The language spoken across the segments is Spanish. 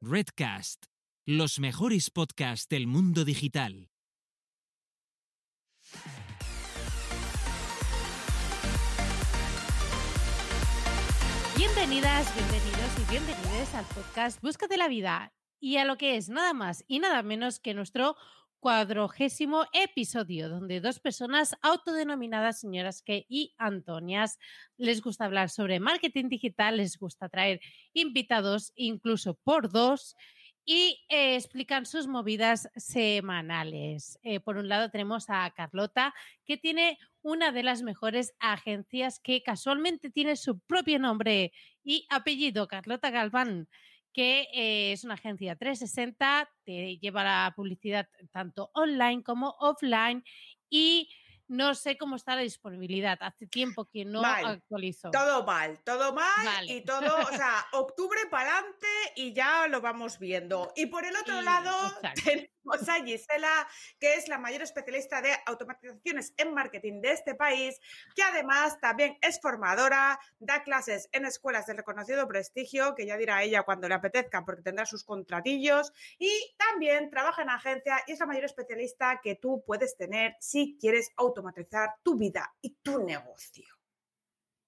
Redcast, los mejores podcasts del mundo digital. Bienvenidas, bienvenidos y bienvenidas al podcast Búscate la vida y a lo que es nada más y nada menos que nuestro cuadragésimo episodio, donde dos personas autodenominadas señoras que y Antonias les gusta hablar sobre marketing digital, les gusta traer invitados incluso por dos y eh, explican sus movidas semanales. Eh, por un lado tenemos a Carlota, que tiene una de las mejores agencias que casualmente tiene su propio nombre y apellido, Carlota Galván que eh, es una agencia 360, te lleva la publicidad tanto online como offline y no sé cómo está la disponibilidad. Hace tiempo que no Mal. actualizo. Todo mal, todo mal Vale. y todo, o sea, octubre para adelante y ya lo vamos viendo. Y por el otro Y- lado exacto. tenemos a Gisela, que es la mayor especialista de automatizaciones en marketing de este país, que además también es formadora, da clases en escuelas de reconocido prestigio, que ya dirá ella cuando le apetezca porque tendrá sus contratillos, y también trabaja en agencia y es la mayor especialista que tú puedes tener si quieres automatizar tu vida y tu negocio.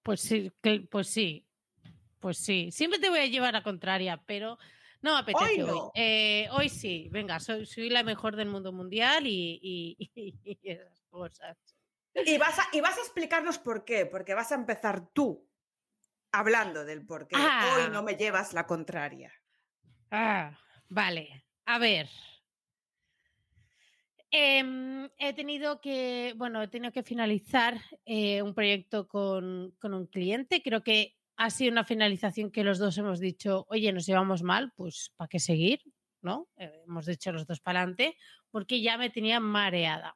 Pues sí, pues sí, pues sí. Siempre te voy a llevar a contraria, pero no me apetece hoy. no. Eh, hoy sí, venga, soy, soy la mejor del mundo mundial y, y- y esas cosas. Y vas, a, y vas a explicarnos por qué, porque vas a empezar tú hablando del por qué. Ah. Hoy no me llevas la contraria. Ah, vale. A ver. Em, he tenido que, bueno, he tenido que finalizar eh, un proyecto con, con un cliente. Creo que ha sido una finalización que los dos hemos dicho, oye, nos llevamos mal, pues ¿para qué seguir? ¿No? Eh, hemos dicho los dos para adelante, porque ya me tenía mareada.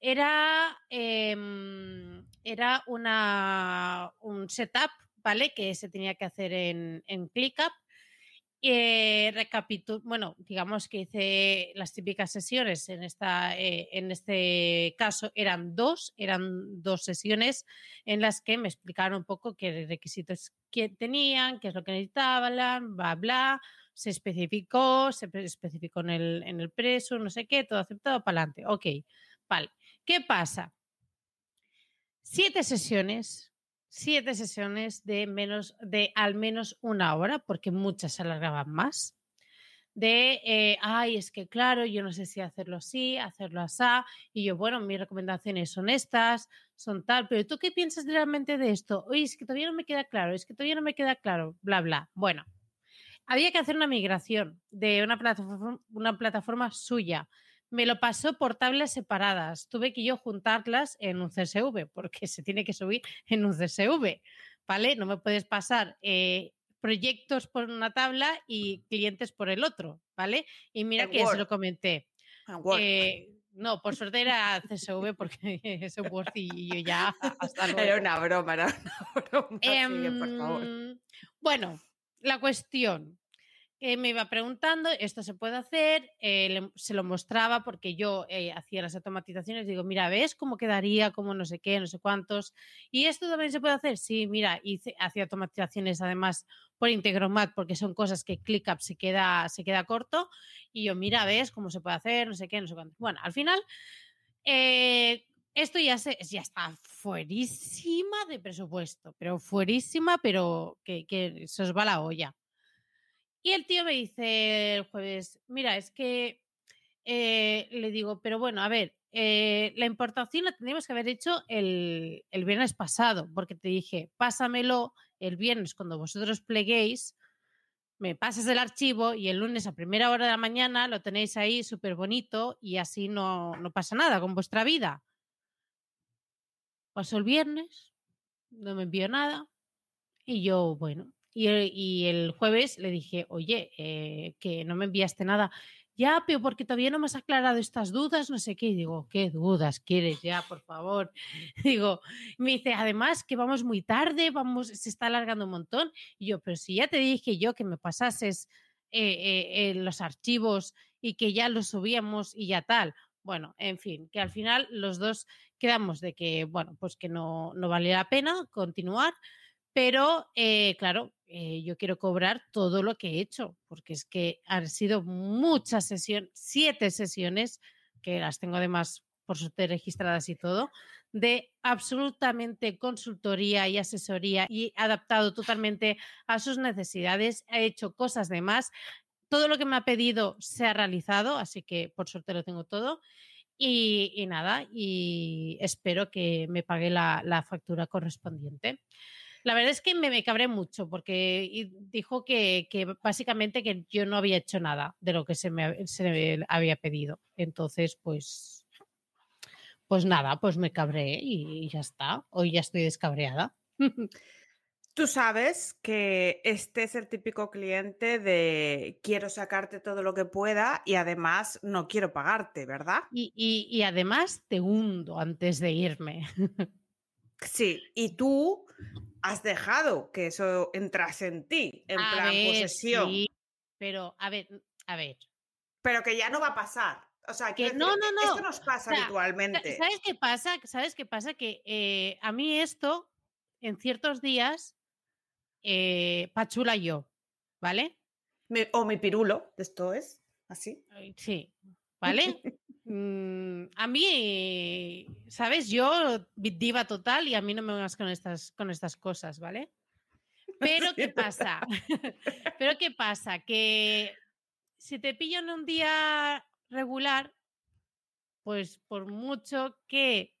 Era, em, era una, un setup, ¿vale? Que se tenía que hacer en, en ClickUp. Eh, bueno, digamos que hice las típicas sesiones en esta, eh, en este caso eran dos, eran dos sesiones en las que me explicaron un poco qué requisitos que tenían, qué es lo que necesitaban, bla, bla, se especificó, se especificó en el, en el preso, no sé qué, todo aceptado, para adelante. Ok, vale. ¿Qué pasa? Siete sesiones, siete sesiones de menos, de al menos una hora, porque muchas se alargaban más. De, eh, ay, es que claro, yo no sé si hacerlo así, hacerlo así. Y yo, bueno, mis recomendaciones son estas, son tal, pero ¿tú qué piensas realmente de esto? Oye, es que todavía no me queda claro, es que todavía no me queda claro, bla, bla. Bueno, había que hacer una migración de una plataforma, una plataforma suya. Me lo pasó por tablas separadas. Tuve que yo juntarlas en un CSV, porque se tiene que subir en un CSV, ¿vale? No me puedes pasar eh, proyectos por una tabla y clientes por el otro, ¿vale? Y mira que se lo comenté. Eh, no, por suerte era CSV porque es un Word y yo ya hasta luego. Era una broma, era una broma. Sigue, por favor. Em, bueno, la cuestión. Eh, me iba preguntando, esto se puede hacer, eh, se lo mostraba porque yo eh, hacía las automatizaciones, digo, mira, ¿ves cómo quedaría? Como no sé qué, no sé cuántos. ¿Y esto también se puede hacer? Sí, mira, hice, hacía automatizaciones además por Integromat porque son cosas que ClickUp se queda, se queda corto. Y yo, mira, ¿ves cómo se puede hacer? No sé qué, no sé cuánto. Bueno, al final, esto ya, se, ya está fuerísima de presupuesto, pero fuerísima, pero que, que se os va la olla. Y el tío me dice el jueves, mira, es que eh, le digo, pero bueno, a ver, eh, la importación la tendríamos que haber hecho el, el viernes pasado, porque te dije, pásamelo el viernes cuando vosotros pleguéis, me pasas el archivo y el lunes a primera hora de la mañana lo tenéis ahí súper bonito y así no, no pasa nada con vuestra vida. Pasó el viernes, no me envió nada y yo, bueno, y, el jueves le dije, oye, eh, que no me enviaste nada. Ya, pero porque todavía no me has aclarado estas dudas, no sé qué. Y digo, ¿qué dudas quieres ya, por favor? Digo, me dice, además que vamos muy tarde, vamos, se está alargando un montón. Y yo, pero si ya te dije yo que me pasases eh, eh, los archivos y que ya los subíamos y ya tal. Bueno, en fin, que al final los dos quedamos de que, bueno, pues que no, no valía la pena continuar, Pero, eh, claro, eh, yo quiero cobrar todo lo que he hecho, porque es que han sido muchas sesiones, siete sesiones, que las tengo además por suerte registradas y todo, de absolutamente consultoría y asesoría y adaptado totalmente a sus necesidades. He hecho cosas de más. Todo lo que me ha pedido se ha realizado, así que por suerte lo tengo todo. Y, nada, y espero que me pague la, factura correspondiente. La verdad es que me, me cabré mucho porque dijo que, básicamente que yo no había hecho nada de lo que se me, se me había pedido. Entonces, pues, pues nada, pues me cabré y, ya está. Hoy ya estoy descabreada. Tú sabes que este es el típico cliente de quiero sacarte todo lo que pueda y además no quiero pagarte, ¿verdad? Y, además te hundo antes de irme. Sí, y tú has dejado que eso entrase en ti, en plan posesión. Sí, pero a ver, a ver. Pero que ya no va a pasar. O sea, que no, no, no. Esto nos pasa habitualmente. ¿Sabes qué pasa? ¿Sabes qué pasa? Que eh, a mí esto, en ciertos días, eh, pachula yo, ¿vale? o mi pirulo, esto es así. Sí, ¿vale? Mm, a mí, ¿sabes? Yo diva total y a mí no me vengas con estas, con estas cosas, ¿vale? Pero ¿qué pasa? Pero ¿qué pasa? Que si te pillo en un día regular, pues por mucho que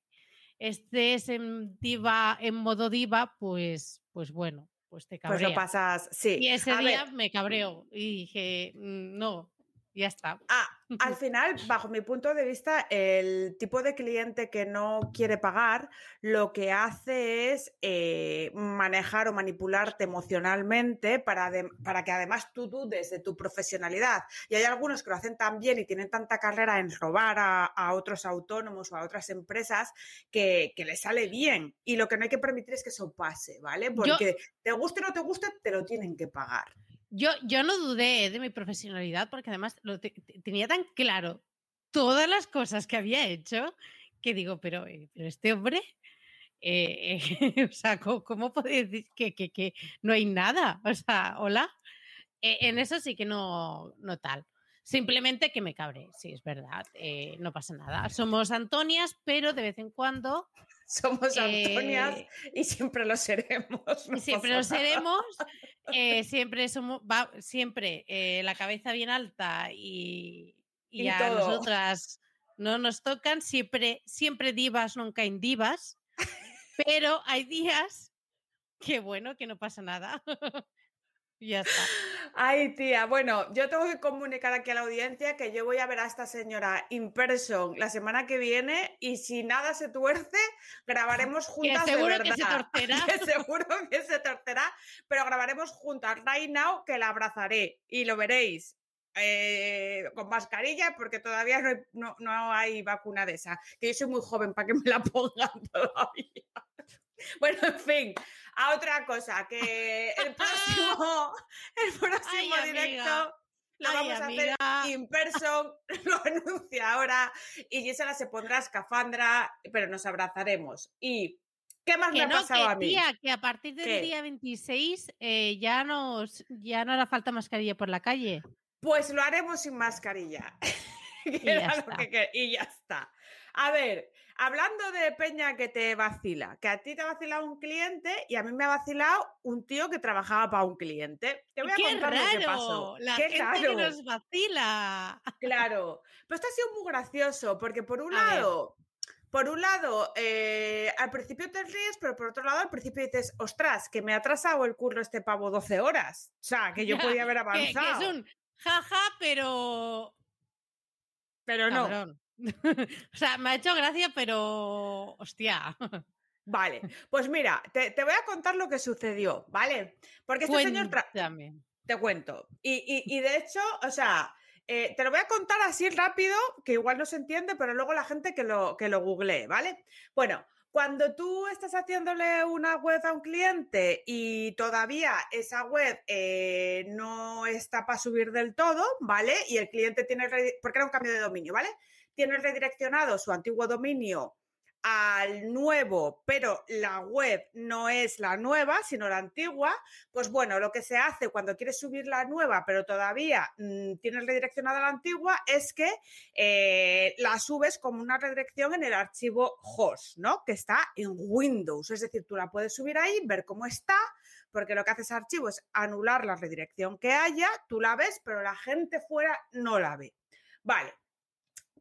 estés en diva, en modo diva, pues, pues bueno, pues te cabreas. Pues lo pasas, sí. Y ese día me cabreo y dije, mm, no, ya está. Ah, al final, bajo mi punto de vista, el tipo de cliente que no quiere pagar lo que hace es eh, manejar o manipularte emocionalmente para, para, que además tú dudes de tu profesionalidad. Y hay algunos que lo hacen tan bien y tienen tanta carrera en robar a, otros autónomos o a otras empresas que, les sale bien. Y lo que no hay que permitir es que eso pase, ¿vale? Porque te guste o no te guste, te lo tienen que pagar. Yo, yo no dudé de mi profesionalidad porque además lo tenía tan claro todas las cosas que había hecho que digo, pero, eh, este hombre, eh, o sea, ¿cómo, puede decir que, que, no hay nada? O sea, hola. E, en eso sí que no, no tal. Simplemente que me cabré, sí, es verdad, eh, no pasa nada. Somos Antonias, pero de vez en cuando somos Antonias eh, y siempre lo seremos. siempre lo seremos, eh, siempre somos, va, siempre la cabeza bien alta y, y, a nosotras no nos tocan, siempre, siempre divas, nunca indivas, pero hay días que bueno, que no pasa nada. Ya está. Ay, tía, bueno, yo tengo que comunicar aquí a la audiencia que yo voy a ver a esta señora in person la semana que viene y si nada se tuerce, grabaremos juntas. Que seguro de que se torcerá. seguro que se torcerá, pero grabaremos juntas right now que la abrazaré y lo veréis. Eh, con mascarilla porque todavía no hay, no, no hay, vacuna de esa. Que yo soy muy joven para que me la pongan todavía. Bueno, en fin, a otra cosa, que el próximo, el próximo directo lo vamos a hacer in person, lo anuncia ahora, y Gisela se pondrá escafandra, pero nos abrazaremos. Y ¿Qué más me ha pasado a mí? Tía, que a partir del día 26 eh, ya, nos, ya no hará falta mascarilla por la calle. Pues lo haremos sin mascarilla. y, ya y ya está. A ver, Hablando de Peña que te vacila, que a ti te ha vacilado un cliente y a mí me ha vacilado un tío que trabajaba para un cliente. Te voy a contar lo que pasó. La Qué gente que nos vacila. Claro. Pero esto ha sido muy gracioso, porque por un lado. Por un lado, eh, al principio te ríes, pero por otro lado, al principio dices, ostras, que me ha atrasado el curro este pavo 12 horas. O sea, que yo podía haber avanzado. que, es un jaja, pero. Pero no. o sea, me ha hecho gracia, pero hostia. Vale, pues mira, te, voy a contar lo que sucedió, ¿vale? Porque este señor... Te cuento. Y, de hecho, o sea, eh, te lo voy a contar así rápido, que igual no se entiende, pero luego la gente que lo, que lo googlee, ¿vale? Bueno, cuando tú estás haciéndole una web a un cliente y todavía esa web eh, no está para subir del todo, ¿vale? Y el cliente tiene, porque era un cambio de dominio, ¿vale? Tiene redireccionado su antiguo dominio al nuevo, pero la web no es la nueva, sino la antigua, pues bueno, lo que se hace cuando quieres subir la nueva, pero todavía mm, tienes redireccionada la antigua, es que eh, la subes como una redirección en el archivo host, ¿no? Que está en Windows. Es decir, tú la puedes subir ahí, ver cómo está, porque lo que hace ese archivo es anular la redirección que haya, tú la ves, pero la gente fuera no la ve. Vale.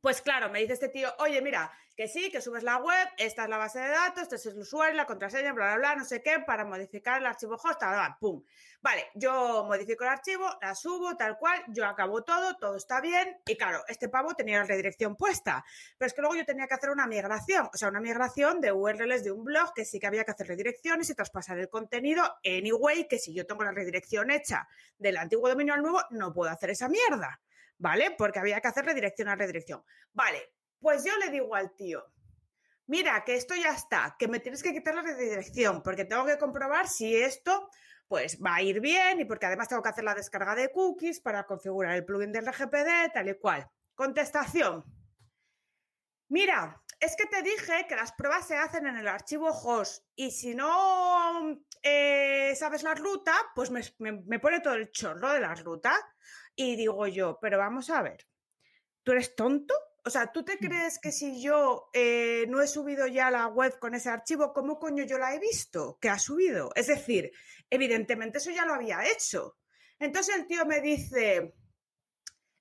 Pues claro, me dice este tío, oye, mira, que sí, que subes la web, esta es la base de datos, este es el usuario, la contraseña, bla, bla, bla, no sé qué, para modificar el archivo host, tal, pum. Vale, yo modifico el archivo, la subo, tal cual, yo acabo todo, todo está bien, y claro, este pavo tenía la redirección puesta, pero es que luego yo tenía que hacer una migración, o sea, una migración de URLs de un blog, que sí que había que hacer redirecciones y traspasar el contenido, anyway, que si yo tengo la redirección hecha del antiguo dominio al nuevo, no puedo hacer esa mierda. ¿Vale? Porque había que hacer redirección a redirección. Vale, pues yo le digo al tío, mira, que esto ya está, que me tienes que quitar la redirección, porque tengo que comprobar si esto pues va a ir bien y porque además tengo que hacer la descarga de cookies para configurar el plugin del RGPD, tal y cual. Contestación. Mira, es que te dije que las pruebas se hacen en el archivo host y si no eh, sabes la ruta, pues me, me, pone todo el chorro de la ruta. Y digo yo, pero vamos a ver, ¿tú eres tonto? O sea, ¿tú te mm. crees que si yo eh, no he subido ya la web con ese archivo, ¿cómo coño yo la he visto que ha subido? Es decir, evidentemente eso ya lo había hecho. Entonces el tío me dice,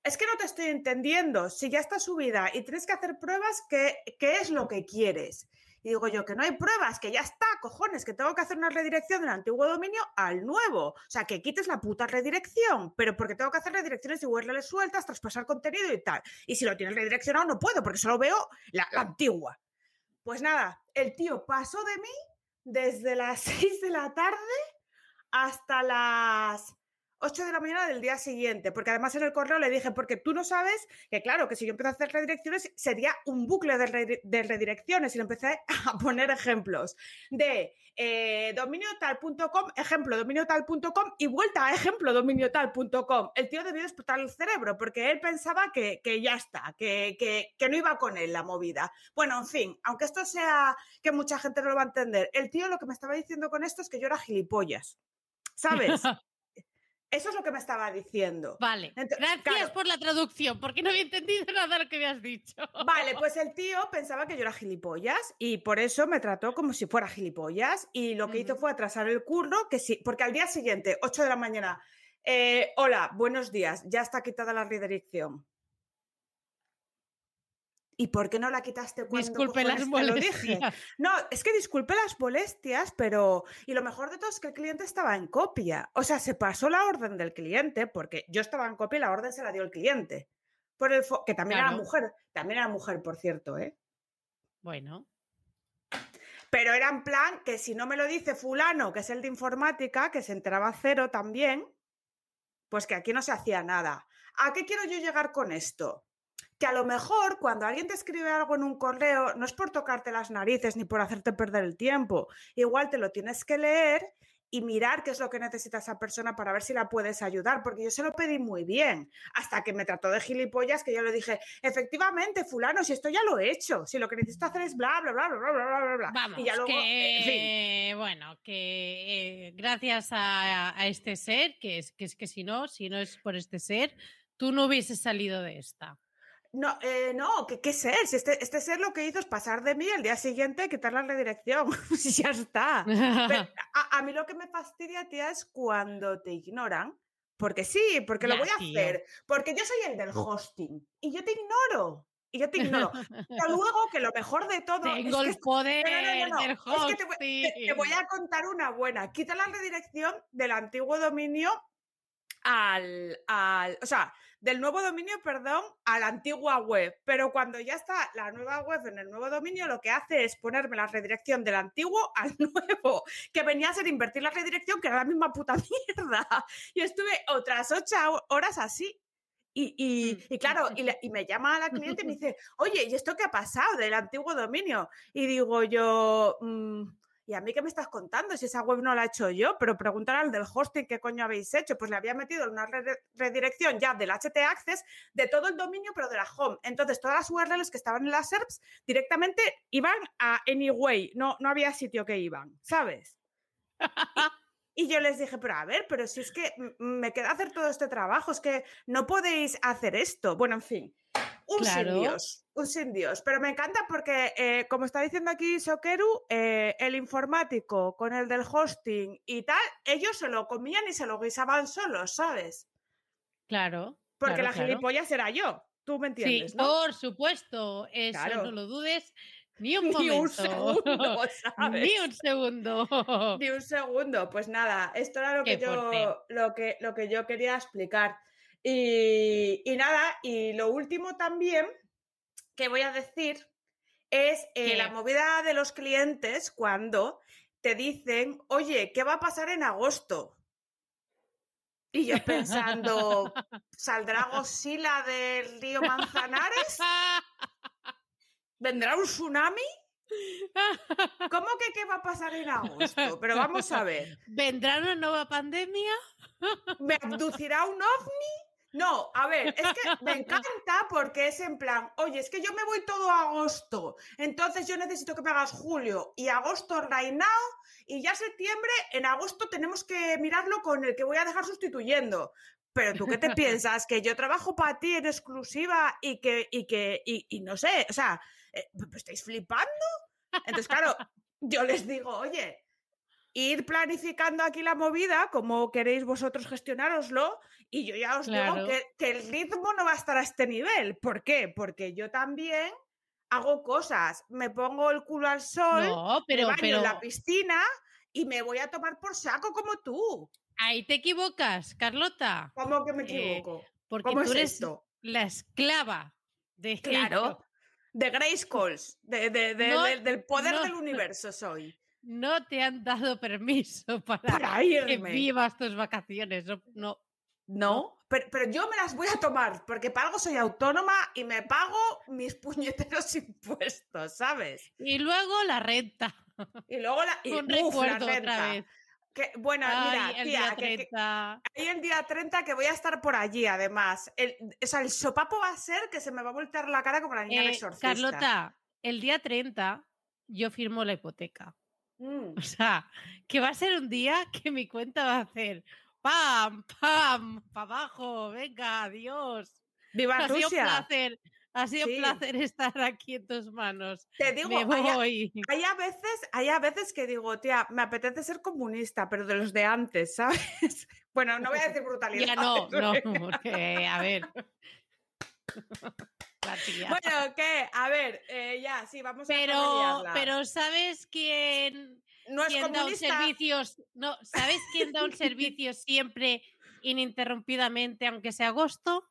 es que no te estoy entendiendo, si ya está subida y tienes que hacer pruebas, ¿qué, qué es lo que quieres? Y digo yo que no hay pruebas, que ya está, cojones, que tengo que hacer una redirección del antiguo dominio al nuevo. O sea, que quites la puta redirección, pero porque tengo que hacer redirecciones de URLs sueltas, traspasar contenido y tal. Y si lo tienes redireccionado no puedo, porque solo veo la, la antigua. Pues nada, el tío pasó de mí desde las 6 de la tarde hasta las 8 de la mañana del día siguiente, porque además en el correo le dije, porque tú no sabes que claro, que si yo empiezo a hacer redirecciones sería un bucle de, redirecciones y le empecé a poner ejemplos de eh, dominiotal.com, ejemplo dominiotal.com y vuelta a ejemplo dominiotal.com. El tío debió explotar el cerebro porque él pensaba que, ya está, que, que, no iba con él la movida. Bueno, en fin, aunque esto sea que mucha gente no lo va a entender, el tío lo que me estaba diciendo con esto es que yo era gilipollas. ¿Sabes? Eso es lo que me estaba diciendo. Vale. Gracias por la traducción, porque no había entendido nada de lo que me has dicho. Vale, pues el tío pensaba que yo era gilipollas y por eso me trató como si fuera gilipollas. Y lo que hizo fue atrasar el curro, que sí, porque al día siguiente, 8 de la mañana, eh, hola, buenos días, ya está quitada la redirección. ¿Y por qué no la quitaste cuando disculpe las molestias? No, es que disculpe las molestias, pero y lo mejor de todo es que el cliente estaba en copia. O sea, se pasó la orden del cliente porque yo estaba en copia y la orden se la dio el cliente. Por el que también era mujer, también era mujer, por cierto, ¿eh? Bueno. Pero era en plan que si no me lo dice fulano, que es el de informática, que se enteraba cero también, pues que aquí no se hacía nada. ¿A qué quiero yo llegar con esto? Que a lo mejor cuando alguien te escribe algo en un correo no es por tocarte las narices ni por hacerte perder el tiempo. Igual te lo tienes que leer y mirar qué es lo que necesita esa persona para ver si la puedes ayudar, porque yo se lo pedí muy bien, hasta que me trató de gilipollas, que yo le dije, efectivamente, fulano, si esto ya lo he hecho, si lo que necesito hacer es bla, bla, bla, bla, bla, bla, bla. Vamos, y ya luego, que, bueno, que eh, gracias a, este ser, que es, que es que si no, si no es por este ser, tú no hubieses salido de esta. No, eh, no, ¿qué, ¿qué, ser? Si este, este, ser lo que hizo es pasar de mí el día siguiente, quitar la redirección. ya está. a, mí lo que me fastidia, tía, es cuando te ignoran. Porque sí, porque lo voy a hacer. Porque yo soy el del hosting. Y yo te ignoro. Y yo te ignoro. Pero luego que lo mejor de todo. Tengo el poder del hosting. Es que te, voy a contar una buena. Quita la redirección del antiguo dominio al, al. O sea, del nuevo dominio, perdón, a la antigua web. Pero cuando ya está la nueva web en el nuevo dominio, lo que hace es ponerme la redirección del antiguo al nuevo, que venía a ser invertir la redirección, que era la misma puta mierda. Y estuve otras ocho horas así. Y, mm. claro, y, me llama la cliente y me dice, oye, ¿y esto qué ha pasado del antiguo dominio? Y digo yo, mm, ¿y a mí qué me estás contando? Si esa web no la he hecho yo, pero preguntar al del hosting qué coño habéis hecho. Pues le había metido en una redirección ya del HT Access de todo el dominio, pero de la home. Entonces, todas las URLs que estaban en las SERPs directamente iban a Anyway, no, no había sitio que iban, ¿sabes? Y yo les dije, pero a ver, pero si es que me queda hacer todo este trabajo, es que no podéis hacer esto. Bueno, en fin, un sin Dios, un sin Dios. Pero me encanta porque, eh, como está diciendo aquí Sokeru, eh, el informático con el del hosting y tal, ellos se lo comían y se lo guisaban solos, ¿sabes? Claro. Porque la gilipollas era yo. Tú me entiendes, sí, Por supuesto, eso no lo dudes. Ni un momento. Ni un segundo, ¿sabes? Ni un segundo. Ni un segundo. Pues nada, esto era lo que, yo, lo, que, lo que yo quería explicar. Y, nada, y lo último también que voy a decir es eh, la movida de los clientes cuando te dicen, oye, ¿qué va a pasar en agosto? Y yo pensando, ¿saldrá Godzilla del río Manzanares? ¿Vendrá un tsunami? ¿Cómo que qué va a pasar en agosto? Pero vamos a ver. ¿Vendrá una nueva pandemia? ¿Me abducirá un ovni? No, a ver, es que me encanta porque es en plan, oye, es que yo me voy todo agosto, entonces yo necesito que me hagas julio y agosto right now y ya septiembre, en agosto tenemos que mirarlo con el que voy a dejar sustituyendo. Pero tú qué te piensas, que yo trabajo para ti en exclusiva y que, y que, y, no sé, o sea, eh, ¿estáis flipando? Entonces, claro, yo les digo, oye, ir planificando aquí la movida, como queréis vosotros gestionároslo, y yo ya os digo que, el ritmo no va a estar a este nivel. ¿Por qué? Porque yo también hago cosas, me pongo el culo al sol, pero, me baño en la piscina y me voy a tomar por saco como tú. Ahí te equivocas, Carlota. ¿Cómo que me eh, equivoco? porque tú eres esto? la esclava de Claro, de Grace Calls, de, del poder del universo soy. No te han dado permiso para, que vivas tus vacaciones. No, no. Pero, pero, yo me las voy a tomar, porque para algo soy autónoma y me pago mis puñeteros impuestos, ¿sabes? Y luego la renta. Y luego la, y, Un recuerdo otra vez. Que, bueno, mira, el día 30. Que, el día 30 que voy a estar por allí, además. El, o sea, el sopapo va a ser que se me va a voltear la cara como la niña exorcista. Carlota, el día 30 yo firmo la hipoteca. Mm. O sea, que va a ser un día que mi cuenta va a hacer ¡pam! ¡pam! ¡para abajo! ¡Venga, adiós! ¡Viva ha Rusia! Sido un placer. Ha sido un placer estar aquí en tus manos. Te digo, me voy. Hay, a, veces, hay a veces que digo, tía, me apetece ser comunista, pero de los de antes, ¿sabes? Bueno, no voy a decir brutalidad. Ya no, no, porque, a ver. Bueno, ¿qué? A ver, eh, ya, sí, vamos pero, a Pero ¿sabes quién, no es da un servicio? No, ¿sabes quién da un servicio siempre ininterrumpidamente, aunque sea agosto?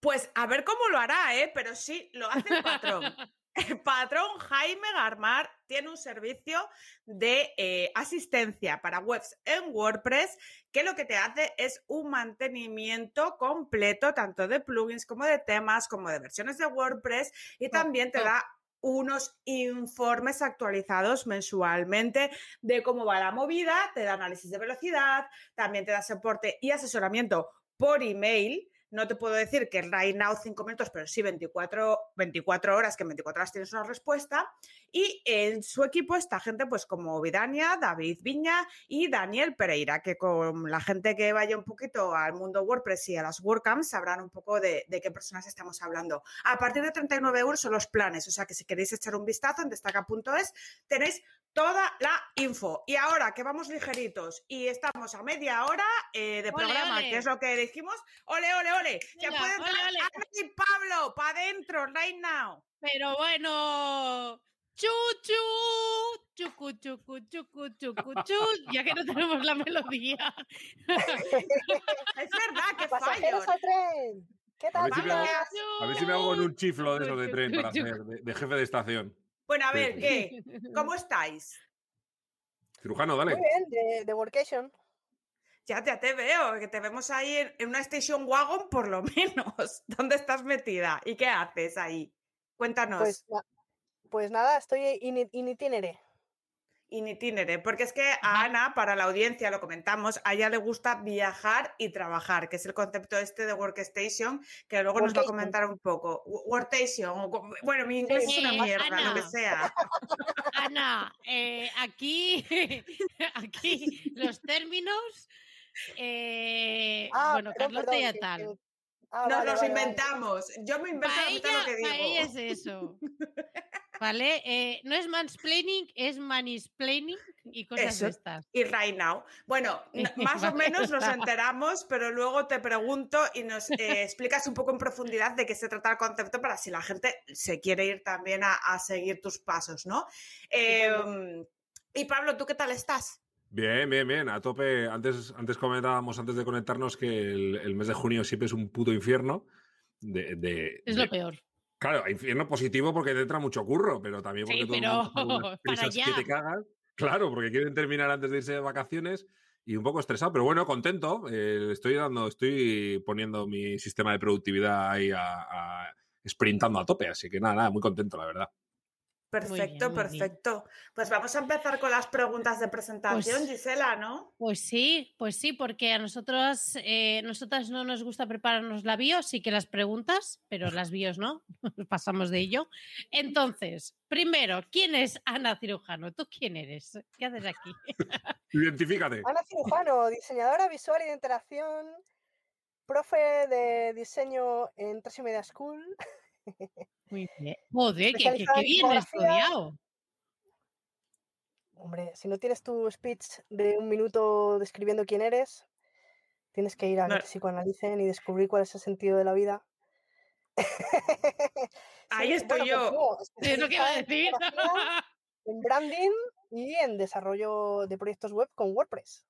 Pues a ver cómo lo hará, ¿eh? Pero sí, lo hace el patrón. El patrón Jaime Garmar tiene un servicio de eh, asistencia para webs en WordPress que lo que te hace es un mantenimiento completo tanto de plugins como de temas, como de versiones de WordPress y también te da unos informes actualizados mensualmente de cómo va la movida, te da análisis de velocidad, también te da soporte y asesoramiento por email no te puedo decir que right now 5 minutos, pero sí 24, 24 horas, que en 24 horas tienes una respuesta. Y en su equipo está gente pues como Vidania, David Viña y Daniel Pereira, que con la gente que vaya un poquito al mundo WordPress y a las WordCamps sabrán un poco de, de qué personas estamos hablando. A partir de 39 euros son los planes, o sea que si queréis echar un vistazo en destaca.es tenéis toda la info. Y ahora que vamos ligeritos y estamos a media hora eh, de programa, que es lo que dijimos, ole, ole, ole, ya puede entrar y Pablo, para adentro, right now. Pero bueno, chuchu, chucu, chucu, chucu, chucu, chu, ya que no tenemos la melodía. es verdad que fallo. ¿Qué tal? A ver, si me hago, a ver si me hago en un chiflo de eso de tren para hacer, de jefe de estación. Bueno, a ver, ¿qué? ¿Cómo estáis? Cirujano, dale. Muy bien, de, de workation. Ya, ya te veo, que te vemos ahí en, una station wagon por lo menos. ¿Dónde estás metida? ¿Y qué haces ahí? Cuéntanos. Pues, pues nada, estoy in, in itinere. in itinere, porque es que a Ana, para la audiencia, lo comentamos, a ella le gusta viajar y trabajar, que es el concepto este de workstation, que luego nos va a comentar un poco. Wo- Workstation, bueno, mi inglés es una Sí, mierda, lo que sea. Ana, eh, aquí, aquí los términos. Eh, Ah, bueno, perdón, Carlota perdón, ya tal. que- ah, Nos vale, los vale, vale. inventamos. Yo me invento lo que pa' ella es digo. eso. ¿Vale? Eh, no es mansplaining, es manisplaining y cosas Eso. de estas. Y right now. Bueno, más o menos nos enteramos, pero luego te pregunto y nos eh, explicas un poco en profundidad de qué se trata el concepto para si la gente se quiere ir también a, a seguir tus pasos, ¿no? Eh, y Pablo, ¿tú qué tal estás? Bien, bien, bien, a tope. Antes, antes comentábamos, antes de conectarnos, que el, el mes de junio siempre es un puto infierno. De, de- Es de- lo peor. Claro, infierno positivo porque te entra mucho curro, pero también porque Sí, todo el pero mundo para que te cagas. Claro, porque quieren terminar antes de irse de vacaciones y un poco estresado, pero bueno, contento. Eh, estoy dando, estoy poniendo mi sistema de productividad ahí a, a- sprintando a tope, así que nada, nada, muy contento, la verdad. Perfecto, bien. perfecto. Pues vamos a empezar con las preguntas de presentación, Pues- Gisela, ¿no? Pues sí, pues sí, porque a nosotros, eh, nosotras no nos gusta prepararnos la bio, sí que las preguntas, pero las bios no, pasamos de ello. Entonces, primero, ¿quién es Ana Cirujano? ¿Tú quién eres? ¿Qué haces aquí? Identifícate. Ana Cirujano, diseñadora visual y de interacción, profe de diseño en Tres y Media School. Muy bien. Joder, que, que- que en bien estudiado. Hombre, si no tienes tu speech de un minuto describiendo quién eres, tienes que ir a que No. te psicoanalicen y descubrir cuál es el sentido de la vida. Ahí Sí, estoy bueno, yo. pues no, Es lo que iba a decir. En branding y en desarrollo de proyectos web con WordPress.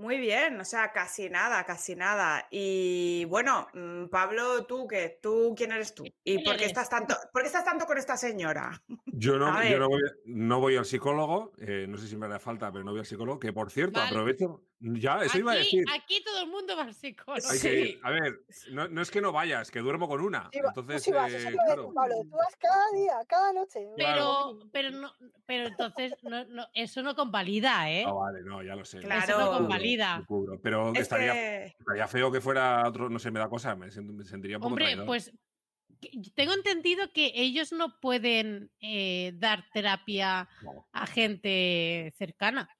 Muy bien, o sea, casi nada, casi nada. Y bueno, mm, Pablo, ¿tú qué? ¿Tú quién eres tú? ¿Y ¿Quién por qué eres? estás tanto, por qué estás tanto con esta señora? Yo no, yo no, voy, no voy al psicólogo, eh, no sé si me hará falta, pero no voy al psicólogo, que por cierto, Vale. aprovecho, ya, eso iba a Aquí, decir. aquí todo el mundo va al psicólogo. Hay Sí. que ir. A ver, no, no es que no vayas, que duermo con una. Sí, Entonces, sí vas, eh, claro. Pablo, tú vas cada día, cada noche. Pero, pero no, pero entonces no, no, eso no convalida, ¿eh? Ah, vale, no, ya lo sé. Claro. Eso no Lo convalida. lo cubro, Pero Es estaría, estaría feo que fuera otro, no sé, me da cosa, me, sent- me sentiría un poco Hombre, traidor. pues tengo entendido que ellos no pueden eh, dar terapia No. a gente cercana.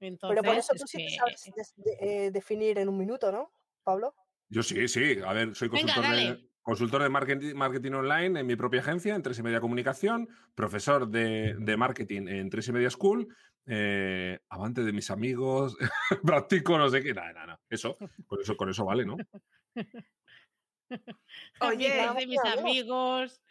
Entonces, Pero por eso es tú sí te que- sabes de- eh, definir en un minuto, ¿no, Pablo? Yo sí, sí. A ver, soy Venga, consultor, de, consultor de marketing, marketing online en mi propia agencia, en Tres y Media Comunicación, profesor de, de marketing en Tres y Media School, eh, amante de mis amigos, practico no sé qué. Nada, nada, nada. Eso, con eso, con eso vale, ¿no? Oye, de mis amigos.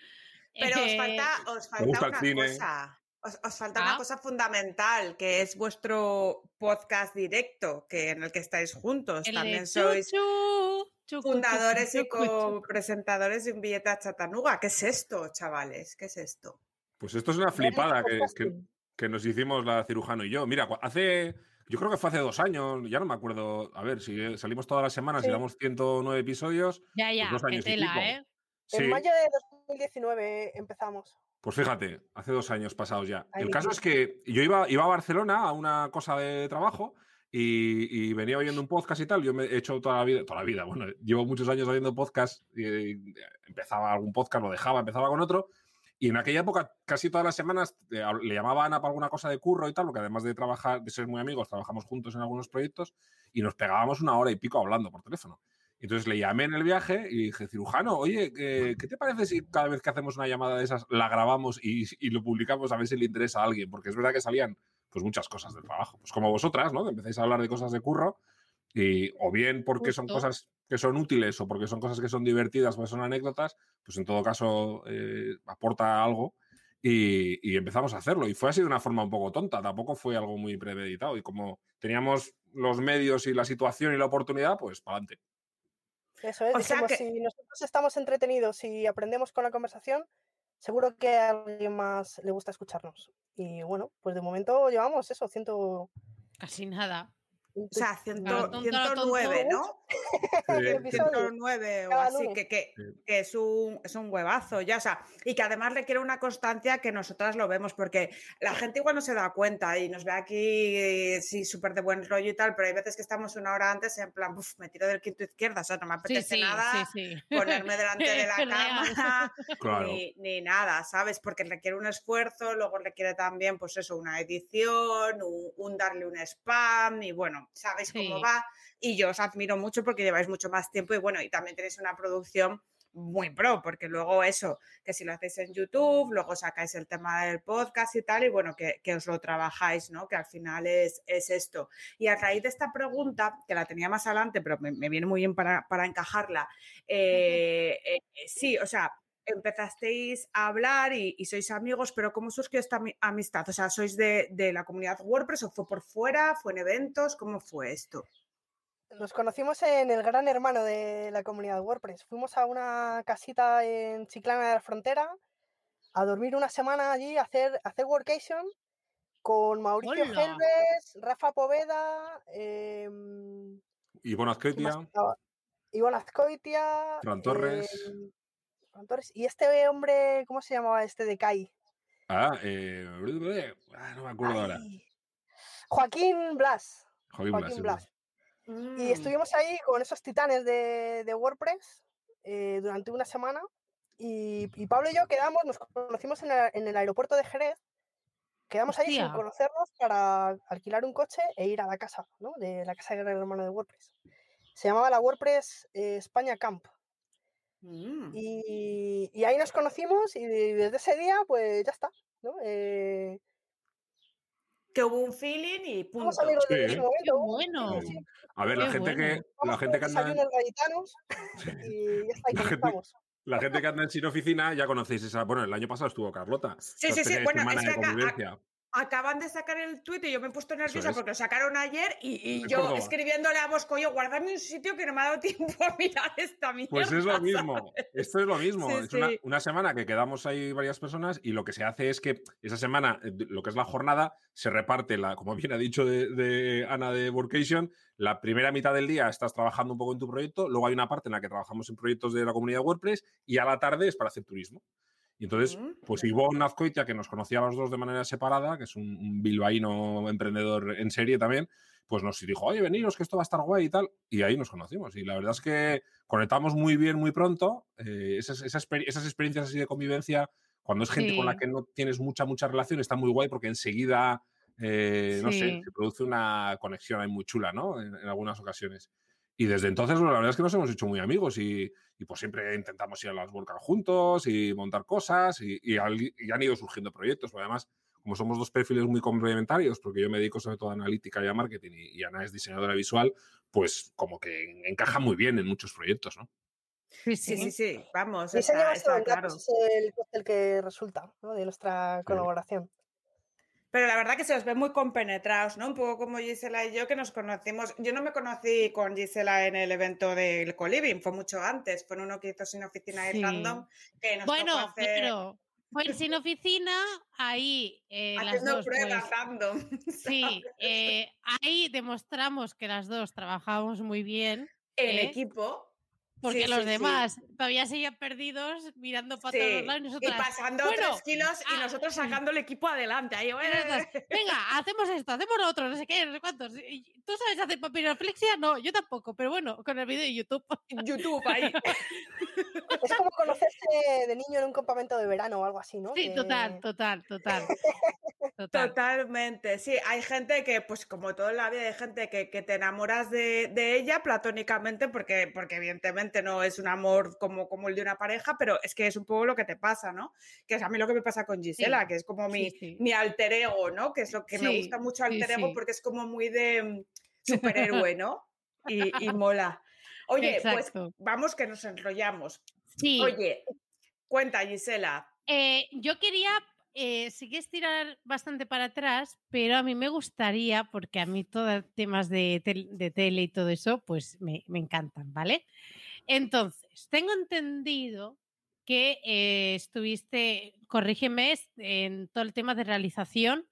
Pero os eh, falta, os falta gusta el una cine. cosa. Os, os falta Ah. una cosa fundamental, que es vuestro podcast directo, que en el que estáis juntos. el También sois fundadores chucu, y copresentadores de un billete a Chatanuga. ¿Qué es esto, chavales? ¿Qué es esto? Pues esto es una flipada que, que, podcasting. que nos hicimos la cirujano y yo. Mira, hace, yo creo que fue hace dos años, ya no me acuerdo. A ver, si eh, salimos todas las semanas y Sí. damos 109 episodios, Ya, ya, dos qué años y tela, pico. ¿eh? sí. En mayo de 2019 empezamos. Pues fíjate, hace dos años pasados ya. Ahí El caso es que yo iba, iba a Barcelona a una cosa de trabajo y, y venía oyendo un podcast y tal. Yo me he hecho toda la vida, toda la vida, bueno, llevo muchos años oyendo podcast. Y, empezaba algún podcast, lo dejaba, empezaba con otro. Y en aquella época, casi todas las semanas, eh, le llamaba a Ana para alguna cosa de curro y tal, porque además de trabajar, de ser muy amigos, trabajamos juntos en algunos proyectos y nos pegábamos una hora y pico hablando por teléfono. Entonces le llamé en el viaje y dije, cirujano, oye, ¿qué, qué te parece si cada vez que hacemos una llamada de esas la grabamos y, y lo publicamos a ver si le interesa a alguien? Porque es verdad que salían pues muchas cosas del trabajo. Pues como vosotras, ¿no? Empezáis a hablar de cosas de curro y o bien porque son Justo. cosas que son útiles o porque son cosas que son divertidas, porque son anécdotas, pues en todo caso eh, aporta algo y, y empezamos a hacerlo. Y fue así de una forma un poco tonta, tampoco fue algo muy premeditado. Y como teníamos los medios y la situación y la oportunidad, pues para adelante. Eso es, O sea dijimos, que- si nosotros estamos entretenidos y aprendemos con la conversación, seguro que a alguien más le gusta escucharnos. Y bueno, pues de momento llevamos eso, ciento... Casi nada. O sea, ciento- Claro, tonto, 109, tonto. ¿no? El Sí. episodio. 109 o Cada así, que, que- es, un, es un huevazo ya, o sea, y que además requiere una constancia que nosotras lo vemos, porque la gente igual no se da cuenta y nos ve aquí, sí, súper de buen rollo y tal, pero hay veces que estamos una hora antes en plan, "Uf, me tiro del quinto izquierda, o sea, no me apetece sí, nada sí, sí. ponerme delante de la cámara Claro. ni, ni nada, ¿sabes? Porque requiere un esfuerzo, luego requiere también, pues eso, una edición, un, un darle un spam y bueno, sabéis cómo va. Y yo os admiro mucho porque lleváis mucho más tiempo y bueno, y también tenéis una producción muy pro, porque luego eso, que si lo hacéis en YouTube, luego sacáis el tema del podcast y tal, y bueno, que, que os lo trabajáis, ¿no? Que al final es, es esto. Y a raíz de esta pregunta, que la tenía más adelante, pero me, me viene muy bien para, para encajarla, eh, eh, sí, o sea, empezasteis a hablar y, y sois amigos, pero ¿cómo surgió esta ami- amistad? O sea, ¿sois de, de la comunidad WordPress o fue por fuera? ¿Fue en eventos? ¿Cómo fue esto? Nos conocimos en el gran hermano de la comunidad WordPress. Fuimos a una casita en Chiclana de la Frontera a dormir una semana allí, a hacer, a hacer workation con Mauricio ¡Hola! Helves, Rafa Poveda, em, Y bueno, ¿quién más Azquetia, estaba? Ivonne Azcoitia, Fran Torres. em, Torres, y este hombre, ¿cómo se llamaba este de CAI? ah, eh, ah, no me acuerdo ahora. Joaquín Blas. Joaquín Blas, sí, Blas. Y Mm, estuvimos ahí con esos titanes de, de WordPress eh, durante una semana. Y, y Pablo y yo quedamos, nos conocimos en, el aeropuerto de Jerez. Quedamos ahí sin conocernos para alquilar un coche e ir a la casa, ¿no? De la casa del hermano de WordPress. Se llamaba la WordPress eh, España Camp. Mm. Y, y ahí nos conocimos y desde ese día, pues ya está, ¿no? Eh, Que hubo un feeling y punto. Sí. ese momento. Bueno. Sí. A ver, la Qué gente que la gente que anda gaditanos y ya está, y La gente- la gente que anda en sin oficina ya conocéis esa. Bueno, el año pasado estuvo Carlota. Sí, sí, sí. Bueno, semana es de que acá- convivencia. Acaban de sacar el tuit y yo me he puesto nerviosa es. porque lo sacaron ayer y, yo Córdoba. escribiéndole a Bosco, yo guardadme un sitio que no me ha dado tiempo a mirar esta mierda. Pues es lo ¿sabes? mismo. Esto es lo mismo. Sí, es una, sí. una semana que quedamos ahí varias personas y lo que se hace es que esa semana, eh, lo que es la jornada, se reparte, la, como bien ha dicho de, de Ana de Workation, la primera mitad del día estás trabajando un poco en tu proyecto, luego hay una parte en la que trabajamos en proyectos de la comunidad WordPress y a la tarde es para hacer turismo. Y entonces, pues Ivonne Azcoitia, que nos conocía a los dos de manera separada, que es un, un bilbaíno emprendedor en serie también, pues nos dijo, oye, veniros, que esto va a estar guay y tal. Y ahí nos conocimos. Y la verdad es que conectamos muy bien muy pronto. Eh, esas, esas, exper- esas experiencias así de convivencia, cuando es gente con la que no tienes mucha, mucha relación, está muy guay porque enseguida, eh, no sé, se produce una conexión ahí muy chula, ¿no? En, en algunas ocasiones. Y desde entonces, bueno, la verdad es que nos hemos hecho muy amigos y, y, pues siempre intentamos ir a las WordCamp juntos y montar cosas y, y al- y han ido surgiendo proyectos. porque además, como somos dos perfiles muy complementarios, porque yo me dedico sobre todo a analítica y a marketing y, y Ana es diseñadora visual, pues como que encaja muy bien en muchos proyectos, ¿no? Sí, Sí, sí, sí. vamos, está, nuestro está claro. es el, el que resulta ¿no? de nuestra colaboración. Pero la verdad que se os ve muy compenetrados, ¿no? Un poco como Gisela y yo que nos conocimos. Yo no me conocí con Gisela en el evento del Coliving, fue mucho antes, fue uno que hizo sin oficina Sí. y random. Que nos Bueno, tocó hacer- pero pues sin oficina, ahí eh, las haciendo dos, pruebas pues, random. sí, eh, ahí demostramos que las dos trabajábamos muy bien, en ¿eh? equipo. Porque Sí, los sí, sí. demás todavía seguían perdidos mirando para todos lados y Y nosotras. pasando bueno, tres kilos y ah, nosotros sí. sacando el equipo adelante. Ahí, y nosotras, Venga, hacemos esto, hacemos lo otro, no sé qué, no sé cuántos. ¿Tú sabes hacer papiroflexia? No, yo tampoco, pero bueno, con el vídeo de YouTube. YouTube ahí. Es como conocerse de niño en un campamento de verano o algo así, ¿no? Sí, Que- total, total, total. Total. Totalmente, sí, hay gente que, pues como todo en la vida, hay gente que, que te enamoras de, de ella platónicamente porque, porque evidentemente no es un amor como, como el de una pareja, pero es que es un poco lo que te pasa, ¿no? Que es a mí lo que me pasa con Gisela, Sí, que es como mi, sí. mi alter ego, ¿no? Que es lo que me gusta mucho alter ego porque es como muy de mm, superhéroe, ¿no? Y, y mola. Oye, pues vamos que nos enrollamos. Sí, Oye, cuenta Gisela. eh, yo quería, eh, sí que estirar bastante para atrás, pero a mí me gustaría, porque a mí todos temas de, de tele y todo eso, pues me, me encantan, ¿vale? Entonces, tengo entendido que eh, estuviste, corrígeme, en todo el tema de realización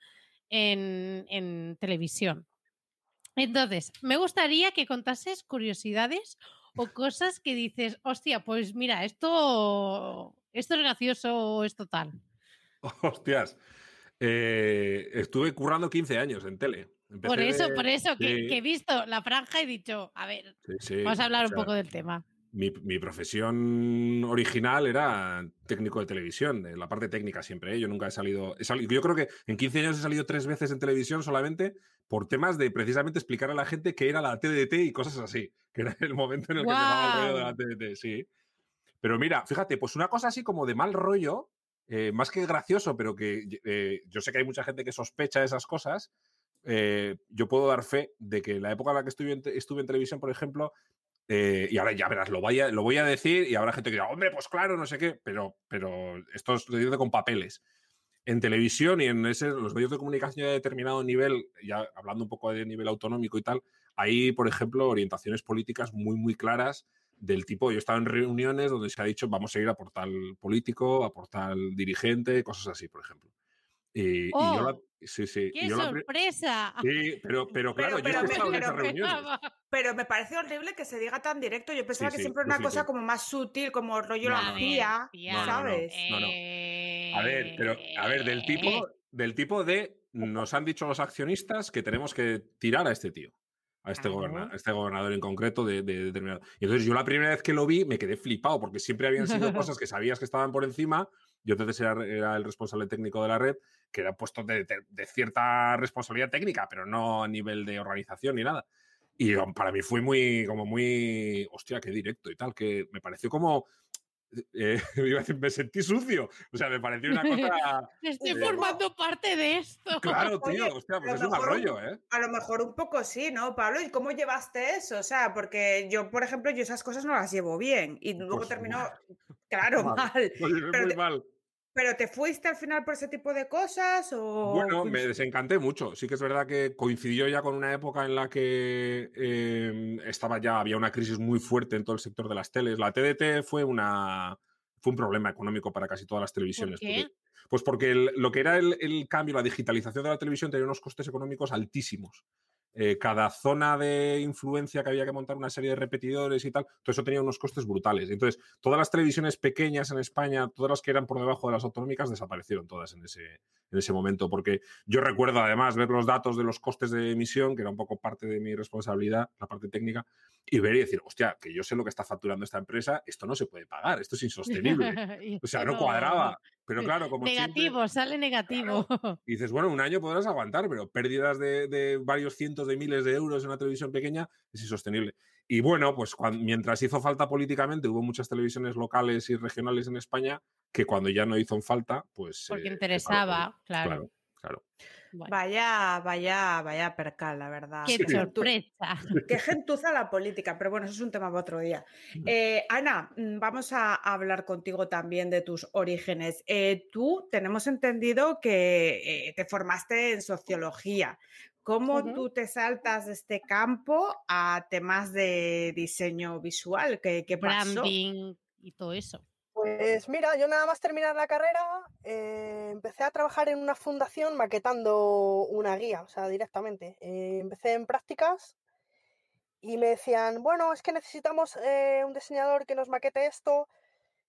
en, en televisión. Entonces, me gustaría que contases curiosidades o cosas que dices, hostia, pues mira, esto, esto es gracioso o es total. Hostias. Eh, estuve currando 15 años en tele. Empecé Por eso, de- por eso, que, he visto la franja y he dicho, a ver, sí, sí, vamos a hablar o un poco del tema. Mi, mi profesión original era técnico de televisión, de la parte técnica siempre. ¿eh? Yo nunca he salido, he salido- Yo creo que en 15 años he salido tres veces en televisión solamente por temas de precisamente explicar a la gente qué era la TDT y cosas así, que era el momento en el que empezaba el rollo de la. TDT, sí. Pero mira, fíjate, pues una cosa así como de mal rollo, eh, más que gracioso, pero que eh, yo sé que hay mucha gente que sospecha de esas cosas. eh, yo puedo dar fe de que la época en la que estuve en, estuve en televisión, por ejemplo, y ahora ya verás, lo voy, a, lo voy a decir y habrá gente que diga, hombre, pues claro, no sé qué, pero, pero esto es lo digo con papeles. En televisión y en ese, los medios de comunicación de determinado nivel, ya hablando un poco de nivel autonómico y tal, hay, por ejemplo, orientaciones políticas muy, muy claras del tipo, yo he estado en reuniones donde se ha dicho, vamos a ir a por tal político, a por tal dirigente, cosas así, por ejemplo. Y, y yo la- ¡Oh! sí, sí. y ¡Qué yo la pri- sorpresa! sí, pero, pero claro, yo pero- he estado en pero- esas reuniones. Pero me parece horrible que se diga tan directo. Yo pensaba Sí, que sí, siempre era yo una cosa como más sutil, como rollo No, la no, no. ¿sabes? no, no. A ver, pero, a ver, del tipo, del tipo de nos han dicho los accionistas que tenemos que tirar a este tío, a este, goberna- a este gobernador en concreto de, de determinado. Y entonces yo la primera vez que lo vi me quedé flipado, porque siempre habían sido cosas que sabías que estaban por encima. Yo entonces era, era el responsable técnico de la red, que era puesto de, de- de cierta responsabilidad técnica, pero no a nivel de organización ni nada. Y para mí fue muy, como muy, hostia, qué directo y tal, que me pareció como, eh, iba a decir, me sentí sucio. O sea, me pareció una cosa, Estoy Eh, formando parte de esto. claro, Oye, tío, hostia, a pues es un rollo, ¿eh? A lo mejor un poco sí, ¿no, Pablo? ¿Y cómo llevaste eso? O sea, porque yo, por ejemplo, yo esas cosas no las llevo bien. Y luego Pues terminó, mal. claro, Mal. mal. Lo llevé Pero muy mal. ¿Pero te fuiste al final por ese tipo de cosas? O... Bueno, me desencanté mucho. Sí que es verdad que coincidió ya con una época en la que eh, estaba ya, había una crisis muy fuerte en todo el sector de las teles. La TDT fue una fue un problema económico para casi todas las televisiones. qué? porque- pues porque el- lo que era el, el cambio, la digitalización de la televisión tenía unos costes económicos altísimos. Eh, cada zona de influencia que había que montar una serie de repetidores y tal, todo eso tenía unos costes brutales. Entonces, todas las televisiones pequeñas en España, todas las que eran por debajo de las autonómicas, desaparecieron todas en ese, en ese momento, porque yo recuerdo además ver los datos de los costes de emisión, que era un poco parte de mi responsabilidad, la parte técnica, y ver y decir, hostia, que yo sé lo que está facturando esta empresa, esto no se puede pagar, esto es insostenible. O sea, no cuadraba. Pero claro, como siempre- Negativo, sale negativo. y dices, bueno, un año podrás aguantar, pero pérdidas de, de varios cientos de miles de euros en una televisión pequeña es insostenible. Y bueno, pues mientras hizo falta políticamente, hubo muchas televisiones locales y regionales en España que cuando ya no hizo falta, pues... Porque eh, se interesaba, claro. Claro, claro. Bueno, Vaya, vaya, vaya percal, la verdad. qué Sí. sorpresa. Qué gentuza la política, pero bueno, eso es un tema para otro día. Eh, Ana, mm, vamos a hablar contigo también de tus orígenes. Eh, tú tenemos entendido que eh, te formaste en sociología. ¿Cómo tú te saltas de este campo a temas de diseño visual? ¿Qué, qué pasó? Branding y todo eso. Pues mira, yo nada más terminar la carrera, eh, empecé a trabajar en una fundación maquetando una guía, o sea, directamente. Eh, empecé en prácticas y me decían, bueno, es que necesitamos eh, un diseñador que nos maquete esto,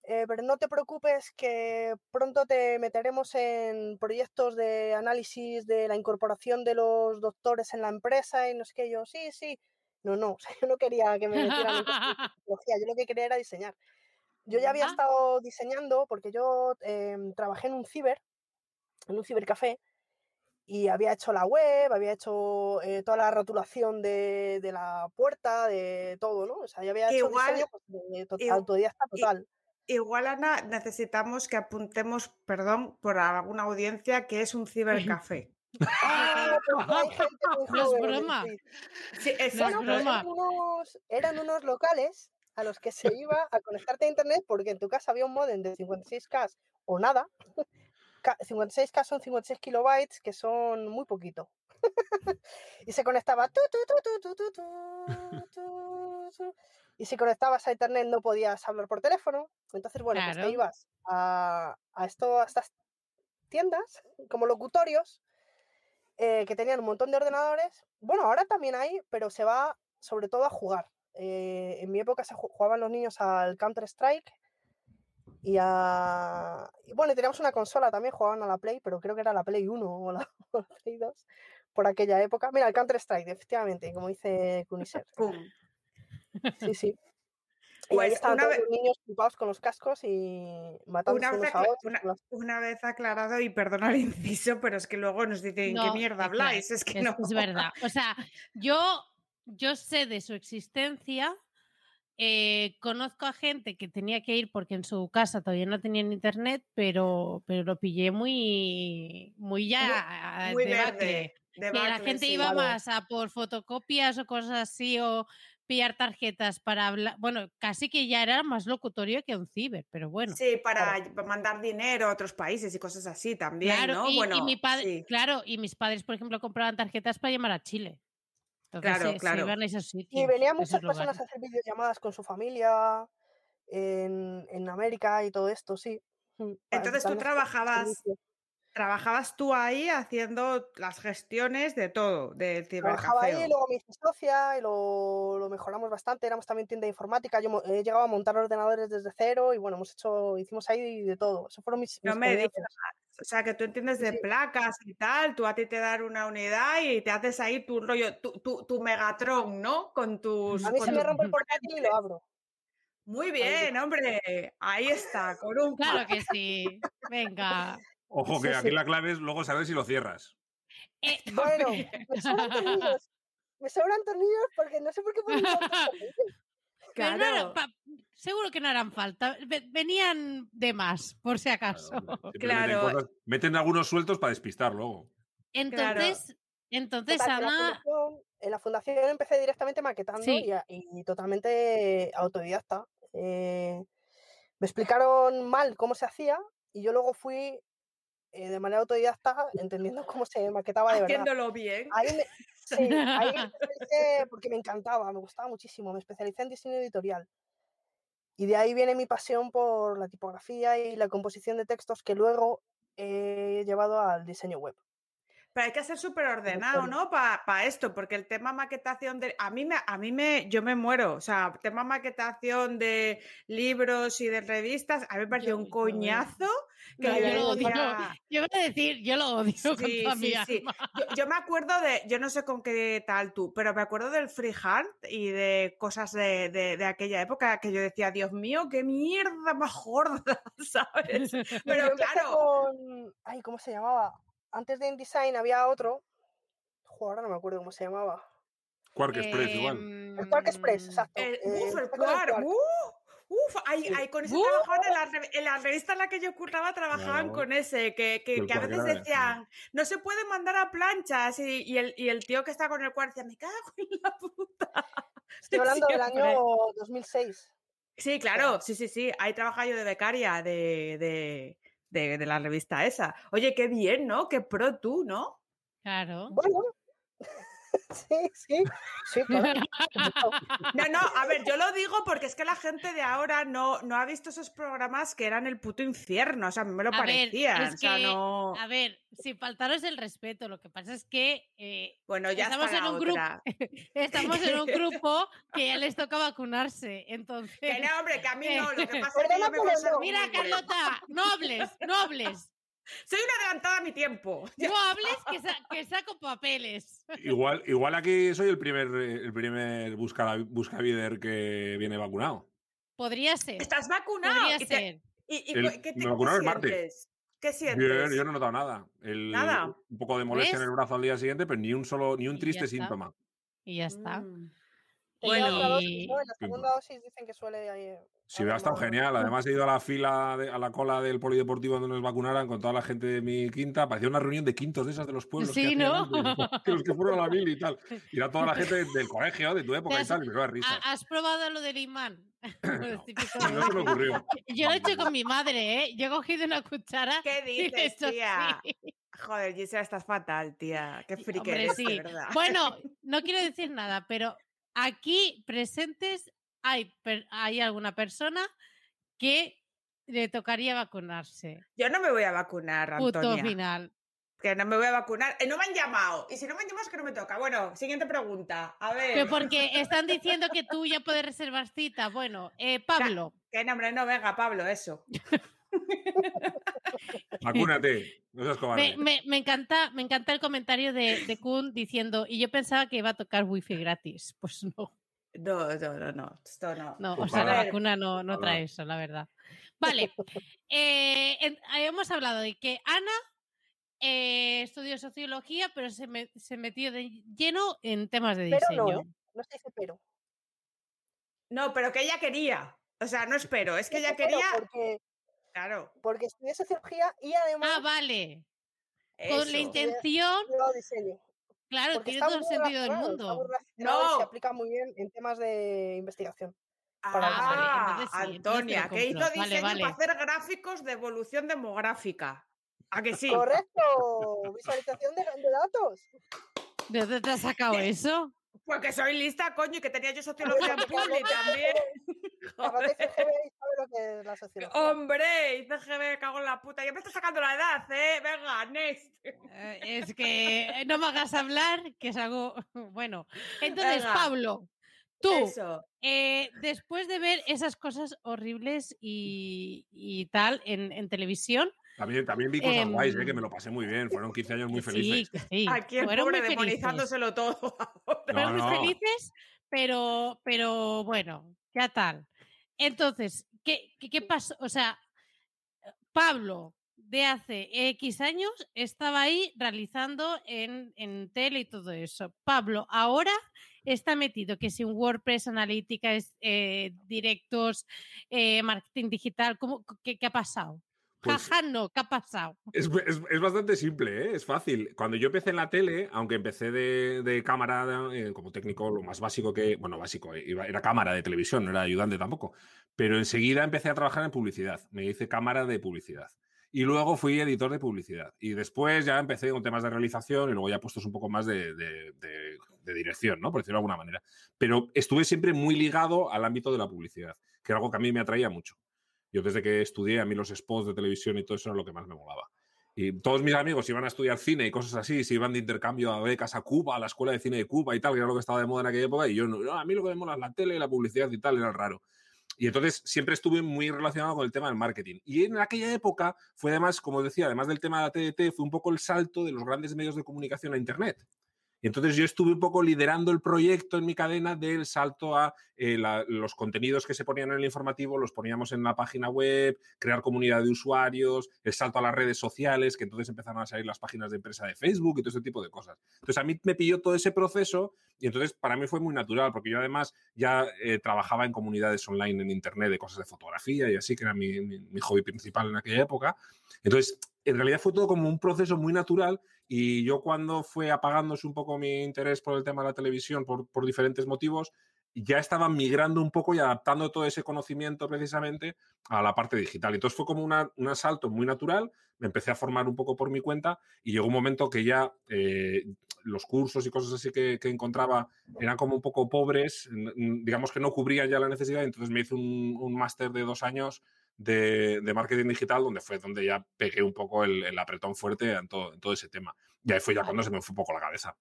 eh, pero no te preocupes que pronto te meteremos en proyectos de análisis de la incorporación de los doctores en la empresa y no sé qué. Yo, sí, sí. No, no, o sea, yo no quería que me metieran en de tecnología, yo lo que quería era diseñar. Yo ya había estado diseñando porque yo em, trabajé en un ciber, en un cibercafé, y había hecho la web, había hecho eh, toda la rotulación de, de la puerta, de todo, ¿no? O sea, yo había Que hecho igual- diseño pues, de igu- autodidacta total. Igual, Ana, necesitamos que apuntemos, perdón, por alguna audiencia, que es un cibercafé. ah, pues no. Sí. Pues eran, unos, locales a los que se iba a conectarte a internet porque en tu casa había un modem de 56K o nada. 56K son 56 kilobytes, que son muy poquito. y se conectaba. Tu, tu, y si conectabas a internet no podías hablar por teléfono, entonces, bueno, pues te ibas a, a, esto, a estas tiendas como locutorios eh, que tenían un montón de ordenadores. Bueno, ahora también hay, pero se va sobre todo a jugar. Eh, en mi época se ju- jugaban los niños al Counter-Strike y a... y bueno, teníamos una consola también, jugaban a la Play, pero creo que era la Play 1 o la, o la Play 2 por aquella época. Mira, el Counter-Strike, efectivamente, como dice Kuniser. Sí, sí. Y ahí Pues una todos vez- los niños ocupados con los cascos y matándose Una vez, a acla- otros. una- vez aclarado, y perdona el inciso, pero es que luego nos dicen, ¿qué mierda habláis? Es que Es, no. es verdad. O sea, yo, yo sé de su existencia. eh, conozco a gente que tenía que ir porque en su casa todavía no tenían internet, pero, pero lo pillé muy, muy ya Muy debacle. verde. Que la gente sí. iba más a por fotocopias o cosas así o pillar tarjetas para hablar. Bueno, casi que ya era más locutorio que un ciber, pero bueno. Sí, para para mandar dinero a otros países y cosas así también, Claro, ¿no? y, mi padre, sí. claro, y mis padres, por ejemplo, compraban tarjetas para llamar a Chile. Entonces Claro, se- se, claro. iban a esos sitios. Y venían muchas personas a hacer videollamadas con su familia en, en América y todo esto, sí. Mm, Entonces tú trabajabas, servicio. Trabajabas tú ahí haciendo las gestiones de todo, del Trabajaba ahí, luego me hice socia y lo, lo mejoramos bastante. Éramos también tienda de informática. Yo he llegado a montar ordenadores desde cero y bueno, hemos hecho, hicimos ahí de todo. Eso fueron mis, No mis me digas. O sea, que tú entiendes de sí. placas y tal, tú a ti te dan una unidad y te haces ahí tu rollo, tu, tu, tu Megatron, ¿no? Con tus... A mí con se me rompe el portátil y lo abro. Muy bien, hombre. Ahí está, con un Claro que sí. Venga. Ojo, que Sí, aquí sí. la clave es luego saber si lo cierras. Eh, Bueno, me sobran tornillos. Me sobran tornillos porque no sé por qué ponen tantos tornillos. pero no Claro. era- pa- seguro que no harán falta. Ve- Venían de más, por si Claro, acaso. Claro. Meten, cosas- meten algunos sueltos para despistar luego. Entonces, entonces Total, que la Ana, fundación- en la fundación empecé directamente maquetando Sí. y, a- y totalmente autodidacta. Eh, me explicaron mal cómo se hacía y yo luego fui eh, de manera autodidacta entendiendo cómo se maquetaba de verdad. haciéndolo bien. Ahí me, sí, ahí me especialicé porque me encantaba, me gustaba muchísimo. Me especialicé en diseño editorial. Y de ahí viene mi pasión por la tipografía y la composición de textos que luego he llevado al diseño web. Pero hay que ser súper ordenado. ¿no? Para esto, porque el tema maquetación de. A mí me, a mí me, yo me muero. O sea, tema maquetación de libros y de revistas, a mí me pareció un coñazo que No, yo yo lo odio. decía- yo voy a decir, yo lo odio con Sí, toda mi sí. Yo, yo me acuerdo de, yo no sé con qué tal tú, pero me acuerdo del freehand y de cosas de, de- de aquella época que yo decía, Dios mío, qué mierda más gorda, ¿sabes? Pero claro, con. Ay, ¿cómo se llamaba? Antes de InDesign había otro. Jo, ahora no me acuerdo cómo se llamaba. Quark Express igual. El Quark Express, Em, exacto. el, eh, uf, el con el Quark, Quark. uf, uf, ahí, ahí con ese ¡Uh! trabajaban en la, rev- en la revista en la que yo curraba, trabajaban Claro. con ese, que, que- a veces decían, no se puede mandar a planchas, y, y el, y el tío que está con el Quark decía, me cago en la puta. Estoy hablando del año 2006. Sí, claro, sí, sí, sí. Ahí trabajaba yo de becaria de, de, de- de la revista esa. Oye, qué bien, ¿no? Qué pro tú, ¿no? Claro. Bueno. sí, sí. Sí, claro. No, no, a ver, yo lo digo porque es que la gente de ahora no, no ha visto esos programas que eran el puto infierno. O sea, a mí me lo A ver, parecían. es o sea, que, no. A ver, sin faltaros el respeto, lo que pasa es que eh, Bueno, ya estamos en un grupo. estamos en un grupo que ya les toca vacunarse. Entonces, Que no, hombre, que a mí no. Lo que pasa es que yo me mira. Carlota, no hables, no hables. Soy una adelantada a mi tiempo. No hables que, sa- que saco papeles. Igual, igual aquí soy el primer, eh, el primer busca, buscavider que viene vacunado. Podría ser. Estás vacunado. Podría y te- ser. y- y El- ¿Qué me te vacunaron qué el martes. sientes? ¿Qué sientes? Bien, yo no he notado nada. El- Nada. Un poco de molestia en el brazo al día siguiente, pero ni un solo, ni un triste síntoma. Y ya está. Mm. Bueno. En la segunda dosis dicen que suele. Sí, haber ha estado genial. Además, he ido a la fila, de- a la cola del polideportivo donde nos vacunaran con toda la gente de mi quinta. Parecía una reunión de quintos de esas de los pueblos. que Sí, hacían ¿no? antes, que los que fueron a la mili y tal. Y era toda la gente del colegio, de tu época y has- tal. Y me daba risa. ¿Ha- ¿Has probado lo del imán? No se me ocurrió. Yo lo he hecho con mi madre, ¿eh? Yo he cogido una cuchara ¿Qué y he dices, hecho tía? así. Joder, Gisela, estás fatal, tía. Qué Hombre, eres, sí. verdad. Bueno, no quiero decir nada, pero aquí presentes hay, per- hay alguna persona que le tocaría vacunarse. Yo no me voy a vacunar, Punto Antonia. final. que no me voy a vacunar. Eh, no me han llamado. Y si no me han llamado es que no me toca. Bueno, siguiente pregunta. A ver. Pero porque están diciendo que tú ya puedes reservar cita. Bueno, eh, Pablo. Que nombre, no, venga, Pablo, eso. Vacúnate. No seas cobarde. Me, me- me encanta, me encanta el comentario de, de Kun diciendo, y yo pensaba que iba a tocar wifi gratis. Pues no, No, no, no, no. Esto no. no, o Pues sea, la vacuna no, no trae eso, la verdad. Vale, eh, en- hemos hablado de que Ana eh, estudió sociología, pero se, me- se metió de lleno en temas de Pero diseño. no, ¿eh? No se dice pero. No, pero que ella quería. O sea, no espero. Es que ella pero quería. Porque, Claro. porque estudié sociología y además Ah, vale. Con la intención, estudiado diseño. Claro, Porque tiene está todo el sentido del mundo. No. se aplica muy bien en temas de investigación. para Ah, vale, Ah, entonces sí, Antonia, que hizo compro. Vale, diseño vale. para hacer gráficos de evolución demográfica. ¿A que sí? Correcto, visualización de, de datos. ¿De dónde te has sacado eso? Porque soy lista, coño, y que tenía yo sociología en Publi también. Aparte de CGB y sabe lo que es la sociología. Hombre, y CGB, cago en la puta. Ya me está sacando la edad, ¿eh? Venga, next. Eh, Es que no me hagas hablar, que es algo bueno. Entonces, Venga. Pablo, tú, eh, después de ver esas cosas horribles y, y tal en, en televisión, También, también vi cosas guays, eh, Em, que me lo pasé muy bien. Fueron 15 años muy felices. sí, sí, Aquí el fueron pobre muy felices. demonizándoselo todo. ahora. No, Fueron muy no. felices, pero, pero bueno, ya tal. Entonces, ¿qué, qué, qué pasó? O sea, Pablo de hace X años estaba ahí realizando en, en tele y todo eso. Pablo ahora está metido, que si un WordPress, analíticas, eh, directos, eh, marketing digital, ¿cómo, qué, qué ha pasado? Pues- Jaja, no, ¿qué ha pasado? Es, es- es bastante simple, ¿eh? es fácil. Cuando yo empecé en la tele, aunque empecé de, de cámara eh, como técnico, lo más básico que, bueno, básico, eh, iba- era cámara de televisión, no era ayudante tampoco, pero enseguida empecé a trabajar en publicidad, me hice cámara de publicidad. Y luego fui editor de publicidad. Y después ya empecé con temas de realización y luego ya puestos un poco más de, de- de- de dirección, ¿no? Por decirlo de alguna manera. Pero estuve siempre muy ligado al ámbito de la publicidad, que era algo que a mí me atraía mucho. Yo desde que estudié, a mí los spots de televisión y todo eso era lo que más me molaba. Y todos mis amigos iban a estudiar cine y cosas así, se iban de intercambio a becas a Cuba, a la escuela de cine de Cuba y tal, que era lo que estaba de moda en aquella época, y yo no, a mí lo que me mola es la tele, la publicidad y tal, era raro. Y entonces siempre estuve muy relacionado con el tema del marketing. Y en aquella época fue además, como decía, además del tema de la TDT, fue un poco el salto de los grandes medios de comunicación a Internet. Entonces yo estuve un poco liderando el proyecto en mi cadena del salto a eh, los contenidos que se ponían en el informativo, los poníamos en la página web, crear comunidad de usuarios, el salto a las redes sociales, que entonces empezaron a salir las páginas de empresa de Facebook y todo ese tipo de cosas. Entonces a mí me pilló todo ese proceso y entonces para mí fue muy natural, porque yo además ya eh, trabajaba en comunidades online en Internet de cosas de fotografía y así, que era mi- mi hobby principal en aquella época. Entonces, en realidad fue todo como un proceso muy natural y yo cuando fue apagándose un poco mi interés por el tema de la televisión por, diferentes motivos, ya estaba migrando un poco y adaptando todo ese conocimiento precisamente a la parte digital. Entonces fue como una- un asalto muy natural, me empecé a formar un poco por mi cuenta y llegó un momento que ya eh, los cursos y cosas así que, que encontraba eran como un poco pobres, digamos que no cubrían ya la necesidad, entonces me hice un, un máster de dos años de, de marketing digital, donde fue donde ya pegué un poco el, el apretón fuerte en todo, en todo ese tema. Y ahí fue ya cuando se me fue un poco la cabeza.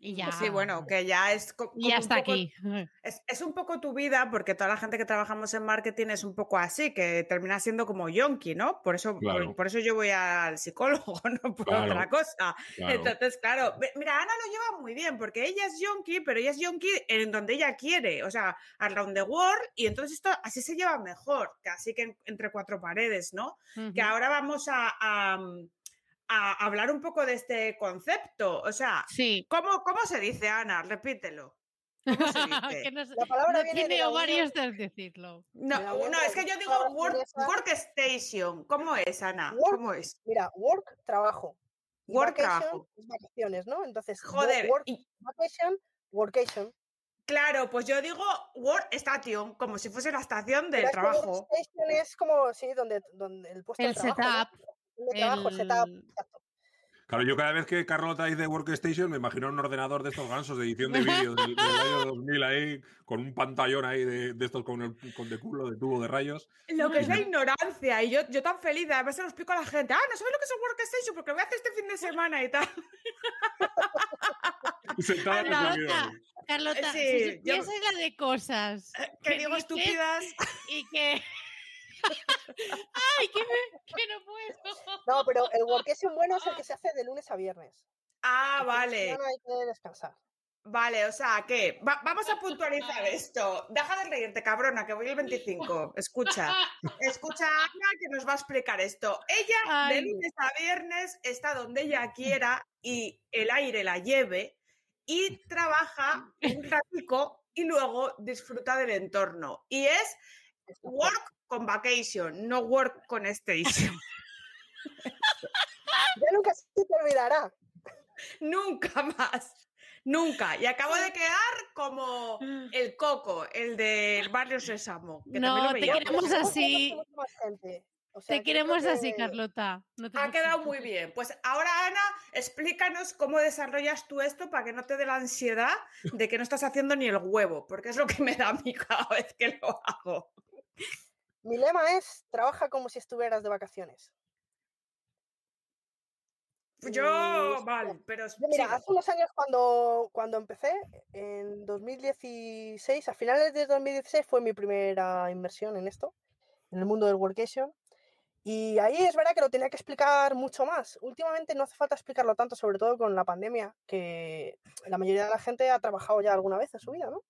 Y ya. Sí, bueno, que ya es. co- y como está poco- aquí. Es, es un poco tu vida, porque toda la gente que trabajamos en marketing es un poco así, que termina siendo como yonki, ¿no? Por eso, por- Claro. por, eso yo voy al psicólogo, no por Claro. otra cosa. Claro. Entonces, claro, mira, Ana lo lleva muy bien, porque ella es yonki, pero ella es yonki en donde ella quiere, o sea, around the world, y entonces esto así se lleva mejor, casi que en- entre cuatro paredes, ¿no? Que ahora vamos a, a- a hablar un poco de este concepto, o sea, Sí. ¿cómo, cómo se dice, Ana? Repítelo. ¿Cómo se dice? que no, La palabra no viene de tiene la ovarios unión- de decirlo. No, de no, es que yo digo work- workstation. ¿Cómo es, Ana? Work- ¿Cómo es? Mira, work, trabajo. Y Work, trabajo. es vacaciones, ¿no? Entonces, Joder, work, y- vacation, workation. claro, pues yo digo workstation, como si fuese la estación del Pero trabajo. workstation es como, sí, donde, donde el puesto El de trabajo. ¿no? setup, El de trabajo, el setup, el- exacto. Claro, yo cada vez que Carlota dice Workstation me imagino un ordenador de estos gansos de edición de vídeo del, del año 2000 ahí, con un pantallón ahí de, de estos con, el, con de culo, de tubo de rayos. Lo que es la ignorancia, y yo, yo tan feliz, además se lo explico a la gente, ah, no sabes lo que es un Workstation porque lo voy a hacer este fin de semana y tal. Sentada Carlota. Carlota, Sí, si yo- supieses la de cosas que digo estúpidas. y que... ¡Ay, que, me- que no puedo! No, pero el workation bueno es el que se hace de lunes a viernes. Ah, vale. semana hay que descansar. Vale, o sea, ¿qué? Va- vamos a puntualizar esto. Deja de reírte, cabrona, que voy el 25. Escucha. Escucha a Ana que nos va a explicar esto. Ella de lunes a viernes está donde ella quiera y el aire la lleve y trabaja un ratico y luego disfruta del entorno. Y es work con vacation, no work con station. Ya nunca se te olvidará. Nunca más. Nunca. Y acabo de quedar como el coco, el del barrio Sésamo. que también No, lo te queremos así. O sea, Te que queremos así, Carlota. No te Ha quedado muy bien. Pues ahora, Ana, explícanos cómo desarrollas tú esto para que no te dé la ansiedad de que no estás haciendo ni el huevo, porque es lo que me da a mí cada vez que lo hago. Mi lema es, trabaja como si estuvieras de vacaciones. Yo, Y- vale, pero Yo, mira, hace unos años cuando, cuando empecé, en 2016, a finales de 2016 fue mi primera inversión en esto, en el mundo del workation. Y ahí es verdad que lo tenía que explicar mucho más. Últimamente no hace falta explicarlo tanto, sobre todo con la pandemia, que la mayoría de la gente ha trabajado ya alguna vez en su vida, ¿no?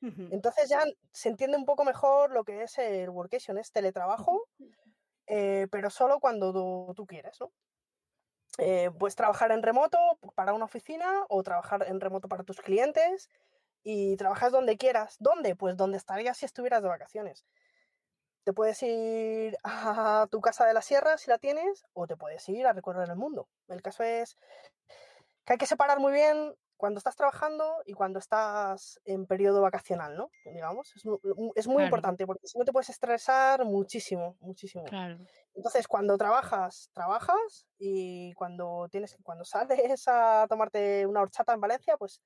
Entonces ya se entiende un poco mejor lo que es el workation, es teletrabajo, eh, pero solo cuando tú, tú quieres, ¿no? Eh, puedes trabajar en remoto para una oficina o trabajar en remoto para tus clientes y trabajas donde quieras. ¿Dónde? Pues donde estarías si estuvieras de vacaciones. Te puedes ir a tu casa de la sierra si la tienes o te puedes ir a recorrer el mundo. El caso es que hay que separar muy bien cuando estás trabajando y cuando estás en periodo vacacional, ¿no? Digamos, es, mu- mu- es muy Claro. importante porque si no te puedes estresar muchísimo, muchísimo. Claro. Entonces, cuando trabajas, trabajas y cuando tienes, cuando sales a tomarte una horchata en Valencia, pues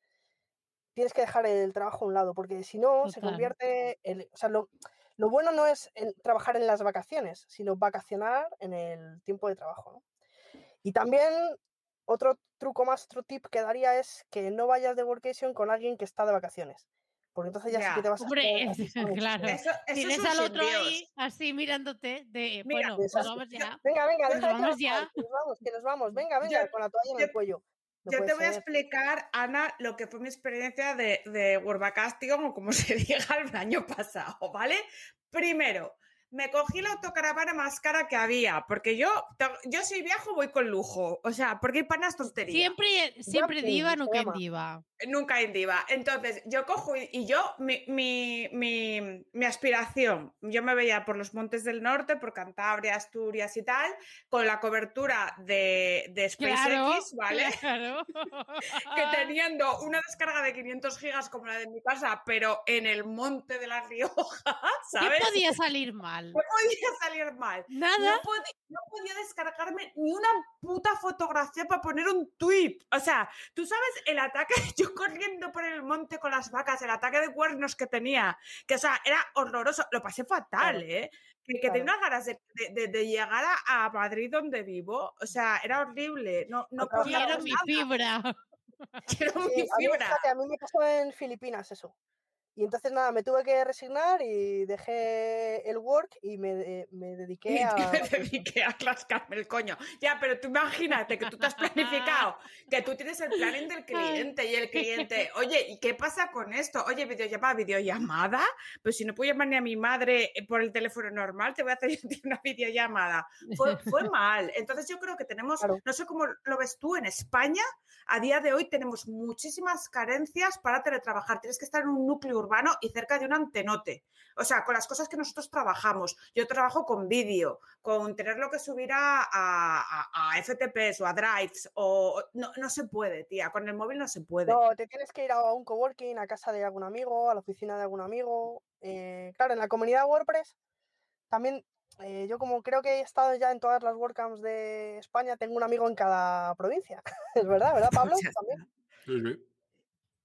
tienes que dejar el trabajo a un lado, porque si no se convierte en, o sea, lo, lo bueno no es en trabajar en las vacaciones, sino vacacionar en el tiempo de trabajo. ¿no? Y también otro truco más, otro tip que daría es que no vayas de workation con alguien que está de vacaciones, porque entonces ya, sí Ya. que te vas a Hombre, estar- es- asustar muchísimo. claro. Eso, eso Tienes es al otro ahí así mirándote de, Mira, bueno, pues vamos ya. Venga, venga, de vamos ya. que nos vamos, que nos vamos, venga, venga, Yo- con la toalla en el cuello. No Yo te voy a explicar, Ana, lo que fue mi experiencia de, de Workvacastion o como se diga el año pasado, ¿vale? Primero, me cogí la autocaravana más cara que había, porque yo, yo si viajo voy con lujo, o sea, porque hay panas tonterías. Siempre, siempre diva, nunca en diva. Nunca en diva. Entonces, yo cojo y, y yo, mi, mi, mi, mi aspiración, yo me veía por los montes del norte, por Cantabria, Asturias y tal, con la cobertura de, de SpaceX, Claro, ¿vale? claro. que teniendo una descarga de 500 gigas como la de mi casa, pero en el monte de La Rioja, ¿sabes? ¿Qué podía salir mal? No podía salir mal. Nada. No, podía, no podía descargarme ni una puta fotografía para poner un tweet. O sea, tú sabes el ataque, yo corriendo por el monte con las vacas, el ataque de cuernos que tenía, que o sea, era horroroso. Lo pasé fatal, Claro. ¿eh? Que, que Claro. tenía unas ganas de, de- de- llegar a, a Madrid donde vivo. O sea, era horrible. No, no podía Quiero mi nada. fibra. Quiero Sí, mi a mí, fibra. fíjate, a mí me pasó en Filipinas eso. Y entonces nada, me tuve que resignar y dejé el work y me, me dediqué a... me dediqué a clascarme el coño. Ya, pero tú imagínate que tú te has planificado, que tú tienes el planning del cliente y el cliente, oye, ¿y qué pasa con esto? Oye, videollamada, videollamada, pues si no puedo llamar ni a mi madre eh, por el teléfono normal, te voy a hacer una videollamada. Fue, fue mal. Entonces yo creo que tenemos, Claro. no sé cómo lo ves tú, en España, a día de hoy tenemos muchísimas carencias para teletrabajar. Tienes que estar en un núcleo urbano y cerca de un antenote. O sea, con las cosas que nosotros trabajamos. Yo trabajo con vídeo, con tenerlo que subir a, a- a- a FTPs o a Drives, o no, no se puede, tía. Con el móvil no se puede. No, te tienes que ir a un coworking, a casa de algún amigo, a la oficina de algún amigo. eh, claro, en la comunidad WordPress también eh, yo como creo que he estado ya en todas las WordCamps de España, tengo un amigo en cada provincia. es verdad, ¿verdad, Pablo? También. Sí, sí.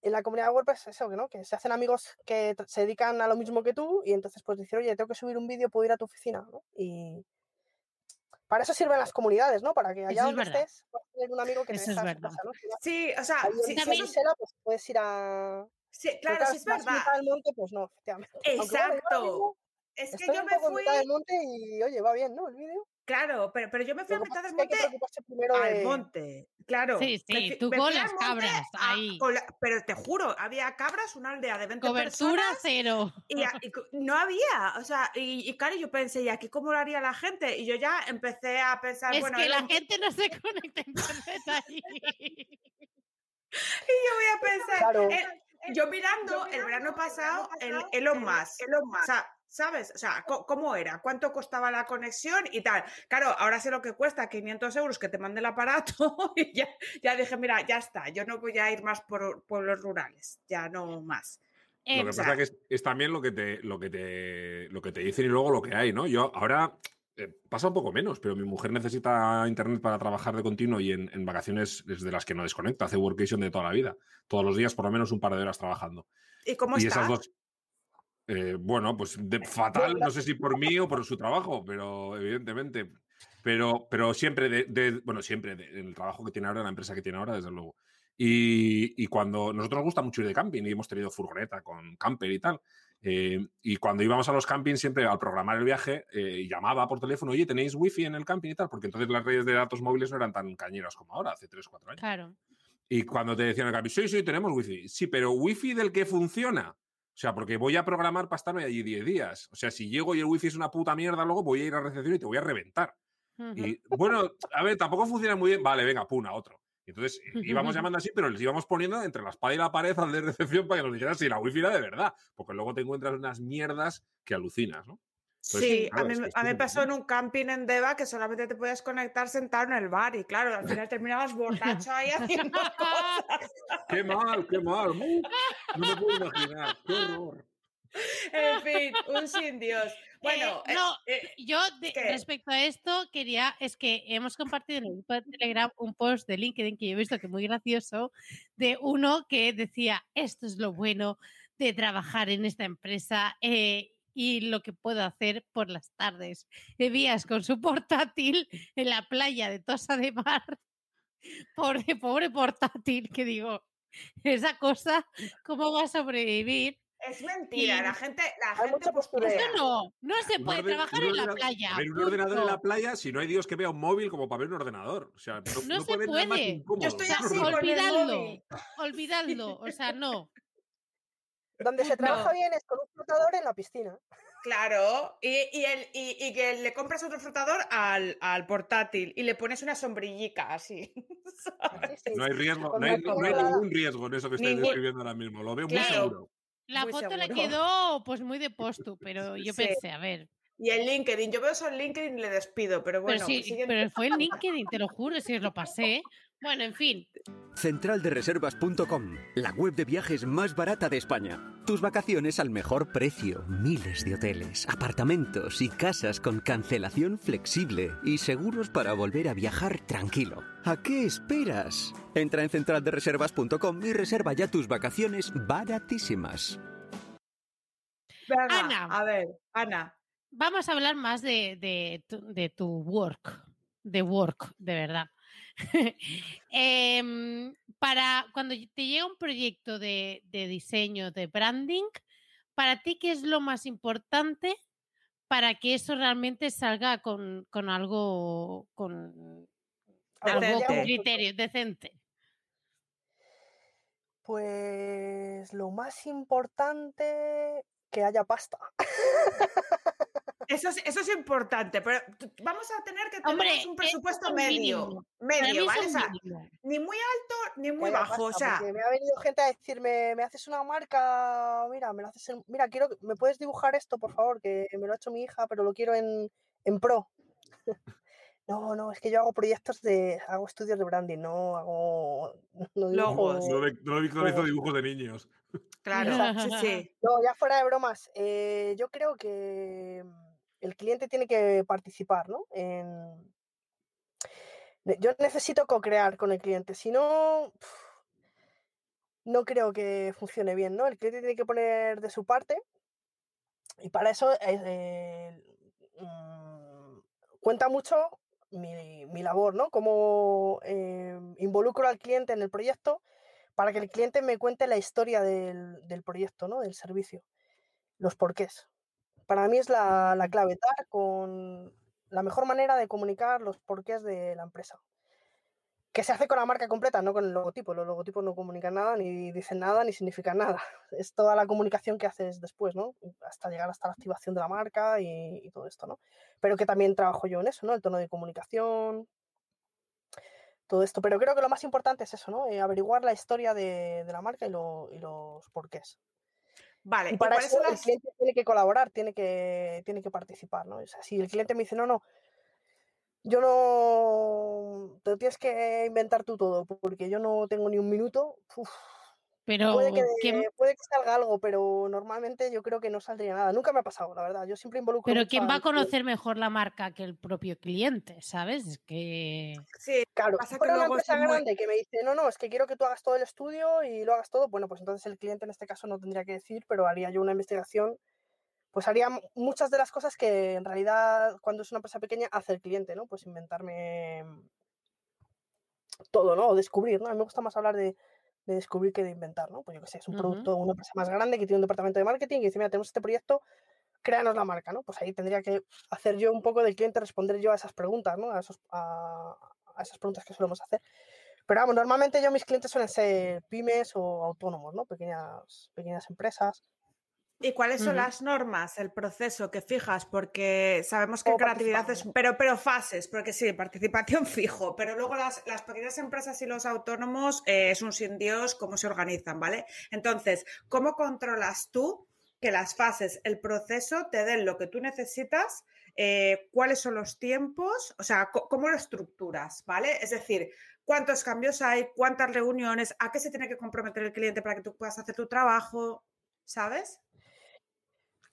En la comunidad de WordPress eso, ¿no? Que se hacen amigos que se dedican a lo mismo que tú y entonces pues dicen, oye, tengo que subir un vídeo, puedo ir a tu oficina, ¿no? Y para eso sirven las comunidades, ¿no? Para que allá Eso es donde verdad. estés puedas tener un amigo que te Eso es deja su verdad. casa, ¿no? Si no, Sí, o sea, sí, también- Gisela, pues puedes ir a... sí, claro, sí es si a verdad. del monte, pues no, efectivamente. Aunque, bueno, yo ahora Exacto. mismo Es que Estoy yo un me fui, mitad del monte y oye, va bien, ¿no? El vídeo. Claro, pero, pero yo me fui a mitad del monte primero al de. monte, claro. Sí, sí, fui- tú con las cabras ahí. la- pero te juro, había cabras, una aldea de 20 Cobertura personas cero. y, y no había, o sea, y, y claro, yo pensé, ¿y aquí cómo lo haría la gente? Y yo ya empecé a pensar, Es bueno, que la un- gente no se conecta internet ahí. y yo voy a pensar, Claro. eh, yo mirando el verano pasado el Elon Musk, o sea, ¿sabes? O sea, ¿cómo era? ¿Cuánto costaba la conexión y tal? Claro, ahora sé lo que cuesta, 500 euros que te mande el aparato y ya, ya dije, mira, ya está, yo no voy a ir más por pueblos rurales, ya no más. Lo que o sea- pasa que es, es también lo que te, lo que te, lo que te dicen y luego lo que hay, ¿no? Yo ahora eh, pasa un poco menos, pero mi mujer necesita internet para trabajar de continuo y en, en vacaciones es de las que no desconecta, hace workation de toda la vida, todos los días por lo menos un par de horas trabajando. ¿Y cómo y está? esas dos, eh, bueno, pues de- fatal, no sé si por mí o por su trabajo, pero evidentemente. Pero, pero siempre, de, de- bueno, siempre de- en el trabajo que tiene ahora, en la empresa que tiene ahora, desde luego. Y, y cuando nosotros nos gusta mucho ir de camping y hemos tenido furgoneta con camper y tal. eh, y cuando íbamos a los campings, siempre al programar el viaje, eh, llamaba por teléfono, oye, ¿tenéis wifi en el camping y tal? Porque entonces las redes de datos móviles no eran tan cañeras como ahora, hace 3, 4 años. Claro. Y cuando te decían el camping, sí, sí, tenemos wifi. Sí, pero wifi del que funciona. O sea, porque voy a programar para estarme allí 10 días. O sea, si llego y el wifi es una puta mierda, luego voy a ir a recepción y te voy a reventar. Y bueno, a ver, tampoco funciona muy bien. Vale, venga, pum, a otro. Y entonces eh, íbamos llamando así, pero les íbamos poniendo entre la espada y la pared al de recepción para que nos dijeran si la wifi era de verdad. Porque luego te encuentras unas mierdas que alucinas, ¿no? Entonces, Sí, claro, a mí, me- esto a mí es me pasó en un camping en Deva que solamente te podías conectar sentado en el bar y claro, al final terminabas borracho ahí haciendo cosas. ¡Qué mal, qué mal! ¡Uh! No me puedo imaginar. ¡Qué horror! En fin, un sin Dios. Bueno, Eh, eh, no, eh, yo respecto a esto quería, es que hemos compartido en el grupo de Telegram un post de LinkedIn que yo he visto que es muy gracioso, de uno que decía, esto es lo bueno de trabajar en esta empresa eh, y lo que puedo hacer por las tardes. Bebías con su portátil en la playa de Tosa de Mar, pobre, pobre portátil, que digo, esa cosa, ¿cómo va a sobrevivir? es mentira, y- la gente, la Hay gente posturea. postureo. Eso no, no se puede orden- trabajar en la playa. Ver, un ordenador en la playa, si no hay Dios que vea un móvil como para ver un ordenador. O sea, no, No no se puede haber nada más puede. Yo estoy así olvidadlo, olvidadlo, o sea, no. Donde se trabaja No. bien es con un flotador en la piscina. Claro, y, y, el, y, y que le compras otro flotador al, al portátil y le pones una sombrillica así. Vale, Sí, sí. No hay riesgo, no hay, no ningún riesgo en eso que estáis Ningún- describiendo ahora mismo. Lo veo muy seguro. La Muy foto le quedó pues muy de postu, pero yo Sí. pensé, a ver, Y el LinkedIn, yo veo eso en LinkedIn y le despido, pero bueno, pero sí, pero fue en LinkedIn, te lo juro, si os lo pasé. Bueno, en fin, Centraldereservas.com, la web de viajes más barata de España. Tus vacaciones al mejor precio, miles de hoteles, apartamentos y casas con cancelación flexible y seguros para volver a viajar tranquilo. ¿A qué esperas? Entra en centraldereservas.com y reserva ya tus vacaciones baratísimas. Venga, Ana. A ver, Ana. vamos a hablar más de, de tu work, de work, de verdad. Em, para cuando te llega un proyecto de, de diseño, de branding, para ti, ¿qué es lo más importante para que eso realmente salga con, con algo, con algo con criterio, decente? Pues lo más importante que haya pasta. Eso es, eso es importante, pero vamos a tener que tener Hombre, un es presupuesto un medio. mínimo. Medio, ¿vale? O sea, ni muy alto ni muy bajo. O sea, me ha venido gente a decirme, me haces una marca, mira, me lo haces en- mira, quiero, me puedes dibujar esto, por favor, que me lo ha hecho mi hija, pero lo quiero en, en pro. No, no, es que yo hago proyectos de, hago estudios de branding, no hago, no dibujo- Logos. No, no he visto hizo dibujos de niños. claro, sí, sí. No, ya fuera de bromas, eh, yo creo que el cliente tiene que participar, ¿no? Yo necesito co-crear con el cliente, si no, no creo que funcione bien, ¿no? El cliente tiene que poner de su parte y para eso eh, mm, cuenta mucho mi, labor, ¿no? Cómo eh, involucro al cliente en el proyecto para que el cliente me cuente la historia del, del proyecto, ¿no? Del servicio, los porqués. Para mí es la, la clave, dar con la mejor manera de comunicar los porqués de la empresa que se hace con la marca completa, no con el logotipo. Los logotipos no comunican nada, ni dicen nada, ni significan nada. Es toda la comunicación que haces después, ¿no? Hasta llegar hasta la activación de la marca y, todo esto, ¿no? Pero que también trabajo yo en eso, ¿no? El tono de comunicación, todo esto. Pero creo que lo más importante es eso, ¿no? Eh, averiguar la historia de, la marca y, los porqués. Vale, y para eso el cliente tiene que colaborar, tiene que, tiene que participar, ¿no? O sea, si el cliente me dice, no, no, yo no. Te tienes que inventar tú todo, porque yo no tengo ni un minuto. Pero puede que, puede que salga algo, pero normalmente yo creo que no saldría nada. Nunca me ha pasado, la verdad. Yo siempre involucro. Pero ¿quién va a conocer mejor la marca que el propio cliente? ¿Sabes? Es que. Sí, claro. Pasa que una empresa grande que me dice, no, no, es que quiero que tú hagas todo el estudio y lo hagas todo, bueno, pues entonces el cliente en este caso no tendría que decir, pero haría yo una investigación pues haría muchas de las cosas que en realidad cuando es una empresa pequeña hace el cliente, ¿no? Pues inventarme todo, ¿no? O descubrir, ¿no? A mí me gusta más hablar de, descubrir que de inventar, ¿no? Pues yo qué sé, es un producto de una empresa más grande que tiene un departamento de marketing y dice, mira, tenemos este proyecto, créanos la marca, ¿no? Pues ahí tendría que hacer yo un poco del cliente, responder yo a esas preguntas, ¿no? A, a, esas preguntas que solemos hacer. Pero vamos, normalmente yo mis clientes suelen ser pymes o autónomos, ¿no? Pequeñas, pequeñas empresas ¿Y cuáles son las normas, el proceso que fijas? Porque sabemos que creatividad es, pero, pero fases, porque sí, participación fijo, pero luego las, las pequeñas empresas y los autónomos eh, es un sin Dios cómo se organizan, ¿vale? Entonces, ¿cómo controlas tú que las fases, el proceso te den lo que tú necesitas? Eh, ¿Cuáles son los tiempos? O sea, ¿cómo lo estructuras, ¿vale? Es decir, ¿cuántos cambios hay? ¿Cuántas reuniones? ¿A qué se tiene que comprometer el cliente para que tú puedas hacer tu trabajo? ¿Sabes?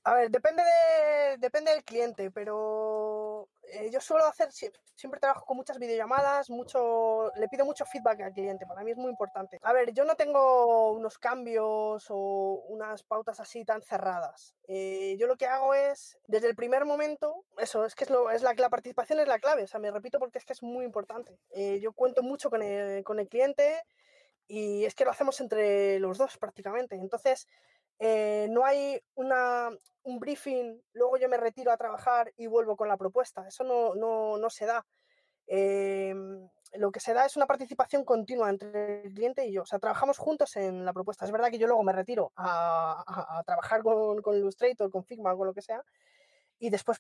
A ver, depende, de, depende del cliente, pero eh, yo suelo hacer, siempre, trabajo con muchas videollamadas, mucho, le pido mucho feedback al cliente, para mí es muy importante. A ver, yo no tengo unos cambios o unas pautas así tan cerradas. Eh, yo lo que hago es, desde el primer momento, eso, es que es, lo, es la, participación es la clave, o sea, me repito porque es que es muy importante. Eh, yo cuento mucho con el, con el cliente y es que lo hacemos entre los dos prácticamente. Entonces, eh, no hay un briefing, luego yo me retiro a trabajar y vuelvo con la propuesta. Eso no, no, no se da. Em, lo que se da es una participación continua entre el cliente y yo. O sea, trabajamos juntos en la propuesta. Es verdad que yo luego me retiro a, trabajar con, con, Illustrator, con Figma con lo que sea, y después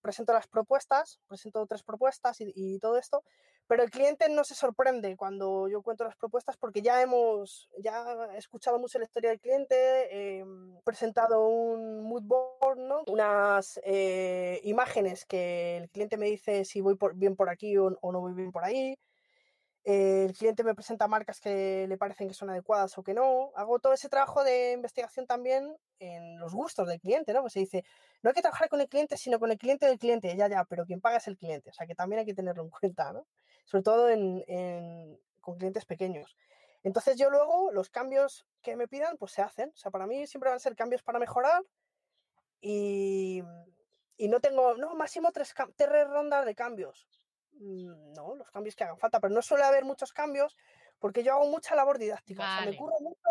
presento las propuestas, presento tres propuestas y, todo esto, pero el cliente no se sorprende cuando yo cuento las propuestas porque ya hemos, ya escuchado mucho la historia del cliente, he presentado un mood board, ¿no? unas eh, imágenes que el cliente me dice si voy bien por aquí o, no voy bien por ahí, el cliente me presenta marcas que le parecen que son adecuadas o que no. Hago todo ese trabajo de investigación también en los gustos del cliente, ¿no? Pues se dice, no hay que trabajar con el cliente, sino con el cliente del cliente, ya, ya, pero quien paga es el cliente, o sea que también hay que tenerlo en cuenta, ¿no? Sobre todo en, con clientes pequeños. Entonces yo luego los cambios que me pidan, pues se hacen. O sea, para mí siempre van a ser cambios para mejorar y, y no tengo, no, máximo tres, tres rondas de cambios. Mm, no, los cambios que hagan falta, pero no suele haber muchos cambios porque yo hago mucha labor didáctica. O sea, me curro mucho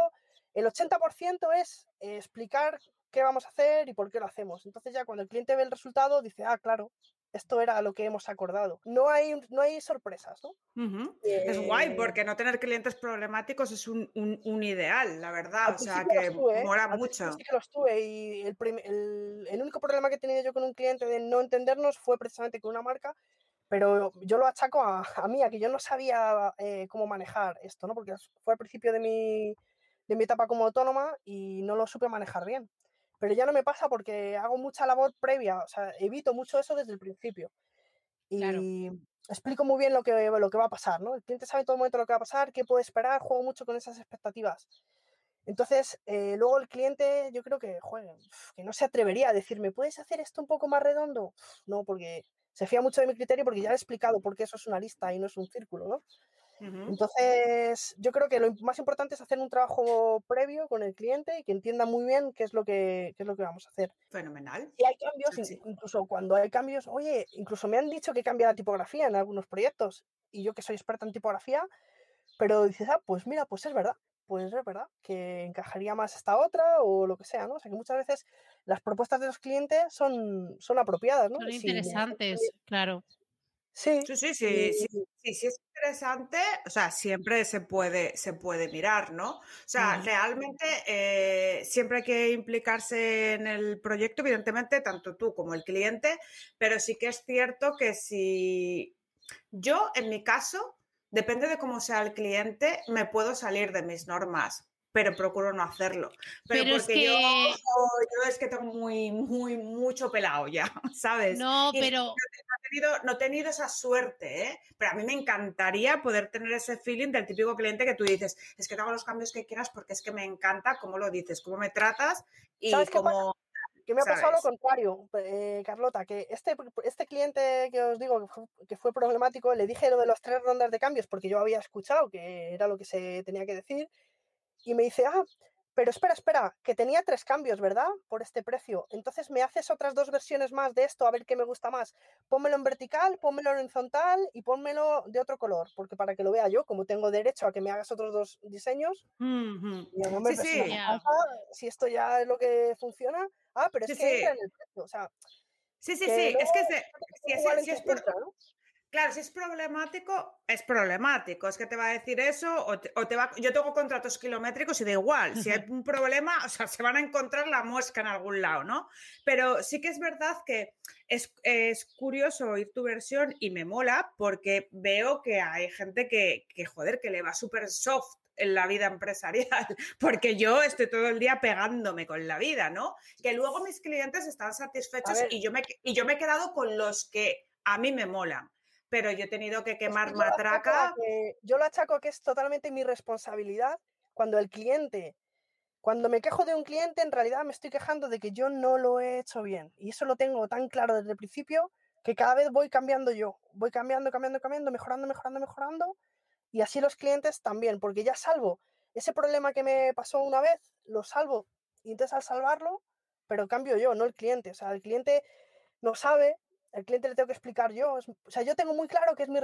el 80% es eh, explicar qué vamos a hacer y por qué lo hacemos. Entonces ya cuando el cliente ve el resultado dice, ah, claro, esto era lo que hemos acordado. No hay, no hay sorpresas, ¿no? es guay, eh, porque no tener clientes problemáticos es un, ideal, la verdad. O sea, que ¿eh? mola mucho. Sí que los tuve y el, el, único problema que he tenido yo con un cliente de no entendernos fue precisamente con una marca, pero yo lo achaco a, a mí, a que yo no sabía cómo manejar esto, ¿no? Porque fue al principio de mi, de mi etapa como autónoma y no lo supe manejar bien. Pero ya no me pasa porque hago mucha labor previa, o sea, evito mucho eso desde el principio. Y explico muy bien lo que, lo que va a pasar, ¿no? El cliente sabe todo momento lo que va a pasar, qué puede esperar, juego mucho con esas expectativas. Entonces, eh, luego el cliente, yo creo que, joder, que no se atrevería a decirme, ¿puedes hacer esto un poco más redondo? No, porque se fía mucho de mi criterio porque ya he explicado por qué eso es una lista y no es un círculo, ¿no? Entonces, yo creo que lo más importante es hacer un trabajo previo con el cliente y que entienda muy bien qué es lo que, qué es lo que vamos a hacer. Fenomenal. Y hay cambios, incluso cuando hay cambios, oye, incluso me han dicho que cambia la tipografía en algunos proyectos y yo que soy experta en tipografía, pero dices, ah, pues mira, pues es verdad, pues es verdad, que encajaría más esta otra o lo que sea, ¿no? O sea que muchas veces las propuestas de los clientes son, son apropiadas, ¿no? Son interesantes, claro. Sí, sí, sí, sí, sí, sí, es interesante, o sea, siempre se puede, se puede mirar, ¿no? O sea, realmente eh, siempre hay que implicarse en el proyecto, evidentemente, tanto tú como el cliente, pero sí que es cierto que si yo, en mi caso, depende de cómo sea el cliente, me puedo salir de mis normas pero procuro no hacerlo. Pero, porque yo, yo, es que tengo muy, muy, mucho pelado ya, ¿sabes? No, pero... No he, tenido, no he tenido esa suerte, ¿eh? Pero a mí me encantaría poder tener ese feeling del típico cliente que tú dices, es que te hago los cambios que quieras porque es que me encanta cómo lo dices, cómo me tratas y cómo... Que me ha pasado lo contrario, eh, Carlota, que este, este cliente que os digo que fue, que fue, problemático, le dije lo de las tres rondas de cambios porque yo había escuchado que era lo que se tenía que decir y me dice, ah, pero espera, espera, que tenía tres cambios, ¿verdad? Por este precio. Entonces me haces otras dos versiones más de esto a ver qué me gusta más. Pónmelo en vertical, pónmelo en horizontal y pónmelo de otro color, porque para que lo vea yo, como tengo derecho a que me hagas otros dos diseños, sí, sí. si esto ya es lo que funciona, ah, pero es que entra en el precio, o sea, Sí, sí, sí, es que si, es, si es por, Claro, si es problemático, es problemático. Es que te va a decir eso o te, va... Yo tengo contratos kilométricos y da igual. Si hay un problema, o sea, se van a encontrar la muesca en algún lado, ¿no? Pero sí que es verdad que es, curioso oír tu versión y me mola porque veo que hay gente que, que joder, que le va súper soft en la vida empresarial, porque yo estoy todo el día pegándome con la vida, ¿no? Que luego mis clientes están satisfechos y yo, me, y yo me he quedado con los que a mí me molan pero yo he tenido que quemar matraca. yo lo achaco que es totalmente mi responsabilidad cuando el cliente, cuando me quejo de un cliente, en realidad me estoy quejando de que yo no lo he hecho bien. Y eso lo tengo tan claro desde el principio que cada vez voy cambiando yo, voy cambiando, cambiando, cambiando, mejorando, mejorando, mejorando. Y así los clientes también, porque ya salvo ese problema que me pasó una vez, lo salvo y entonces al salvarlo, pero cambio yo, no el cliente. O sea, el cliente no sabe el cliente le tengo que explicar yo. o sea, yo tengo muy claro que es mi,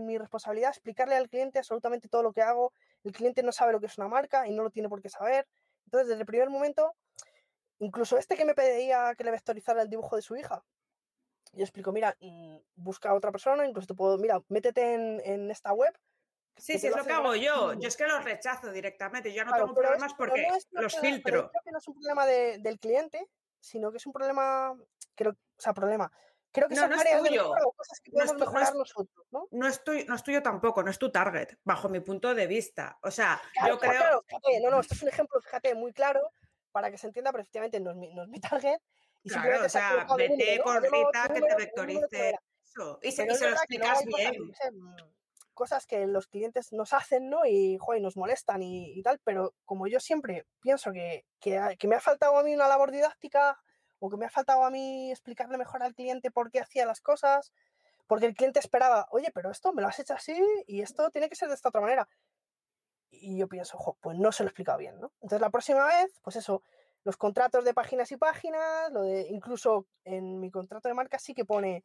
mi, responsabilidad explicarle al cliente absolutamente todo lo que hago. El cliente no sabe lo que es una marca y no lo tiene por qué saber. Entonces, desde el primer momento, incluso este que me pedía que le vectorizara el dibujo de su hija, yo explico, mira, mm, busca a otra persona, incluso te puedo, mira, métete en, esta web. Sí, sí, es lo que hago yo. Yo es que los rechazo directamente. Yo no tengo problemas porque los filtro. creo que no es un problema del cliente, sino que es un problema, creo, o sea, problema Creo que no, son no es tuyo. cosas que podemos no es, mejorar nosotros, ¿no? No es, tuyo, no es tuyo tampoco, no es tu target, bajo mi punto de vista. O sea, yo creo... Claro, fíjate, no, no, esto es un ejemplo, fíjate, muy claro, para que se entienda, pero efectivamente no es mi, no es mi target. Y claro, o sea, vete con Rita que te vectorice eso. Y se, y se lo explicas bien. Cosas, que los clientes nos hacen, ¿no? Y, joder, nos molestan y, y tal, pero como yo siempre pienso que, que, que me ha faltado a mí una labor didáctica o que me ha faltado a mí explicarle mejor al cliente por qué hacía las cosas, porque el cliente esperaba, oye, pero esto me lo has hecho así y esto tiene que ser de esta otra manera. Y yo pienso, ojo, pues no se lo he explicado bien, ¿no? Entonces la próxima vez, pues eso, los contratos de páginas y páginas, lo de incluso en mi contrato de marca sí que pone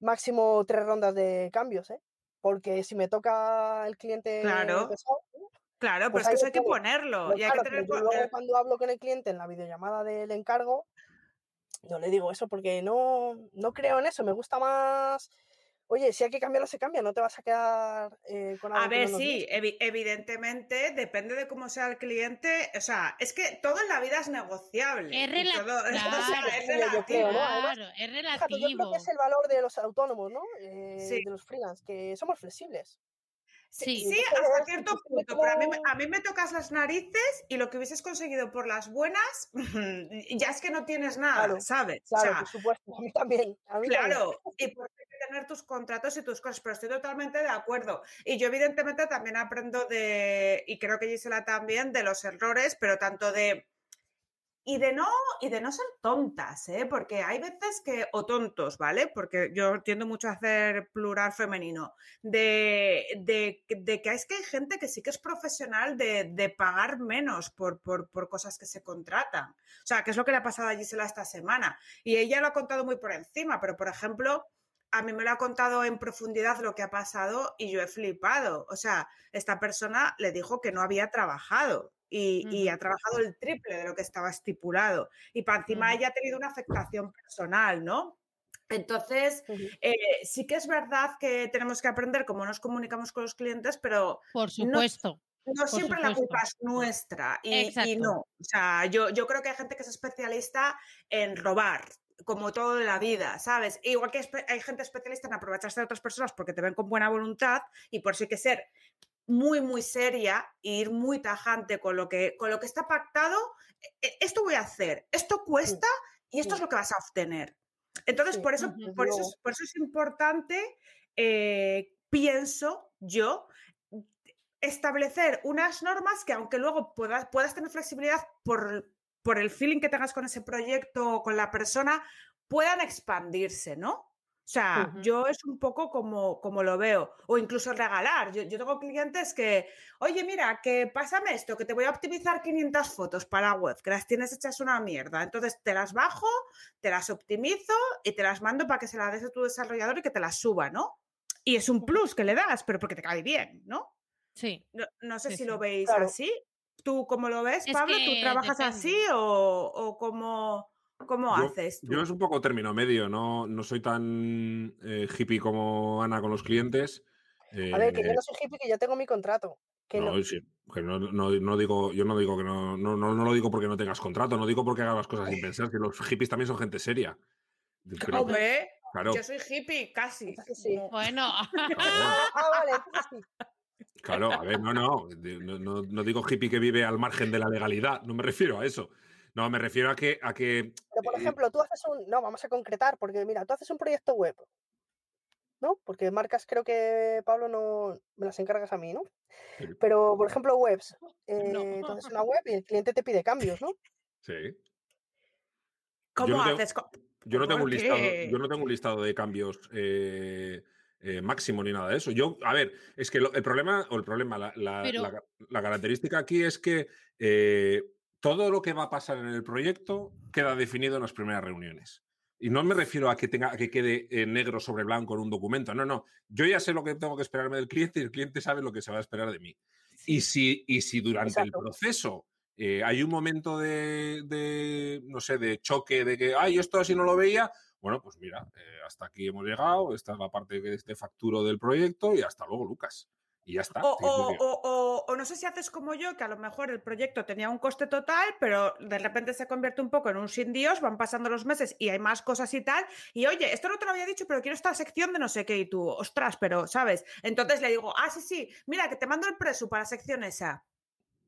máximo tres rondas de cambios, ¿eh? Porque si me toca el cliente claro. Claro, pues, pues eso hay que ponerlo. Y hay que tener... luego cuando hablo con el cliente en la videollamada del encargo, yo le digo eso porque no, no creo en eso, me gusta más oye, si hay que cambiarlo, se cambia, no te vas a quedar eh, con algo. A ver, sí, evidentemente, depende de cómo sea el cliente. O sea, es que todo en la vida es negociable. Es, claro, es relativo. Claro, es relativo. yo creo que es el valor de los autónomos, ¿no? Eh, de los freelance, que somos flexibles. Sí, hasta cierto punto, pero a mí, a mí, me tocas las narices y lo que hubieses conseguido por las buenas, ya es que no tienes nada, ¿sabes? Claro, por supuesto, a mí también. claro, y porque tener tus contratos y tus cosas, pero estoy totalmente de acuerdo. Y yo evidentemente también aprendo de, y creo que Gisela también, de los errores, pero tanto de y de no, y de no ser tontas, ¿eh? porque hay veces que, o tontos, ¿vale? Porque yo tiendo mucho a hacer plural femenino, de, de, que es que hay gente que sí que es profesional de, de pagar menos por, por, por, cosas que se contratan. O sea, que es lo que le ha pasado a Gisela esta semana. Y ella lo ha contado muy por encima, pero por ejemplo, a mí me lo ha contado en profundidad lo que ha pasado y yo he flipado. O sea, esta persona le dijo que no había trabajado y, y, ha trabajado el triple de lo que estaba estipulado. Y para encima ella ha tenido una afectación personal, ¿no? Entonces, eh, sí que es verdad que tenemos que aprender cómo nos comunicamos con los clientes, pero... Por supuesto. No, no por siempre supuesto. la culpa es nuestra. Y, y, no. O sea, yo, yo creo que hay gente que es especialista en robar, como todo de la vida, ¿sabes? Igual que hay gente especialista en aprovecharse de otras personas porque te ven con buena voluntad y por eso hay que ser muy, muy seria e ir muy tajante con lo que, con lo que está pactado. e, Esto voy a hacer, esto cuesta y esto es lo que vas a obtener. Entonces, por, eso, por, eso, es, por eso es importante, eh, pienso yo, establecer unas normas que aunque luego puedas, puedas tener flexibilidad por, por el feeling que tengas con ese proyecto o con la persona, puedan expandirse, ¿no? O sea, uh -huh. yo es un poco como, como lo veo. O incluso regalar. Yo, yo, tengo clientes que, oye, mira, que pásame esto, que te voy a optimizar 500 fotos para la web, que las tienes hechas una mierda. Entonces te las bajo, te las optimizo y te las mando para que se las des a tu desarrollador y que te las suba, ¿no? Y es un plus que le das, pero porque te cae bien, ¿no? Sí. No, no sé sí, si sí. lo veis Claro. así. ¿Tú cómo lo ves, Es Pablo? que ¿Tú trabajas depende. así o, o cómo, cómo Yo, haces tú? yo es un poco término medio, no, no soy tan eh, hippie como Ana con los clientes. A ver, que yo Eh, no soy hippie, que yo tengo mi contrato. Que no. no, sí, que no, no- no digo, yo no digo que no, no, no, no lo digo porque no tengas contrato, no digo porque hagas las cosas sin pensar, que los hippies también son gente seria. Pero, Hombre, claro, yo soy hippie, casi. Sí. No. Bueno, Ah, ah, vale, sí. claro, a ver, no, no, no- no digo hippie que vive al margen de la legalidad, no me refiero a eso. No, me refiero a que, a que Pero, por eh, ejemplo, tú haces un. No, vamos a concretar, porque mira, tú haces un proyecto web. ¿No? Porque marcas creo que, Pablo, no me las encargas a mí, ¿no? Sí. Pero, por ejemplo, webs. Eh, No. Tú haces una web y el cliente te pide cambios, ¿no? sí. ¿Cómo no tengo- haces? Co- Yo no tengo un ¿Por listado, yo no tengo un listado de cambios eh, eh, máximo ni nada de eso. Yo, a ver, es que lo- el problema, o el problema, la, la- Pero- la- la característica aquí es que eh, todo lo que va a pasar en el proyecto queda definido en las primeras reuniones. Y no me refiero a que tenga a que quede eh, negro sobre blanco en un documento. No, no. Yo ya sé lo que tengo que esperarme del cliente y el cliente sabe lo que se va a esperar de mí. Y si, y si durante el proceso eh, hay un momento de, de, no sé, de choque, de que, ay, esto así no lo veía, bueno, pues mira, eh, hasta aquí hemos llegado, esta es la parte que este facturo del proyecto y hasta luego, Lucas. Y ya está. O, Te quiero o- decir, o- o- o no sé si haces como yo, que a lo mejor el proyecto tenía un coste total, pero de repente se convierte un poco en un sin Dios, van pasando los meses y hay más cosas y tal. Y oye, esto no te lo había dicho, pero quiero esta sección de no sé qué y tú, ostras, pero ¿sabes? Entonces le digo, ah, sí, sí, mira, que te mando el preso para la sección esa.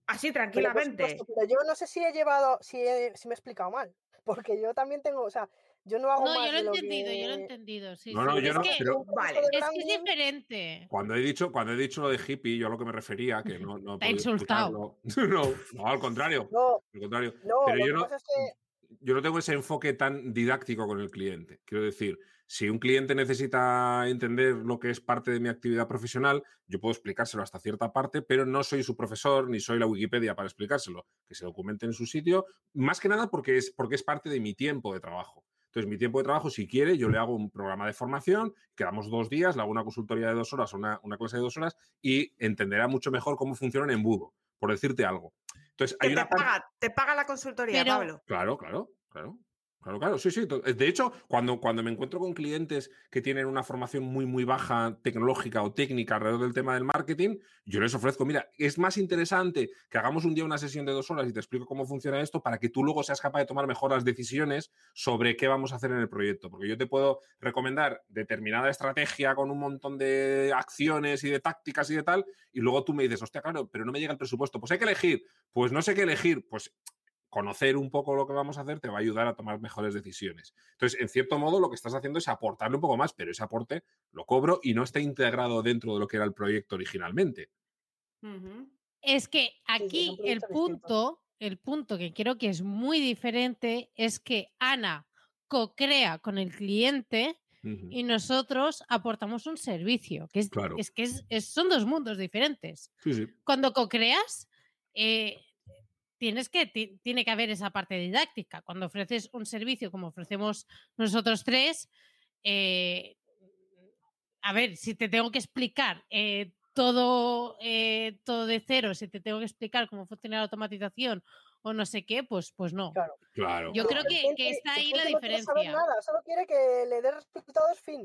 Así, Pero, tranquilamente. supuesto, pero yo no sé si he llevado, si, he- si me he explicado mal. Porque yo también tengo, o sea, yo no hago no, más yo lo he lo entendido, yo lo he entendido. Sí, No, no, sí. yo es, no, que, pero- Vale. es que es diferente. Cuando he dicho, cuando he dicho lo de hippie, yo a lo que me refería, que no, no he Te ha podido insultado. No, no, al contrario. No, Al contrario. no, Pero lo yo que no, pasa es que yo no tengo ese enfoque tan didáctico con el cliente. Quiero decir, si un cliente necesita entender lo que es parte de mi actividad profesional, yo puedo explicárselo hasta cierta parte, pero no soy su profesor ni soy la Wikipedia para explicárselo. Que se documente en su sitio, más que nada porque es, porque es parte de mi tiempo de trabajo. Entonces, mi tiempo de trabajo, si quiere, yo le hago un programa de formación, quedamos dos días, le hago una consultoría de dos horas, una, una clase de dos horas, y entenderá mucho mejor cómo funciona un embudo, por decirte algo. Entonces, hay te una parte- paga, te paga la consultoría, Pero- Pablo. Claro, claro, claro. Claro, claro, sí, sí. to- De hecho, cuando, cuando me encuentro con clientes que tienen una formación muy, muy baja tecnológica o técnica alrededor del tema del marketing, yo les ofrezco, mira, es más interesante que hagamos un día una sesión de dos horas y te explico cómo funciona esto para que tú luego seas capaz de tomar mejor las decisiones sobre qué vamos a hacer en el proyecto. Porque yo te puedo recomendar determinada estrategia con un montón de acciones y de tácticas y de tal, y luego tú me dices, hostia, claro, pero no me llega el presupuesto. Pues hay que elegir. Pues no sé qué elegir. Pues conocer un poco lo que vamos a hacer te va a ayudar a tomar mejores decisiones. Entonces, en cierto modo, lo que estás haciendo es aportarle un poco más, pero ese aporte lo cobro y no está integrado dentro de lo que era el proyecto originalmente. Es que sí, aquí el punto, el punto que creo que es muy diferente es que Ana co-crea con el cliente y nosotros aportamos un servicio, que es, Claro. es que es- es- son dos mundos diferentes. Sí, sí. Cuando co-creas, eh, tienes que, ti- tiene que haber esa parte didáctica. Cuando ofreces un servicio como ofrecemos nosotros tres, eh, a ver, si te tengo que explicar eh, todo, eh, todo de cero, si te tengo que explicar cómo funciona la automatización o no sé qué, pues, pues no. Claro. Claro. Yo creo que, está ahí la cliente no quiere saber diferencia. nada, solo quiere que le dé resultados fin.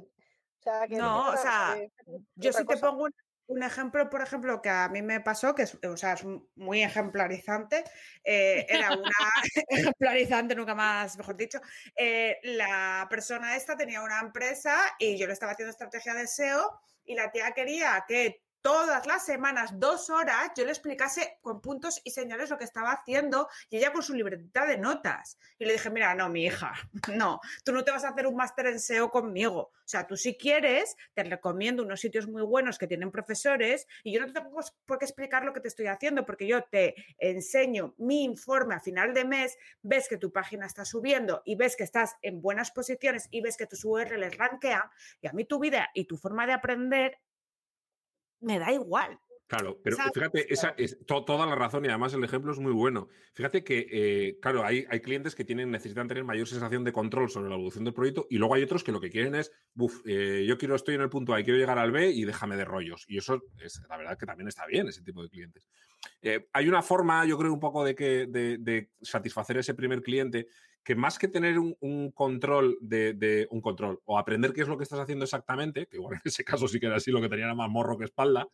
O sea, que No, o sea, que- Yo si te pongo un, un ejemplo, por ejemplo, que a mí me pasó, que es, o sea, es muy ejemplarizante, eh, era una ejemplarizante, nunca más, mejor dicho. eh, la persona esta tenía una empresa y yo le estaba haciendo estrategia de SEO y la tía quería que todas las semanas, dos horas, yo le explicase con puntos y señales lo que estaba haciendo y ella con su libretita de notas. Y le dije, mira, no, mi hija, no, tú no te vas a hacer un máster en SEO conmigo. O sea, tú si quieres, te recomiendo unos sitios muy buenos que tienen profesores y yo no te tengo por qué explicar lo que te estoy haciendo porque yo te enseño mi informe a final de mes, ves que tu página está subiendo y ves que estás en buenas posiciones y ves que tus URLs rankean y a mí tu vida y tu forma de aprender me da igual. Claro, pero ¿Sabes? fíjate, esa es to- toda la razón y además el ejemplo es muy bueno. Fíjate que, eh, claro, hay, hay clientes que tienen, necesitan tener mayor sensación de control sobre la evolución del proyecto y luego hay otros que lo que quieren es, buf, eh, yo quiero, estoy en el punto A y quiero llegar al B y déjame de rollos. Y eso es, la verdad que también está bien, ese tipo de clientes. Eh, hay una forma, yo creo, un poco de, que, de, de satisfacer ese primer cliente que más que tener un, un control de, de- un control o aprender qué es lo que estás haciendo exactamente, que igual en ese caso sí que era así, lo que tenía era más morro que espalda,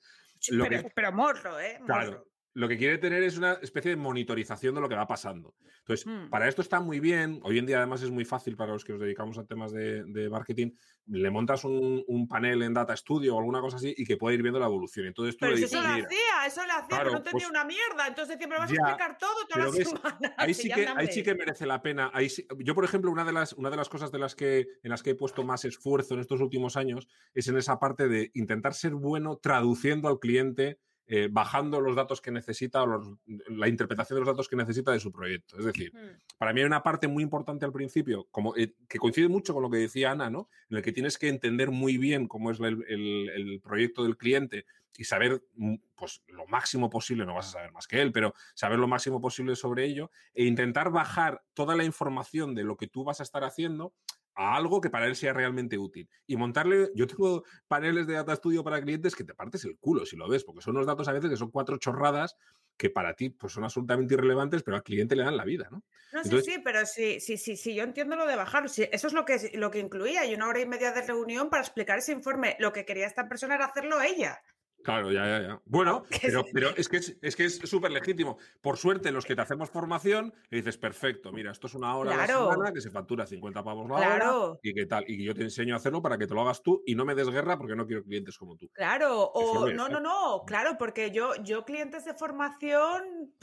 Lo pero, que- pero morro, ¿eh? Claro. Lo que quiere tener es una especie de monitorización de lo que va pasando. Entonces, Mm. para esto está muy bien. Hoy en día, además, es muy fácil para los que nos dedicamos a temas de, de marketing. Le montas un, un panel en Data Studio o alguna cosa así y que puede ir viendo la evolución. Entonces, tú Pero le dices, eso lo "Mira, hacía, eso lo hacía, Claro, pero no entendía pues- una mierda. Entonces siempre vas Ya, a explicar todo toda pero la ves, semana. ahí sí, que, ahí sí que merece la pena. Ahí sí- yo, por ejemplo, una de, las, una de las cosas de las que, en las que he puesto más esfuerzo en estos últimos años es en esa parte de intentar ser bueno traduciendo al cliente, eh, bajando los datos que necesita o los- la interpretación de los datos que necesita de su proyecto. Es decir, Mm. para mí hay una parte muy importante al principio, como, eh, que coincide mucho con lo que decía Ana, ¿no? En el que tienes que entender muy bien cómo es el, el- el proyecto del cliente y saber mm, pues, lo máximo posible, no vas a saber más que él, pero saber lo máximo posible sobre ello e intentar bajar toda la información de lo que tú vas a estar haciendo a algo que para él sea realmente útil. Y montarle, yo tengo paneles de Data Studio para clientes que te partes el culo si lo ves, porque son unos datos a veces que son cuatro chorradas que para ti pues, son absolutamente irrelevantes, pero al cliente le dan la vida, ¿no? No, sí, Entonces- sí, pero sí, sí, sí, sí, yo entiendo lo de bajarlo. Sí, eso es lo que, lo que incluía. Y una hora y media de reunión para explicar ese informe. Lo que quería esta persona era hacerlo ella. Claro, ya, ya, ya. Bueno, pero, pero es que es, es que es súper legítimo. Por suerte, los que te hacemos formación, le dices, perfecto, mira, esto es una hora a Claro. la semana que se factura 50 pavos la hora Claro. y qué tal. Y yo te enseño a hacerlo para que te lo hagas tú y no me des guerra porque no quiero clientes como tú. Claro, o no, no, no, claro, porque yo, yo clientes de formación,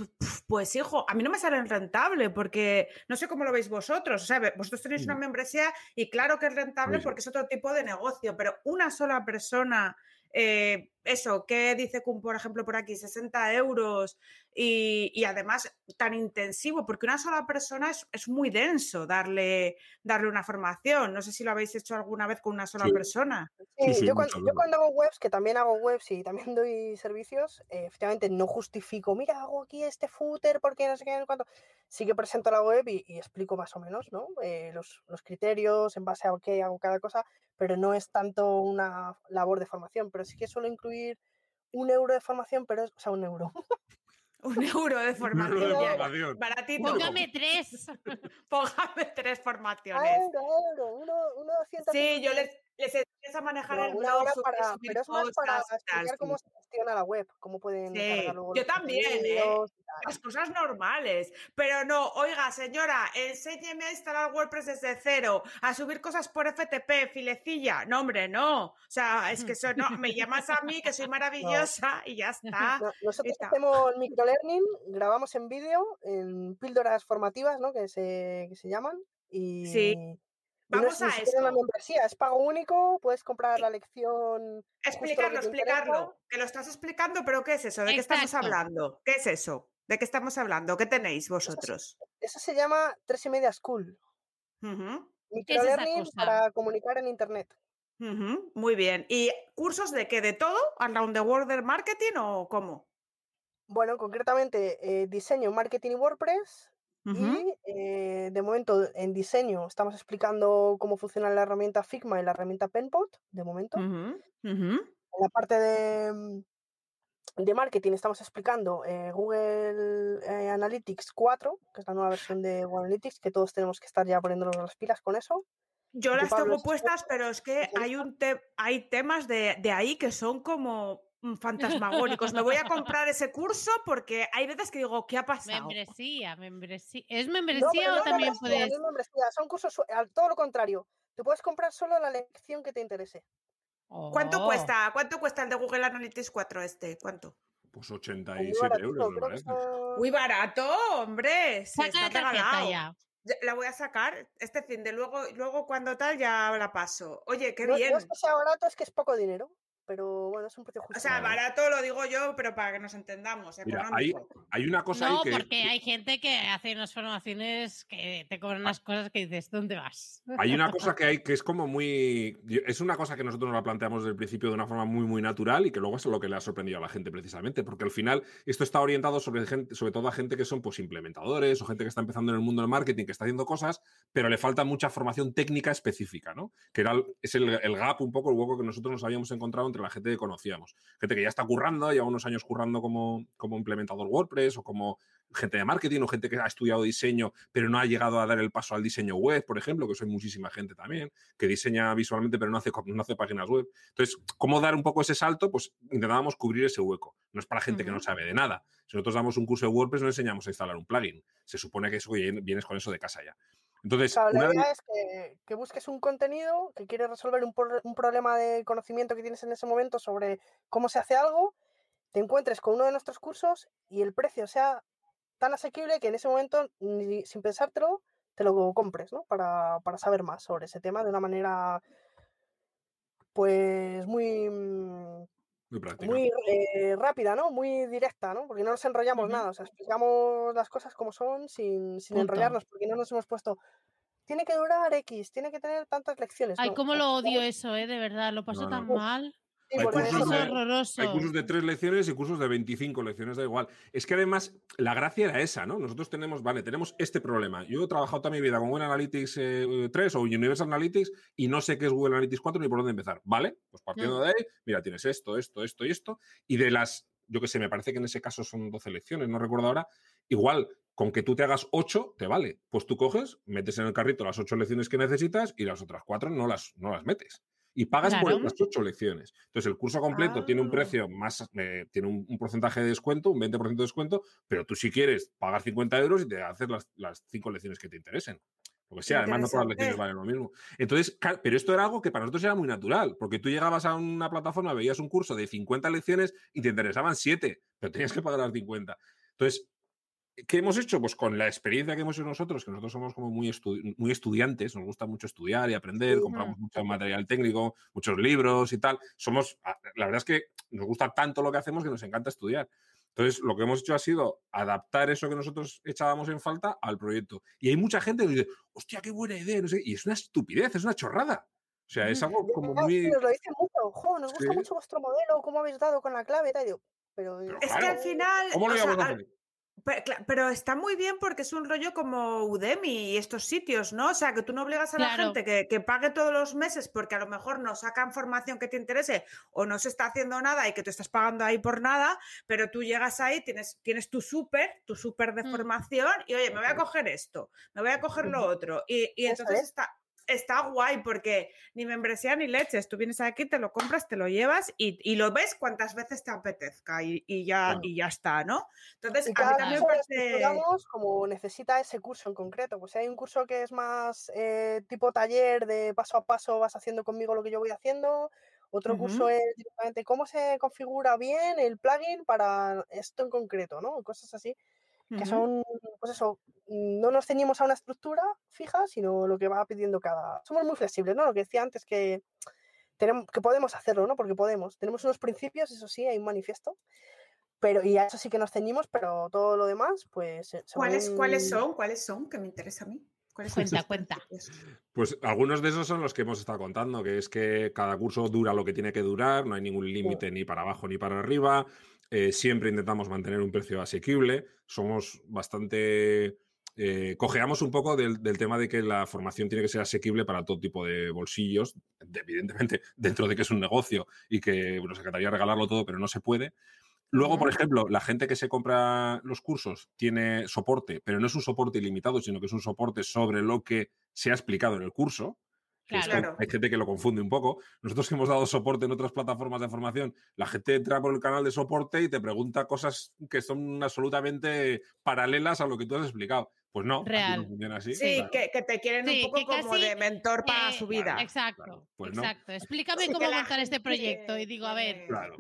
pues hijo, a mí no me salen rentable porque no sé cómo lo veis vosotros, o sea, vosotros tenéis una Mm. membresía y claro que es rentable sí. porque es otro tipo de negocio, pero una sola persona, eh, eso, que dice Kun, por ejemplo, por aquí, 60 euros y, y además tan intensivo, porque una sola persona es, es muy denso darle, darle una formación, no sé si lo habéis hecho alguna vez con una sola Sí. persona. Sí, Sí, sí, yo, cuando, yo veces. cuando hago webs, que también hago webs y también doy servicios, eh, efectivamente no justifico, mira, hago aquí este footer porque no sé qué, no sé cuánto. Sí que presento la web y, y explico más o menos, ¿no? Eh, los, los criterios en base a qué hago cada cosa, pero no es tanto una labor de formación, pero sí que suelo incluir un euro de formación, pero es, o sea, un euro. Un euro de Un formación. euro de formación. Baratito. Póngame tres. Póngame tres Ah, formaciones. euro, euro, uno, uno Sí, yo les, les enseñas a manejar el subir- para, subir pero es más para explicar cómo se gestiona la web, cómo pueden Sí, luego yo también, ¿eh? Las cosas normales. Pero no, oiga, señora, enséñeme a instalar WordPress desde cero, a subir cosas por FTP, filecilla. No, hombre, no. O sea, es que eso no, me llamas a mí, que soy maravillosa, y ya está. No, nosotros está. hacemos microlearning, grabamos en vídeo, en píldoras formativas, ¿no? Que se, que se llaman. Y, Sí. Vamos no a es ni siquiera una esto. membresía, es pago único, puedes comprar la lección. lo que Explicarlo, explicarlo. Que lo estás explicando, pero ¿qué es eso? ¿De qué estamos hablando? ¿Qué es eso? ¿De qué estamos hablando? ¿Qué tenéis vosotros? Eso se llama tres y media school. Ujú, Microlearning cosa? para comunicar en internet. ujú, Muy bien. ¿Y cursos de qué? ¿De todo? ¿Around the world del marketing o cómo? Bueno, concretamente eh, diseño, marketing y WordPress. Y eh, de momento en diseño estamos explicando cómo funciona la herramienta Figma y la herramienta Penpot, de momento. En la parte de, mm, de marketing estamos explicando eh, Google eh, Analytics 4, que es la nueva versión de Google Analytics, que todos tenemos que estar ya poniéndonos las pilas con eso. Yo las Pablo, tengo es puestas, pero es que hay un te- hay temas de, de ahí que son como fantasmagóricos. Me voy a comprar ese curso porque hay veces que digo, ¿qué ha pasado? Membresía, membresía. ¿Es No, membresía pero no o es también membresía, no puedes...? es membresía, son cursos, al- todo lo contrario. Te puedes comprar solo la lección que te interese. ¿Cuánto Oh. cuesta? ¿Cuánto cuesta el de Google Analytics 4 este? ¿Cuánto? Pues Muy 87 baratito, euros, son- Muy barato, hombre. se Saca la tarjeta ya. La voy a sacar este fin de luego, luego cuando tal ya la paso. Oye, qué no, bien. no es que sea barato, es que es poco dinero. Pero bueno, es un precio justo. O sea, barato lo digo yo, pero para que nos entendamos. Mira, hay, una cosa No, ahí que. porque hay gente que hace unas formaciones que te cobran unas cosas que dices, ¿dónde vas? Hay una cosa que hay que es como muy. Es una cosa que nosotros nos la planteamos desde el principio de una forma muy, muy natural y que luego es lo que le ha sorprendido a la gente precisamente, porque al final esto está orientado sobre, gente, sobre todo a gente que son pues implementadores o gente que está empezando en el mundo del marketing, que está haciendo cosas, pero le falta mucha formación técnica específica, ¿no? Que era, es el, el gap, un poco el hueco que nosotros nos habíamos encontrado entre la gente que conocíamos. Gente que ya está currando, lleva unos años currando como, como implementador WordPress o como gente de marketing o gente que ha estudiado diseño, pero no ha llegado a dar el paso al diseño web, por ejemplo, que soy muchísima gente también, que diseña visualmente pero no hace, no hace páginas web. Entonces, ¿cómo dar un poco ese salto? Pues intentábamos cubrir ese hueco. No es para gente que no sabe de nada. Si nosotros damos un curso de WordPress, no enseñamos a instalar un plugin. Se supone que eso oye, vienes con eso de casa ya. Entonces, Claro, la de- idea es que, que busques un contenido que quieres resolver un, por- un problema de conocimiento que tienes en ese momento sobre cómo se hace algo, te encuentres con uno de nuestros cursos y el precio sea tan asequible que en ese momento, ni- sin pensártelo, te lo compres, ¿no? Para, para saber más sobre ese tema de una manera, pues, muy, mm, muy práctica. muy eh, rápida, ¿no? Muy directa, ¿no? Porque no nos enrollamos nada, o sea, explicamos las cosas como son sin, sin enrollarnos, porque no nos hemos puesto, tiene que durar X, tiene que tener tantas lecciones. Ay, no, cómo lo odio eso, ¿eh? De verdad, lo paso No, tan mal. Sí, Hay cursos de- horroroso. Hay cursos de tres lecciones y cursos de 25 lecciones, da igual. Es que además la gracia era esa, ¿no? Nosotros tenemos, vale, tenemos este problema. Yo he trabajado toda mi vida con Google Analytics eh, 3 o Universal Analytics y no sé qué es Google Analytics 4 ni por dónde empezar. Vale, pues partiendo Mm. de ahí, mira, tienes esto, esto, esto y esto. Y de las, yo qué sé, me parece que en ese caso son 12 lecciones, no recuerdo ahora. Igual, con que tú te hagas 8, te vale. Pues tú coges, metes en el carrito las 8 lecciones que necesitas y las otras 4 no las, no las metes y pagas por las ocho lecciones. Entonces, el curso completo tiene un Ah. precio más, eh, tiene un, un porcentaje de descuento, un 20% de descuento, pero tú si quieres pagar 50 euros y te haces las, las cinco lecciones que te interesen. Lo que sea, además no todas las lecciones valen lo mismo. Entonces, pero esto era algo que para nosotros era muy natural, porque tú llegabas a una plataforma, veías un curso de 50 lecciones y te interesaban 7, pero tenías que pagar las 50. Entonces, ¿Qué hemos hecho? Pues con la experiencia que hemos hecho nosotros, que nosotros somos como muy, muy estudiantes, nos gusta mucho estudiar y aprender, Sí. compramos mucho material técnico, muchos libros y tal. Somos, a- la verdad es que nos gusta tanto lo que hacemos que nos encanta estudiar. Entonces, lo que hemos hecho ha sido adaptar eso que nosotros echábamos en falta al proyecto. Y hay mucha gente que dice, hostia, qué buena idea, no sé, y es una estupidez, es una chorrada. O sea, es algo como muy... nos lo dicen mucho, jo, nos gusta Sí. mucho vuestro modelo, cómo habéis dado con la clave y tal. Pero, Pero Es que claro, al final. ¿Cómo lo o sea, al-? Pero, está muy bien porque es un rollo como Udemy y estos sitios, ¿no? O sea, que tú no obligas a la gente que, que pague todos los meses porque a lo mejor no sacan formación que te interese o no se está haciendo nada y que tú estás pagando ahí por nada, pero tú llegas ahí, tienes, tienes tu súper, tu súper de Mm. formación y oye, me voy a coger esto, me voy a coger lo otro. Y, y entonces es. está, está guay porque ni membresía ni leches. Tú vienes aquí, te lo compras, te lo llevas y, y lo ves cuantas veces te apetezca y, y ya, Claro. y ya está, ¿no? Entonces, Y a mí también me parece... como necesita ese curso en concreto. Pues si hay un curso que es más eh, tipo taller de paso a paso, vas haciendo conmigo lo que yo voy haciendo. Otro curso es directamente cómo se configura bien el plugin para esto en concreto, ¿no? Cosas así que son, pues eso, no nos ceñimos a una estructura fija, sino lo que va pidiendo cada. Somos muy flexibles, ¿no? Lo que decía antes que tenemos, que podemos hacerlo, ¿no? Porque podemos. Tenemos unos principios, eso sí, hay un manifiesto. Pero, y a eso sí que nos ceñimos, pero todo lo demás, pues. eh, ¿Cuáles, ¿Cuáles son? ¿Cuáles son? Que me interesa a mí. ¿Cuáles son Cuenta, cuenta. Pues algunos de esos son los que hemos estado contando, que es que cada curso dura lo que tiene que durar, no hay ningún límite ni para abajo ni para arriba, eh, siempre intentamos mantener un precio asequible, somos bastante... eh, cojeamos un poco del, del tema de que la formación tiene que ser asequible para todo tipo de bolsillos, de- evidentemente dentro de que es un negocio y que nos encantaría regalarlo todo, pero no se puede. Luego, por ejemplo, la gente que se compra los cursos tiene soporte, pero no es un soporte ilimitado, sino que es un soporte sobre lo que se ha explicado en el curso. Claro. Hay gente que lo confunde un poco. Nosotros que hemos dado soporte en otras plataformas de formación, la gente entra por el canal de soporte y te pregunta cosas que son absolutamente paralelas a lo que tú has explicado. Pues no, Real. no funciona así. Sí, claro. que, que te quieren Sí, un poco como casi, de mentor para eh, su vida. Exacto, Claro, pues no. exacto. Explícame Sí, que cómo montar este proyecto. Y digo, a ver, Claro.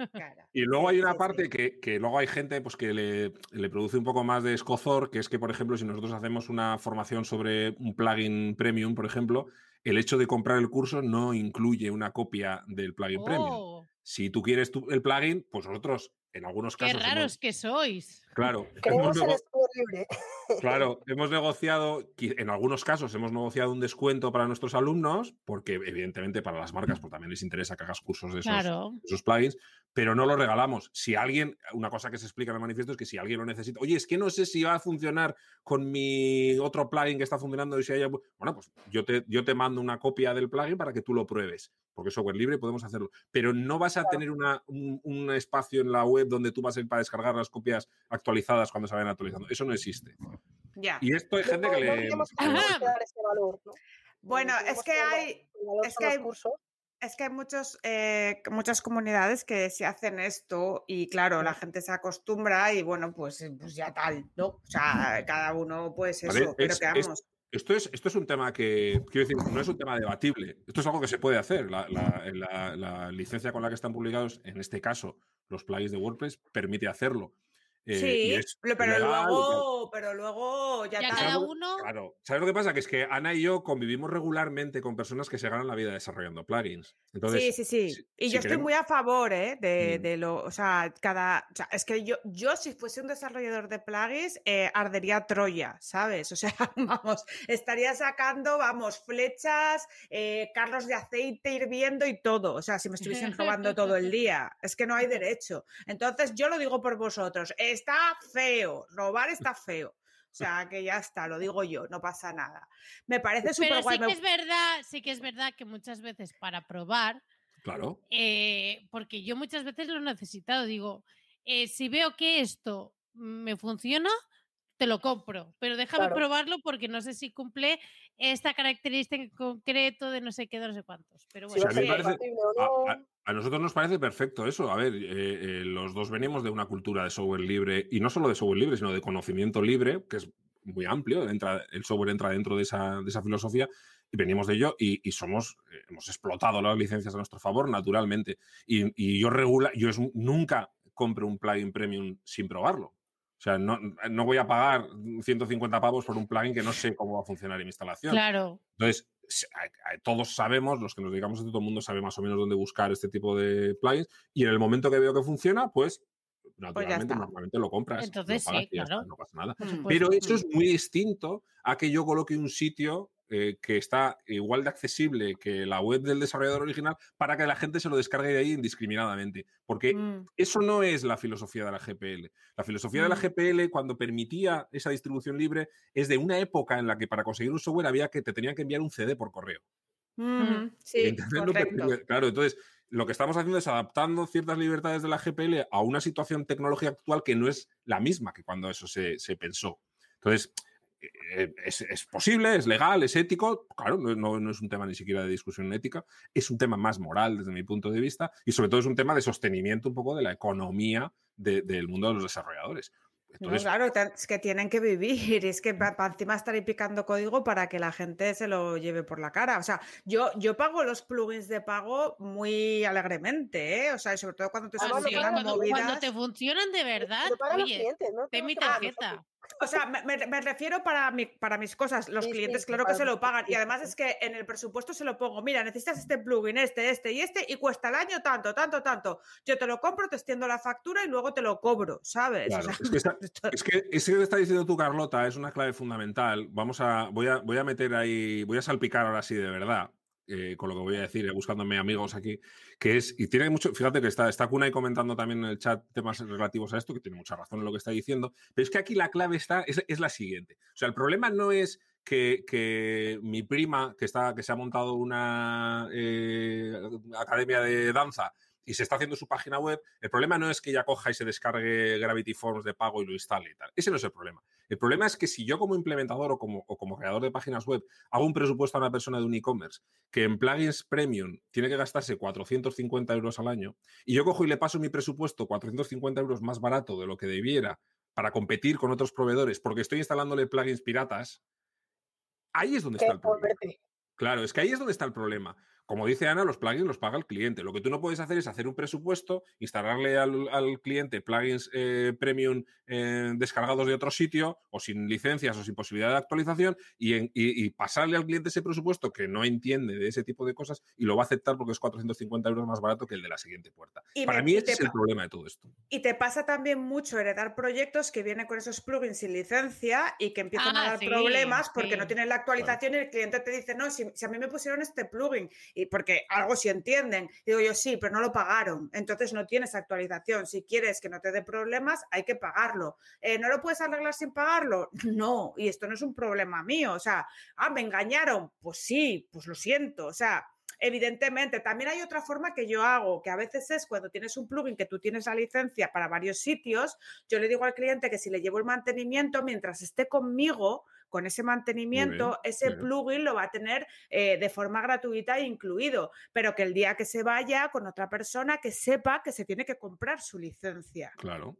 Y luego hay una parte que, que luego hay gente pues, que le, le produce un poco más de escozor, que es que, por ejemplo, si nosotros hacemos una formación sobre un plugin premium, por ejemplo, el hecho de comprar el curso no incluye una copia del plugin premium. oh, Si tú quieres tu- el plugin, pues nosotros, en algunos qué casos... raros hemos- que sois. Claro, hemos libre. Claro, hemos negociado, en algunos casos hemos negociado un descuento para nuestros alumnos, porque evidentemente para las marcas pues, también les interesa que hagas cursos de esos, Claro. de esos plugins, pero no lo regalamos. Si alguien, una cosa que se explica en el manifiesto es que si alguien lo necesita, oye, es que no sé si va a funcionar con mi otro plugin que está funcionando y si hay... algún-". Bueno, pues yo te, yo te mando una copia del plugin para que tú lo pruebes, porque es software libre y podemos hacerlo. Pero no vas a tener una- un, un espacio en la web donde tú vas a ir para descargar las copias actualizadas cuando se vayan actualizando. Eso no existe. Ya. Y esto hay gente no, que no le... ese valor, ¿no? Bueno, es que hay, es que hay- cursos. es que hay muchos, eh, muchas comunidades que se hacen esto y claro, la gente se acostumbra y bueno, pues, eh, pues ya tal, ¿no? O sea, cada uno pues eso, pero es- que es- vamos. Esto es, esto es un tema que, quiero decir, no es un tema debatible. Esto es algo que se puede hacer. La, la- la- la licencia con la que están publicados, en este caso, los plugins de WordPress, permite hacerlo. Eh, sí, es pero legal, luego, pero luego ya, Ya tal. cada ¿Sabes lo- uno. Claro. ¿Sabes lo que pasa? Que es que Ana y yo convivimos regularmente con personas que se ganan la vida desarrollando plugins. Entonces, sí, sí, sí. si- y si yo estoy muy a favor, ¿eh? De, Mm. de lo, o sea, cada, o sea, es que yo, yo si fuese un desarrollador de plugins, eh, ardería Troya, ¿sabes? O sea, vamos, estaría sacando, vamos, flechas, eh, carros de aceite hirviendo y todo. O sea, si me estuviesen robando todo el día, es que no hay derecho. Entonces, yo lo digo por vosotros, está feo, robar está feo. O sea, que ya está, lo digo yo, no pasa nada. Me parece súper guay. sí que es verdad, sí que es verdad que muchas veces para probar, Claro. eh, porque yo muchas veces lo he necesitado, digo, eh, si veo que esto me funciona, te lo compro, pero déjame Claro. probarlo porque no sé si cumple esta característica en concreto de no sé qué, de no sé cuántos. Pero bueno, a mí parece- nosotros nos parece perfecto eso. A ver, eh, eh, los dos venimos de una cultura de software libre, y no solo de software libre, sino de conocimiento libre, que es muy amplio. Entra, el software entra dentro de esa, de esa filosofía, y venimos de ello, y, y somos, eh, hemos explotado las licencias a nuestro favor, naturalmente. Y, y yo regula, yo es- nunca compro un plugin premium sin probarlo. O sea, no, no voy a pagar 150 pavos por un plugin que no sé cómo va a funcionar en mi instalación. claro, Entonces, todos sabemos, los que nos dedicamos a todo el mundo sabe más o menos dónde buscar este tipo de plugins. Y en el momento que veo que funciona, pues naturalmente, está. normalmente lo compras. lo Entonces sí, y está, claro. no pasa nada. Pero eso es muy distinto a que yo coloque un sitio eh, que está igual de accesible que la web del desarrollador original para que la gente se lo descargue de ahí indiscriminadamente. Porque Mm, eso no es la filosofía de la GPL. La filosofía de la Mm. GPL, cuando permitía esa distribución libre, es de una época en la que para conseguir un software había que te tenían que enviar un CD por correo. mm, Sí, correcto. claro, entonces lo que estamos haciendo es adaptando ciertas libertades de la GPL a una situación tecnológica actual que no es la misma que cuando eso se, se pensó. Entonces, es, es posible, es legal, es ético. Claro, no, no- no es un tema ni siquiera de discusión ética, es un tema más moral desde mi punto de vista y sobre todo es un tema de sostenimiento un poco de la economía de- del mundo de los desarrolladores. No, Entonces, claro, te- es que tienen que vivir, y es que para encima estar picando código para que la gente se lo lleve por la cara. O sea, yo, yo pago los plugins de pago muy alegremente, ¿eh? O sea, y sobre todo cuando te Ah, sí, cuando, movidas. cuando te funcionan de verdad, oye, clientes, ¿no? ten mi No te pagan tarjeta. O sea, me, refiero para, mi- para mis cosas. Los Sí, clientes, sí, claro que se lo pagan. Y además es que en el presupuesto se lo pongo. Mira, necesitas este plugin, este, este y este, y cuesta al año tanto, tanto, tanto. Yo te lo compro, te extiendo la factura y luego te lo cobro, ¿sabes? O Claro, sea, es que esto- Es que eso que está diciendo tú, Carlota, es una clave fundamental. Vamos a, voy a, voy a meter ahí, voy a salpicar ahora sí de verdad, eh, con lo que voy a decir, eh, buscándome amigos aquí, que es, y tiene mucho, fíjate que está, está Kunai comentando también en el chat temas relativos a esto, que tiene mucha razón en lo que está diciendo, pero es que aquí la clave está, es, la siguiente. O sea, el problema no es que, que mi prima, que, está, que se ha montado una eh, academia de danza, y se está haciendo su página web, el problema no es que ella coja y se descargue Gravity Forms de pago y lo instale y tal. Ese no es el problema. El problema es que si yo como implementador o como, o como creador de páginas web hago un presupuesto a una persona de un e-commerce que en plugins premium tiene que gastarse 450 euros al año y yo cojo y le paso mi presupuesto 450 euros más barato de lo que debiera para competir con otros proveedores porque estoy instalándole plugins piratas, ahí es donde está el problema. Claro, es que ahí es donde está el problema. Como dice Ana, los plugins los paga el cliente. Lo que tú no puedes hacer es hacer un presupuesto, instalarle al, al cliente plugins eh, premium eh, descargados de otro sitio o sin licencias o sin posibilidad de actualización y, en- y- y pasarle al cliente ese presupuesto que no entiende de ese tipo de cosas y lo va a aceptar porque es 450 euros más barato que el de la siguiente puerta. Y Para me- mí y ese te es el problema de todo esto. Y te pasa también mucho heredar proyectos que vienen con esos plugins sin licencia y que empiezan a Ah, dar sí, problemas porque sí. no tienen la actualización y el cliente te dice, no, si, si a mí me pusieron este plugin, y porque algo sí entienden. Digo yo, sí, pero no lo pagaron. Entonces no tienes actualización. Si quieres que no te dé problemas, hay que pagarlo. Eh, ¿No lo puedes arreglar sin pagarlo? No, y esto no es un problema mío. O sea, ah, me engañaron. Pues sí, pues lo siento. O sea, Evidentemente, también hay otra forma que yo hago, que a veces es cuando tienes un plugin que tú tienes la licencia para varios sitios, yo le digo al cliente que si le llevo el mantenimiento, mientras esté conmigo, con ese mantenimiento, ese bien. plugin lo va a tener eh, de forma gratuita e incluido, pero que el día que se vaya con otra persona que sepa que se tiene que comprar su licencia. Claro.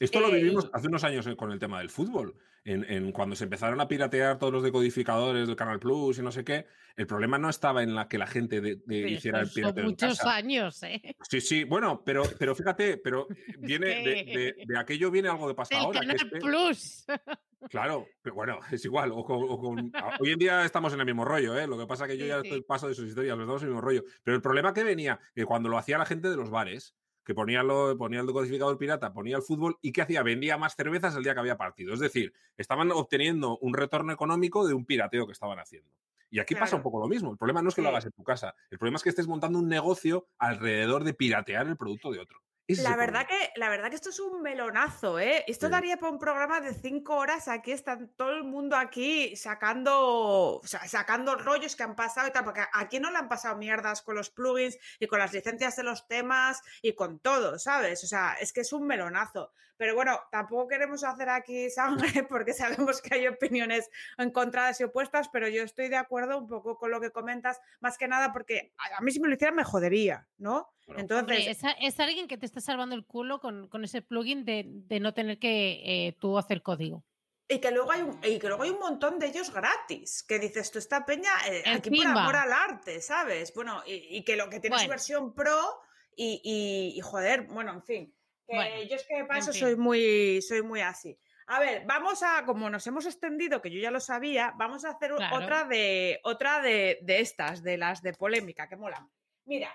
Esto lo Eh, vivimos hace unos años con el tema del fútbol. En, en cuando se empezaron a piratear todos los decodificadores del Canal Plus y no sé qué, el problema no estaba en la que la gente de- de hiciera el son pirateo muchos casa. años, ¿eh? Sí, sí, bueno, pero, pero fíjate, pero viene de, de- de aquello viene algo pasa Del ahora. Canal Plus. Claro, pero bueno, es igual. o con- o con- a- hoy en día estamos en el mismo rollo, ¿eh? Lo que pasa es que yo Sí, ya sí. estoy paso de sus historias, pero estamos en el mismo rollo. Pero el problema que venía, que cuando lo hacía la gente de los bares, que ponía, lo, ponía el decodificador pirata, ponía el fútbol y ¿qué hacía? Vendía más cervezas el día que había partido. Es decir, estaban obteniendo un retorno económico de un pirateo que estaban haciendo. Y aquí pasa un poco lo mismo. El problema no es que lo hagas en tu casa. El problema es que estés montando un negocio alrededor de piratear el producto de otro. La verdad, que, la verdad que esto es un melonazo, ¿eh? Esto Sí. daría para un programa de cinco horas. Aquí están todo el mundo aquí sacando, o sea, sacando rollos que han pasado y tal, porque aquí no le han pasado mierdas con los plugins y con las licencias de los temas y con todo, ¿sabes? O sea, es que es un melonazo. Pero bueno, tampoco queremos hacer aquí sangre porque sabemos que hay opiniones encontradas y opuestas, pero yo estoy de acuerdo un poco con lo que comentas, más que nada porque a mí si me lo hicieran me jodería, ¿no? Entonces, Hombre, es, a- es alguien que te está salvando el culo con, con ese plugin de, de no tener que eh, tú hacer código. Y que luego hay un, y que luego hay un montón de ellos gratis, que dices tú, esta peña, eh, aquí por amor al arte, ¿sabes? Bueno, y, y que lo que tiene su Bueno. versión pro y, y- y, joder, bueno, en fin. Que Bueno, yo es que para eso fin. soy muy, soy muy así. A ver, vamos a, como nos hemos extendido, que yo ya lo sabía, vamos a hacer Claro. otra de otra de, de estas, de las de polémica, que molan. Mira,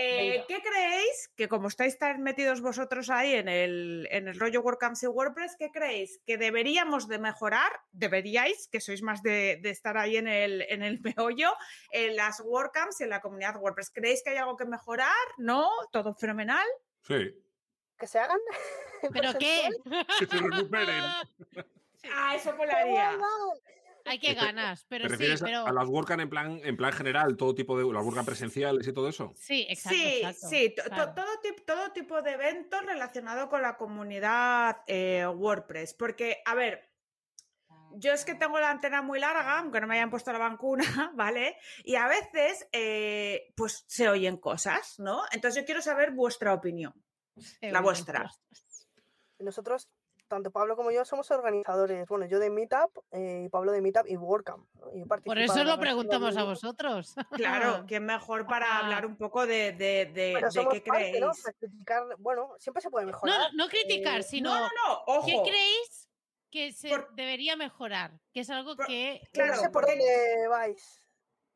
eh. ¿qué creéis? Que como estáis tan metidos vosotros ahí en el, en el rollo WordCamps y WordPress, ¿qué creéis? ¿Que deberíamos de mejorar? ¿Deberíais? Que sois más de, de estar ahí en el, en el meollo, en las WordCamps y en la comunidad WordPress. ¿Creéis que hay algo que mejorar? ¿No? ¿Todo fenomenal? Sí. Que se hagan. ¿Pero qué? Que se recuperen. Ah, eso ¡Que molaría. vuelvan! Hay que ganas, pero ¿Te sí, refieres pero... a las WordCamp en plan, en plan general, todo tipo de las WordCamp presenciales y todo eso? Sí, exacto, sí, exacto, sí, to- to- claro. todo, tip- todo tipo de eventos relacionado con la comunidad eh, WordPress. Porque, a ver, yo es que tengo la antena muy larga, aunque no me hayan puesto la vacuna, ¿vale? Y a veces, eh, pues se oyen cosas, ¿no? Entonces yo quiero saber vuestra opinión. La vuestra. Nosotros, tanto Pablo como yo, somos organizadores. Bueno, yo de Meetup eh, y Pablo de Meetup y WordCamp. ¿no? Y he Por eso lo preguntamos a vosotros. Claro, ¿quién mejor para Ah. hablar un poco de, de, de- Pero de somos qué parte, creéis? ¿no? O sea, criticar, bueno, siempre se puede mejorar. No, no criticar, Eh, sino No, no, no, ojo. ¿qué creéis que se Por- debería mejorar? Que es algo Por- que Yo no claro, sé por dónde vais.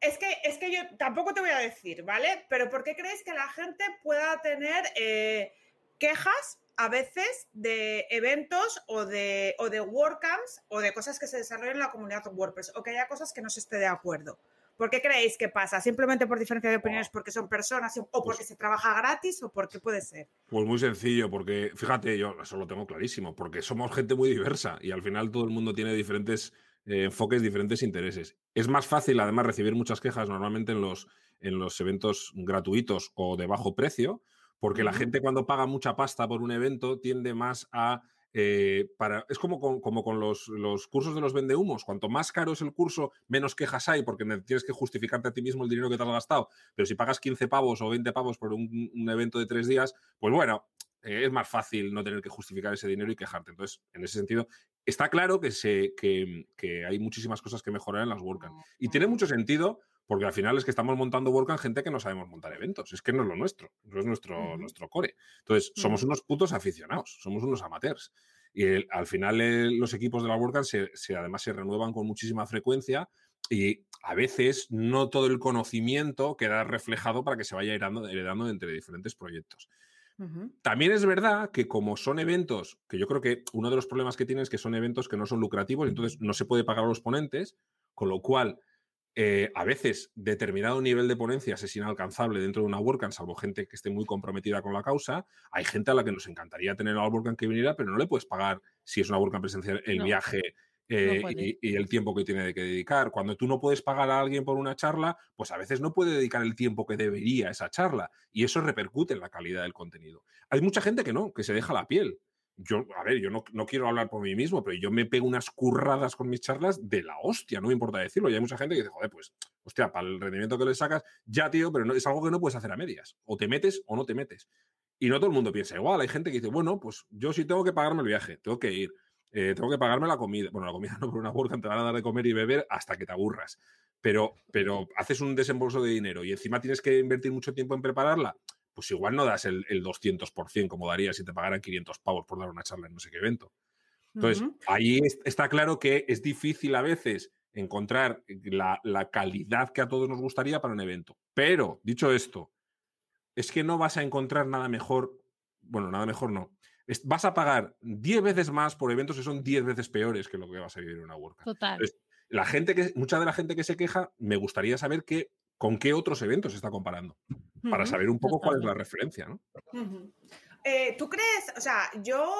Es que, es que yo tampoco te voy a decir, ¿vale? Pero ¿por qué creéis que la gente pueda tener eh, quejas a veces de eventos o de, o de WordCamps o de cosas que se desarrollan en la comunidad WordPress o que haya cosas que no se esté de acuerdo? ¿Por qué creéis que pasa? ¿Simplemente por diferencia de opiniones porque son personas o porque se trabaja gratis o porque puede ser? Pues muy sencillo, porque fíjate, yo eso lo tengo clarísimo, porque somos gente muy diversa y al final todo el mundo tiene diferentes eh, enfoques, diferentes intereses. Es más fácil, además, recibir muchas quejas normalmente en los, en los eventos gratuitos o de bajo precio, porque la gente cuando paga mucha pasta por un evento tiende más a... eh, para, es como con, como con los, los cursos de los vendehumos. Cuanto más caro es el curso, menos quejas hay porque ne- tienes que justificarte a ti mismo el dinero que te has gastado. Pero si pagas 15 pavos o 20 pavos por un, un evento de tres días, pues bueno, eh, es más fácil no tener que justificar ese dinero y quejarte. Entonces, en ese sentido, está claro que, se, que, que hay muchísimas cosas que mejorar en las WordCamp. Y tiene mucho sentido porque al final es que estamos montando WordCamp gente que no sabemos montar eventos. Es que no es lo nuestro, no es nuestro, nuestro core. Entonces, somos unos putos aficionados, somos unos amateurs. Y el- al final eh, los equipos de la WordCamp se, se- además se renuevan con muchísima frecuencia y a veces no todo el conocimiento queda reflejado para que se vaya heredando, heredando entre diferentes proyectos. También es verdad que como son eventos, que yo creo que uno de los problemas que tienen es que son eventos que no son lucrativos, entonces no se puede pagar a los ponentes, con lo cual eh, a veces determinado nivel de ponencias es inalcanzable dentro de una WordCamp, salvo gente que esté muy comprometida con la causa. Hay gente a la que nos encantaría tener a la WordCamp que viniera, pero no le puedes pagar si es una WordCamp presencial el No. viaje eh, y, y el tiempo que tiene que dedicar. Cuando tú no puedes pagar a alguien por una charla, pues a veces no puede dedicar el tiempo que debería a esa charla y eso repercute en la calidad del contenido. Hay mucha gente que no, que se deja la piel. Yo, a ver, yo no, no quiero hablar por mí mismo, pero yo me pego unas curradas con mis charlas de la hostia, no me importa decirlo. Y hay mucha gente que dice, joder, pues, hostia, para el rendimiento que le sacas, ya, tío, pero no, es algo que no puedes hacer a medias. O te metes o no te metes. Y no todo el mundo piensa igual. Hay gente que dice, bueno, pues yo sí tengo que pagarme el viaje, tengo que ir, eh, tengo que pagarme la comida. Bueno, la comida no, por una WordCamp te van a dar de comer y beber hasta que te aburras. Pero, pero haces un desembolso de dinero y encima tienes que invertir mucho tiempo en prepararla, pues igual no das el, el 200% como darías si te pagaran 500 pavos por dar una charla en no sé qué evento. Entonces, ahí es- está claro que es difícil a veces encontrar la, la calidad que a todos nos gustaría para un evento. Pero, dicho esto, es que no vas a encontrar nada mejor, bueno, nada mejor no. Es- vas a pagar 10 veces más por eventos que son 10 veces peores que lo que vas a vivir en una WordCamp. Total. Entonces, la gente que, mucha de la gente que se queja, me gustaría saber qué, con qué otros eventos se está comparando, para saber un poco cuál es la referencia, ¿no? Eh, ¿Tú crees, o sea, yo,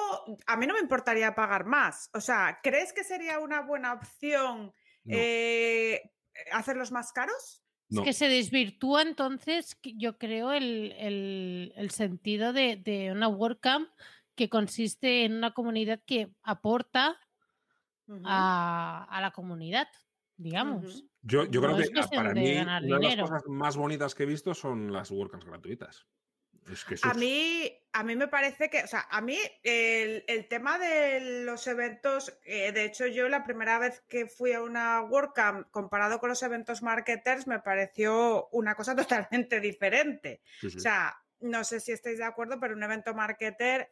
a mí no me importaría pagar más, o sea, ¿crees que sería una buena opción No, eh, hacerlos más caros? no. Es que se desvirtúa entonces, yo creo, el, el- el sentido de, de una WordCamp que consiste en una comunidad que aporta a, a la comunidad, digamos. Yo, yo No creo es que ah, para mí una de las cosas más bonitas que he visto son las WordCamps gratuitas. Es que A mí, a mí me parece que, o sea, a mí el, el tema de los eventos, eh, de hecho yo la primera vez que fui a una WordCamp comparado con los eventos marketers me pareció una cosa totalmente diferente. sí, sí. O sea, no sé si estáis de acuerdo, pero un evento marketer,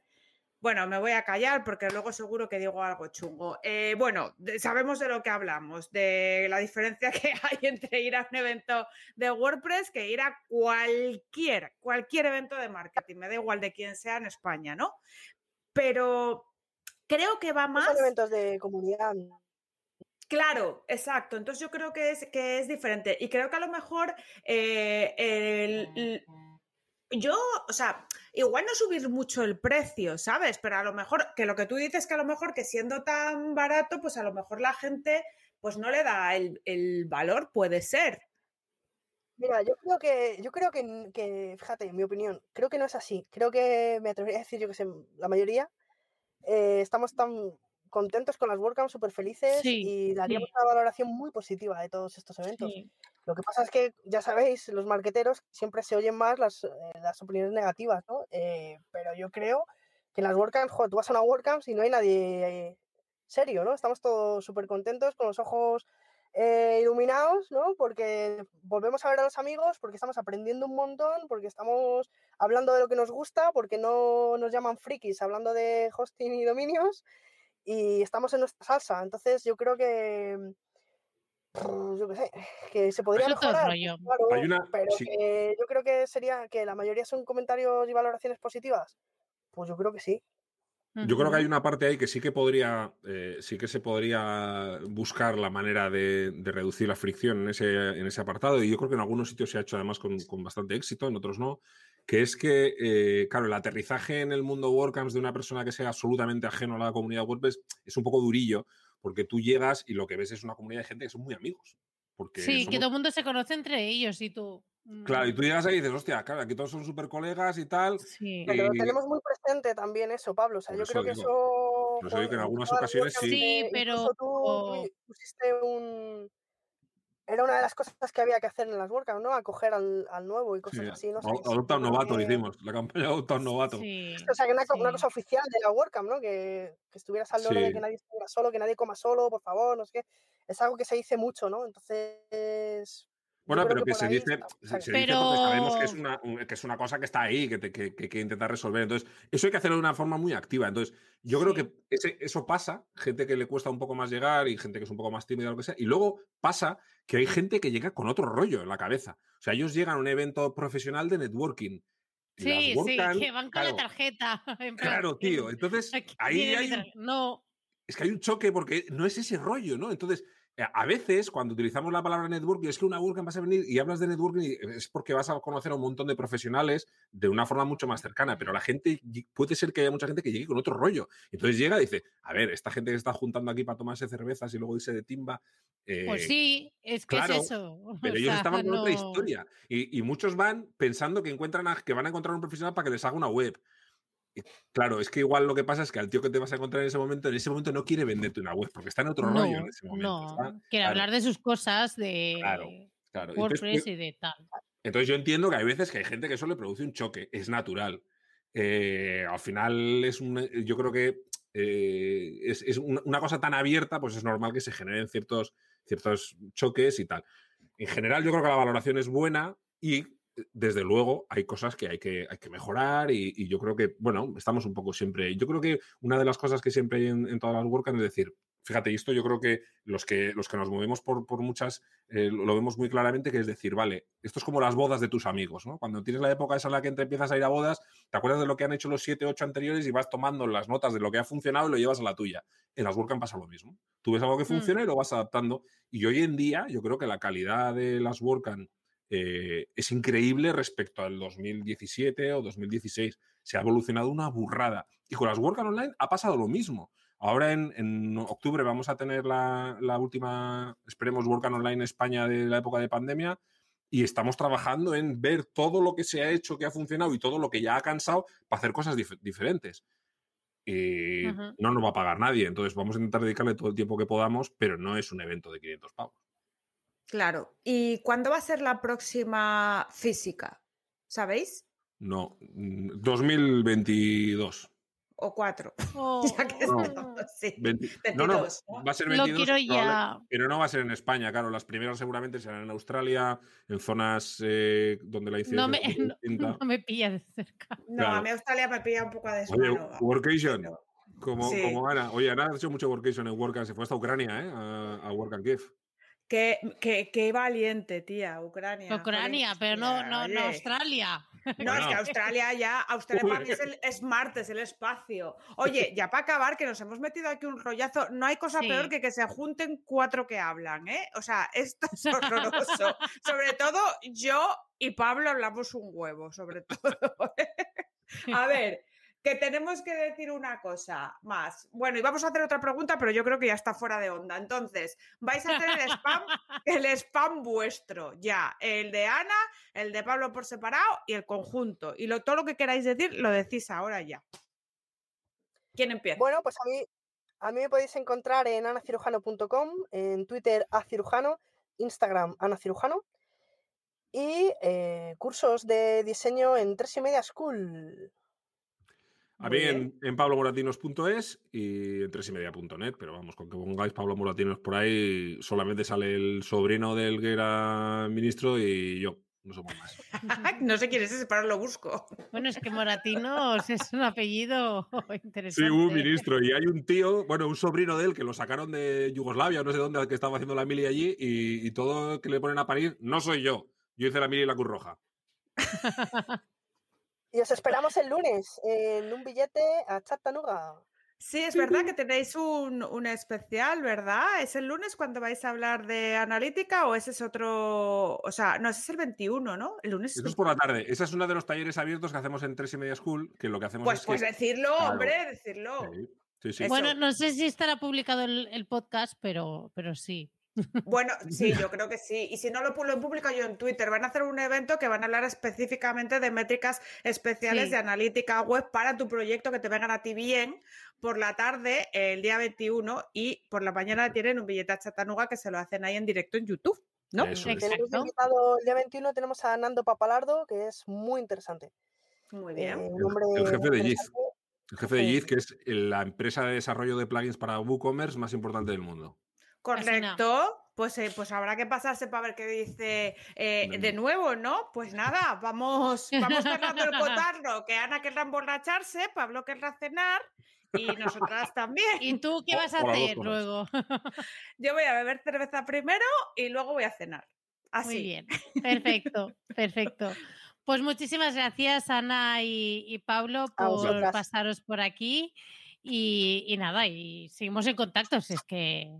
bueno, me voy a callar porque luego seguro que digo algo chungo. Eh, bueno, de- sabemos de lo que hablamos, de la diferencia que hay entre ir a un evento de WordPress que ir a cualquier, cualquier evento de marketing, me da igual de quién sea en España, ¿no? Pero creo que va más... Son eventos de comunidad. Claro, exacto. Entonces yo creo que es, que es diferente. Y creo que a lo mejor eh, el- el- yo, o sea, igual no subir mucho el precio, ¿sabes? Pero a lo mejor, que lo que tú dices, que a lo mejor que siendo tan barato, pues a lo mejor la gente pues no le da el, el valor, puede ser. Mira, yo creo que, yo creo que, fíjate, en mi opinión, creo que no es así. Creo que me atrevería a decir, yo que sé, la mayoría, eh, estamos tan contentos con las WordCamps, súper felices Sí, y daríamos sí. una valoración muy positiva de todos estos eventos. Sí. Lo que pasa es que, ya sabéis, los marqueteros siempre se oyen más las, eh, las opiniones negativas, ¿no? Eh, pero yo creo que en las WordCamps, joder, tú vas a una WordCamp y no hay nadie serio, ¿no? Estamos todos súper contentos, con los ojos eh, iluminados, ¿no? Porque volvemos a ver a los amigos, porque estamos aprendiendo un montón, porque estamos hablando de lo que nos gusta, porque no nos llaman frikis hablando de hosting y dominios y estamos en nuestra salsa. Entonces yo creo que, mm, yo qué sé, que se podría Pues mejorar, rollo. claro, Hay una- pero sí. que yo creo que sería que la mayoría son comentarios y valoraciones positivas. Pues yo creo que sí. Yo creo que hay una parte ahí que sí que podría, eh, sí que se podría buscar la manera de, de reducir la fricción en ese, en ese apartado, y yo creo que en algunos sitios se ha hecho además con, con bastante éxito, en otros no, que es que, eh, claro, el aterrizaje en el mundo WordCamps de una persona que sea absolutamente ajeno a la comunidad WordPress es un poco durillo, porque tú llegas y lo que ves es una comunidad de gente que son muy amigos. Porque Sí, que todo el mundo se conoce entre ellos y tú. Claro, y mm, tú llegas ahí y dices, hostia, claro, aquí todos son súper colegas y tal. Sí. Pero lo tenemos muy presente también eso, Pablo. O sea, yo eso creo que digo. eso... Eso digo que en algunas ocasiones sí. Sí, pero- tú pusiste un... Era una de las cosas que había que hacer en las WordCamps, ¿no? Acoger al, al nuevo y Sí, cosas así, no sé. Ad- Adopta un novato, que- hicimos. La campaña Adopta un novato. Sí. O sea, que una, cosa oficial de la WordCamp, ¿no? Que, que estuvieras al loro de que nadie estuviera solo, que nadie coma solo, por favor, no sé qué. Es algo que se dice mucho, ¿no? Entonces... Bueno, pero que se dice, está- se, porque sabemos que es, una, un- que es una cosa que está ahí, que, te- que, que- que intentar resolver. Entonces, eso hay que hacerlo de una forma muy activa. Entonces, yo creo que ese- eso pasa, gente que le cuesta un poco más llegar y gente que es un poco más tímida o lo que sea. Y luego pasa que hay gente que llega con otro rollo en la cabeza. O sea, ellos llegan a un evento profesional de networking. Sí, sí, que van con claro, la tarjeta. en Claro, tío. Entonces, ahí hay un. No, es que hay un choque porque no es ese rollo, ¿no? Entonces, a veces cuando utilizamos la palabra networking, es que una WordCamp vas a venir y hablas de networking y es porque vas a conocer a un montón de profesionales de una forma mucho más cercana, pero la gente, puede ser que haya mucha gente que llegue con otro rollo. Entonces llega y dice, a ver, esta gente que está juntando aquí para tomarse cervezas y luego irse de timba. eh, pues sí, es que claro, es eso. Pero o ellos sea, estaban con otra historia. Y, y muchos van pensando que encuentran a- que van a encontrar un profesional para que les haga una web. Claro, es que igual lo que pasa es que al tío que te vas a encontrar en ese momento, en ese momento no quiere venderte una web, porque está en otro rollo en ese momento. no, está- quiere claro, hablar de sus cosas, de Claro, claro. Entonces, WordPress y de tal. entonces yo entiendo que hay veces que hay gente que eso le produce un choque, es natural. Eh, al final es un, yo creo que eh, es, es una, una cosa tan abierta, pues es normal que se generen ciertos, ciertos choques y tal. En general yo creo que la valoración es buena y desde luego hay cosas que hay que, hay que mejorar y, y yo creo que, bueno, estamos un poco siempre, yo creo que una de las cosas que siempre hay en, en todas las WordCamp es decir, fíjate, y esto yo creo que los que, los que nos movemos por, por muchas eh, lo vemos muy claramente, que es decir, vale, esto es como las bodas de tus amigos, ¿no? Cuando tienes la época esa en la que te empiezas a ir a bodas, te acuerdas de lo que han hecho los siete, ocho anteriores y vas tomando las notas de lo que ha funcionado y lo llevas a la tuya. En las WordCamp pasa lo mismo. Tú ves algo que funciona y lo vas adaptando. Y hoy en día yo creo que la calidad de las WordCamp eh, es increíble respecto al 2017 o 2016. Se ha evolucionado una burrada. Y con las WordCamp Online ha pasado lo mismo. Ahora en, en octubre vamos a tener la, la última, esperemos, WordCamp Online España de la época de pandemia y estamos trabajando en ver todo lo que se ha hecho, que ha funcionado y todo lo que ya ha cansado para hacer cosas dif- diferentes. Y Ujú. no nos va a pagar nadie, entonces vamos a intentar dedicarle todo el tiempo que podamos, pero no es un evento de 500 pavos. Claro. ¿Y cuándo va a ser la próxima física? ¿Sabéis? No, mm, 2022. O cuatro. Oh, ya que No. estamos, sí. 20 no, no, 22, ¿no? va a ser Lo 22, quiero probable- ya. pero no va a ser en España, claro. Las primeras seguramente serán en Australia, en zonas eh, donde la incidencia No me, es muy no, distinta. no me pilla de cerca. No, Claro. a mí Australia me pilla un poco a Oye, desmano. Workation, pero- como, Sí. como Ana. Oye, Ana ha hecho mucho Workation en WordCamp, se fue hasta Ucrania, ¿eh? A, a Work and Give. Qué, qué- qué valiente, tía, Ucrania. Ucrania, joder, pero no, tía, no, no. Australia. No, es que. Australia ya, Australia para mí es, el, es Marte, es el espacio. Oye, ya para acabar, que nos hemos metido aquí un rollazo, no hay cosa Sí. peor que que se junten cuatro que hablan, ¿eh? O sea, esto es horroroso. sobre todo yo y Pablo hablamos un huevo, sobre todo. A ver, que tenemos que decir una cosa más. Bueno, y vamos a hacer otra pregunta, pero yo creo que ya está fuera de onda. Entonces, vais a tener el spam, el spam vuestro, ya. El de Ana, el de Pablo por separado y el conjunto. Y lo, todo lo que queráis decir, lo decís ahora ya. ¿Quién empieza? Bueno, pues a mí, A mí me podéis encontrar en anacirujano.com, en Twitter acirujano, Instagram anacirujano y eh, cursos de diseño en tres y media school. A mí bien. en, en pablomoratinos.es y en tresymedia.net, pero vamos, con que pongáis Pablo Moratinos por ahí, solamente sale el sobrino del que era ministro y yo, no somos más. no sé quién es ese, pero lo busco. Bueno, es que Moratinos es un apellido interesante. Sí, un ministro y hay un tío, bueno, un sobrino de él que lo sacaron de Yugoslavia, no sé dónde, que estaba haciendo la mili allí y, y todo que le ponen a parir, no soy yo. Yo hice la mili en la Cruz Roja. Y os esperamos el lunes en un billete a Chattanooga. Sí, es verdad que tenéis un, un especial, ¿verdad? ¿Es el lunes cuando vais a hablar de analítica o ese es otro? O sea, no, ese es el 21, ¿no? El lunes. Eso es por la tarde. Esa es uno de los talleres abiertos que hacemos en tres y media school, que lo que hacemos Pues, es pues que... decirlo, Claro. hombre, decirlo. Sí, sí, sí. Bueno, no sé si estará publicado el, el podcast, pero, pero sí. Bueno, sí, yo creo que sí. Y si no lo pu- lo publico yo en Twitter, van a hacer un evento que van a hablar específicamente de métricas especiales Sí. de analítica web para tu proyecto que te vengan a ti bien por la tarde, el día 21, y por la mañana tienen un billete a Chattanooga que se lo hacen ahí en directo en YouTube, ¿no? Eso es. Tenemos Exacto. invitado el día 21, tenemos a Nando Papalardo, que es muy interesante. Muy Eh, bien. un hombre el jefe de interesante. El jefe de. Yiz, que es la empresa de desarrollo de plugins para WooCommerce más importante del mundo. Correcto. Pues, eh, pues habrá que pasarse para ver qué dice eh, de nuevo, ¿no? Pues nada, vamos, vamos cerrando el cotarro, que Ana querrá emborracharse, Pablo querrá cenar y nosotras también. ¿Y tú qué vas a hacer luego? Yo voy a beber cerveza primero y luego voy a cenar. Así. Muy bien, perfecto, perfecto. Pues muchísimas gracias, Ana y, y Pablo, por pasaros por aquí. Y, y nada, y seguimos en contacto, si es que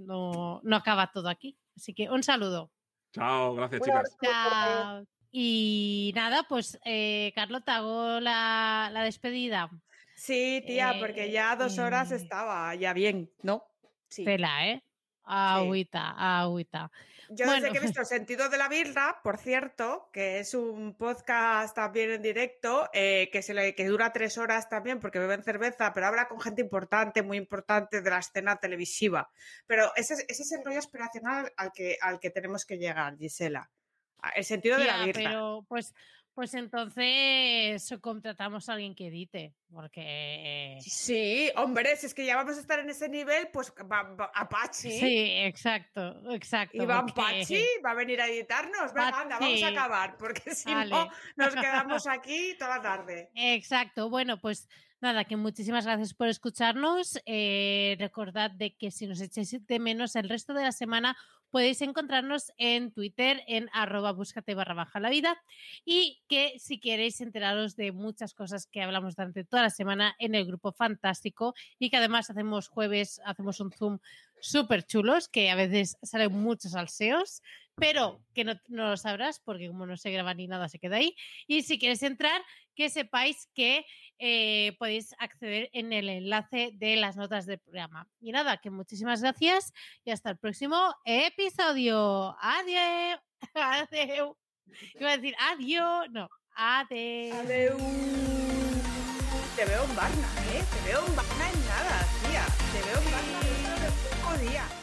no, no acaba todo aquí. Así que un saludo. Chao, gracias, chicas. Chao. Y nada, pues eh, Carlota, hago la, la despedida. Sí, tía, porque ya dos horas Eh, estaba ya bien, ¿no? Sí. Tela, ¿eh? Agüita, agüita. Yo Bueno. desde que he visto El sentido de la birra, por cierto, que es un podcast también en directo, eh, que, se le, que dura tres horas también porque beben cerveza, pero habla con gente importante, muy importante de la escena televisiva. Pero ese, es- ese es el rollo aspiracional al que, al que tenemos que llegar, Gisela. El sentido de la birra. pero pues, pues entonces contratamos a alguien que edite, porque... Sí, hombre, si es que ya vamos a estar en ese nivel, pues va, va- Apache. Sí, exacto, exacto. Y Van porque- Pachi va a venir a editarnos. Venga, anda, vamos a acabar, porque si no, nos quedamos aquí toda la tarde. Exacto, bueno, pues nada, que muchísimas gracias por escucharnos. Eh, recordad de que si nos echáis de menos el resto de la semana podéis encontrarnos en Twitter en arroba búscate barra baja la vida y que si queréis enteraros de muchas cosas que hablamos durante toda la semana en el grupo fantástico y que además hacemos jueves, hacemos un Zoom súper chulos que a veces salen muchos salseos, pero que no, no lo sabrás porque como no se graba ni nada se queda ahí. Y si quieres entrar, que sepáis que eh, podéis acceder en el enlace de las notas del programa. Y nada, que muchísimas gracias y hasta el próximo episodio. Adiós. Adiós. Iba a decir adiós. No, adiós. Te veo en Barna, ¿eh? Te veo en Barna en nada, tía. Te veo en Barna dentro de cinco días.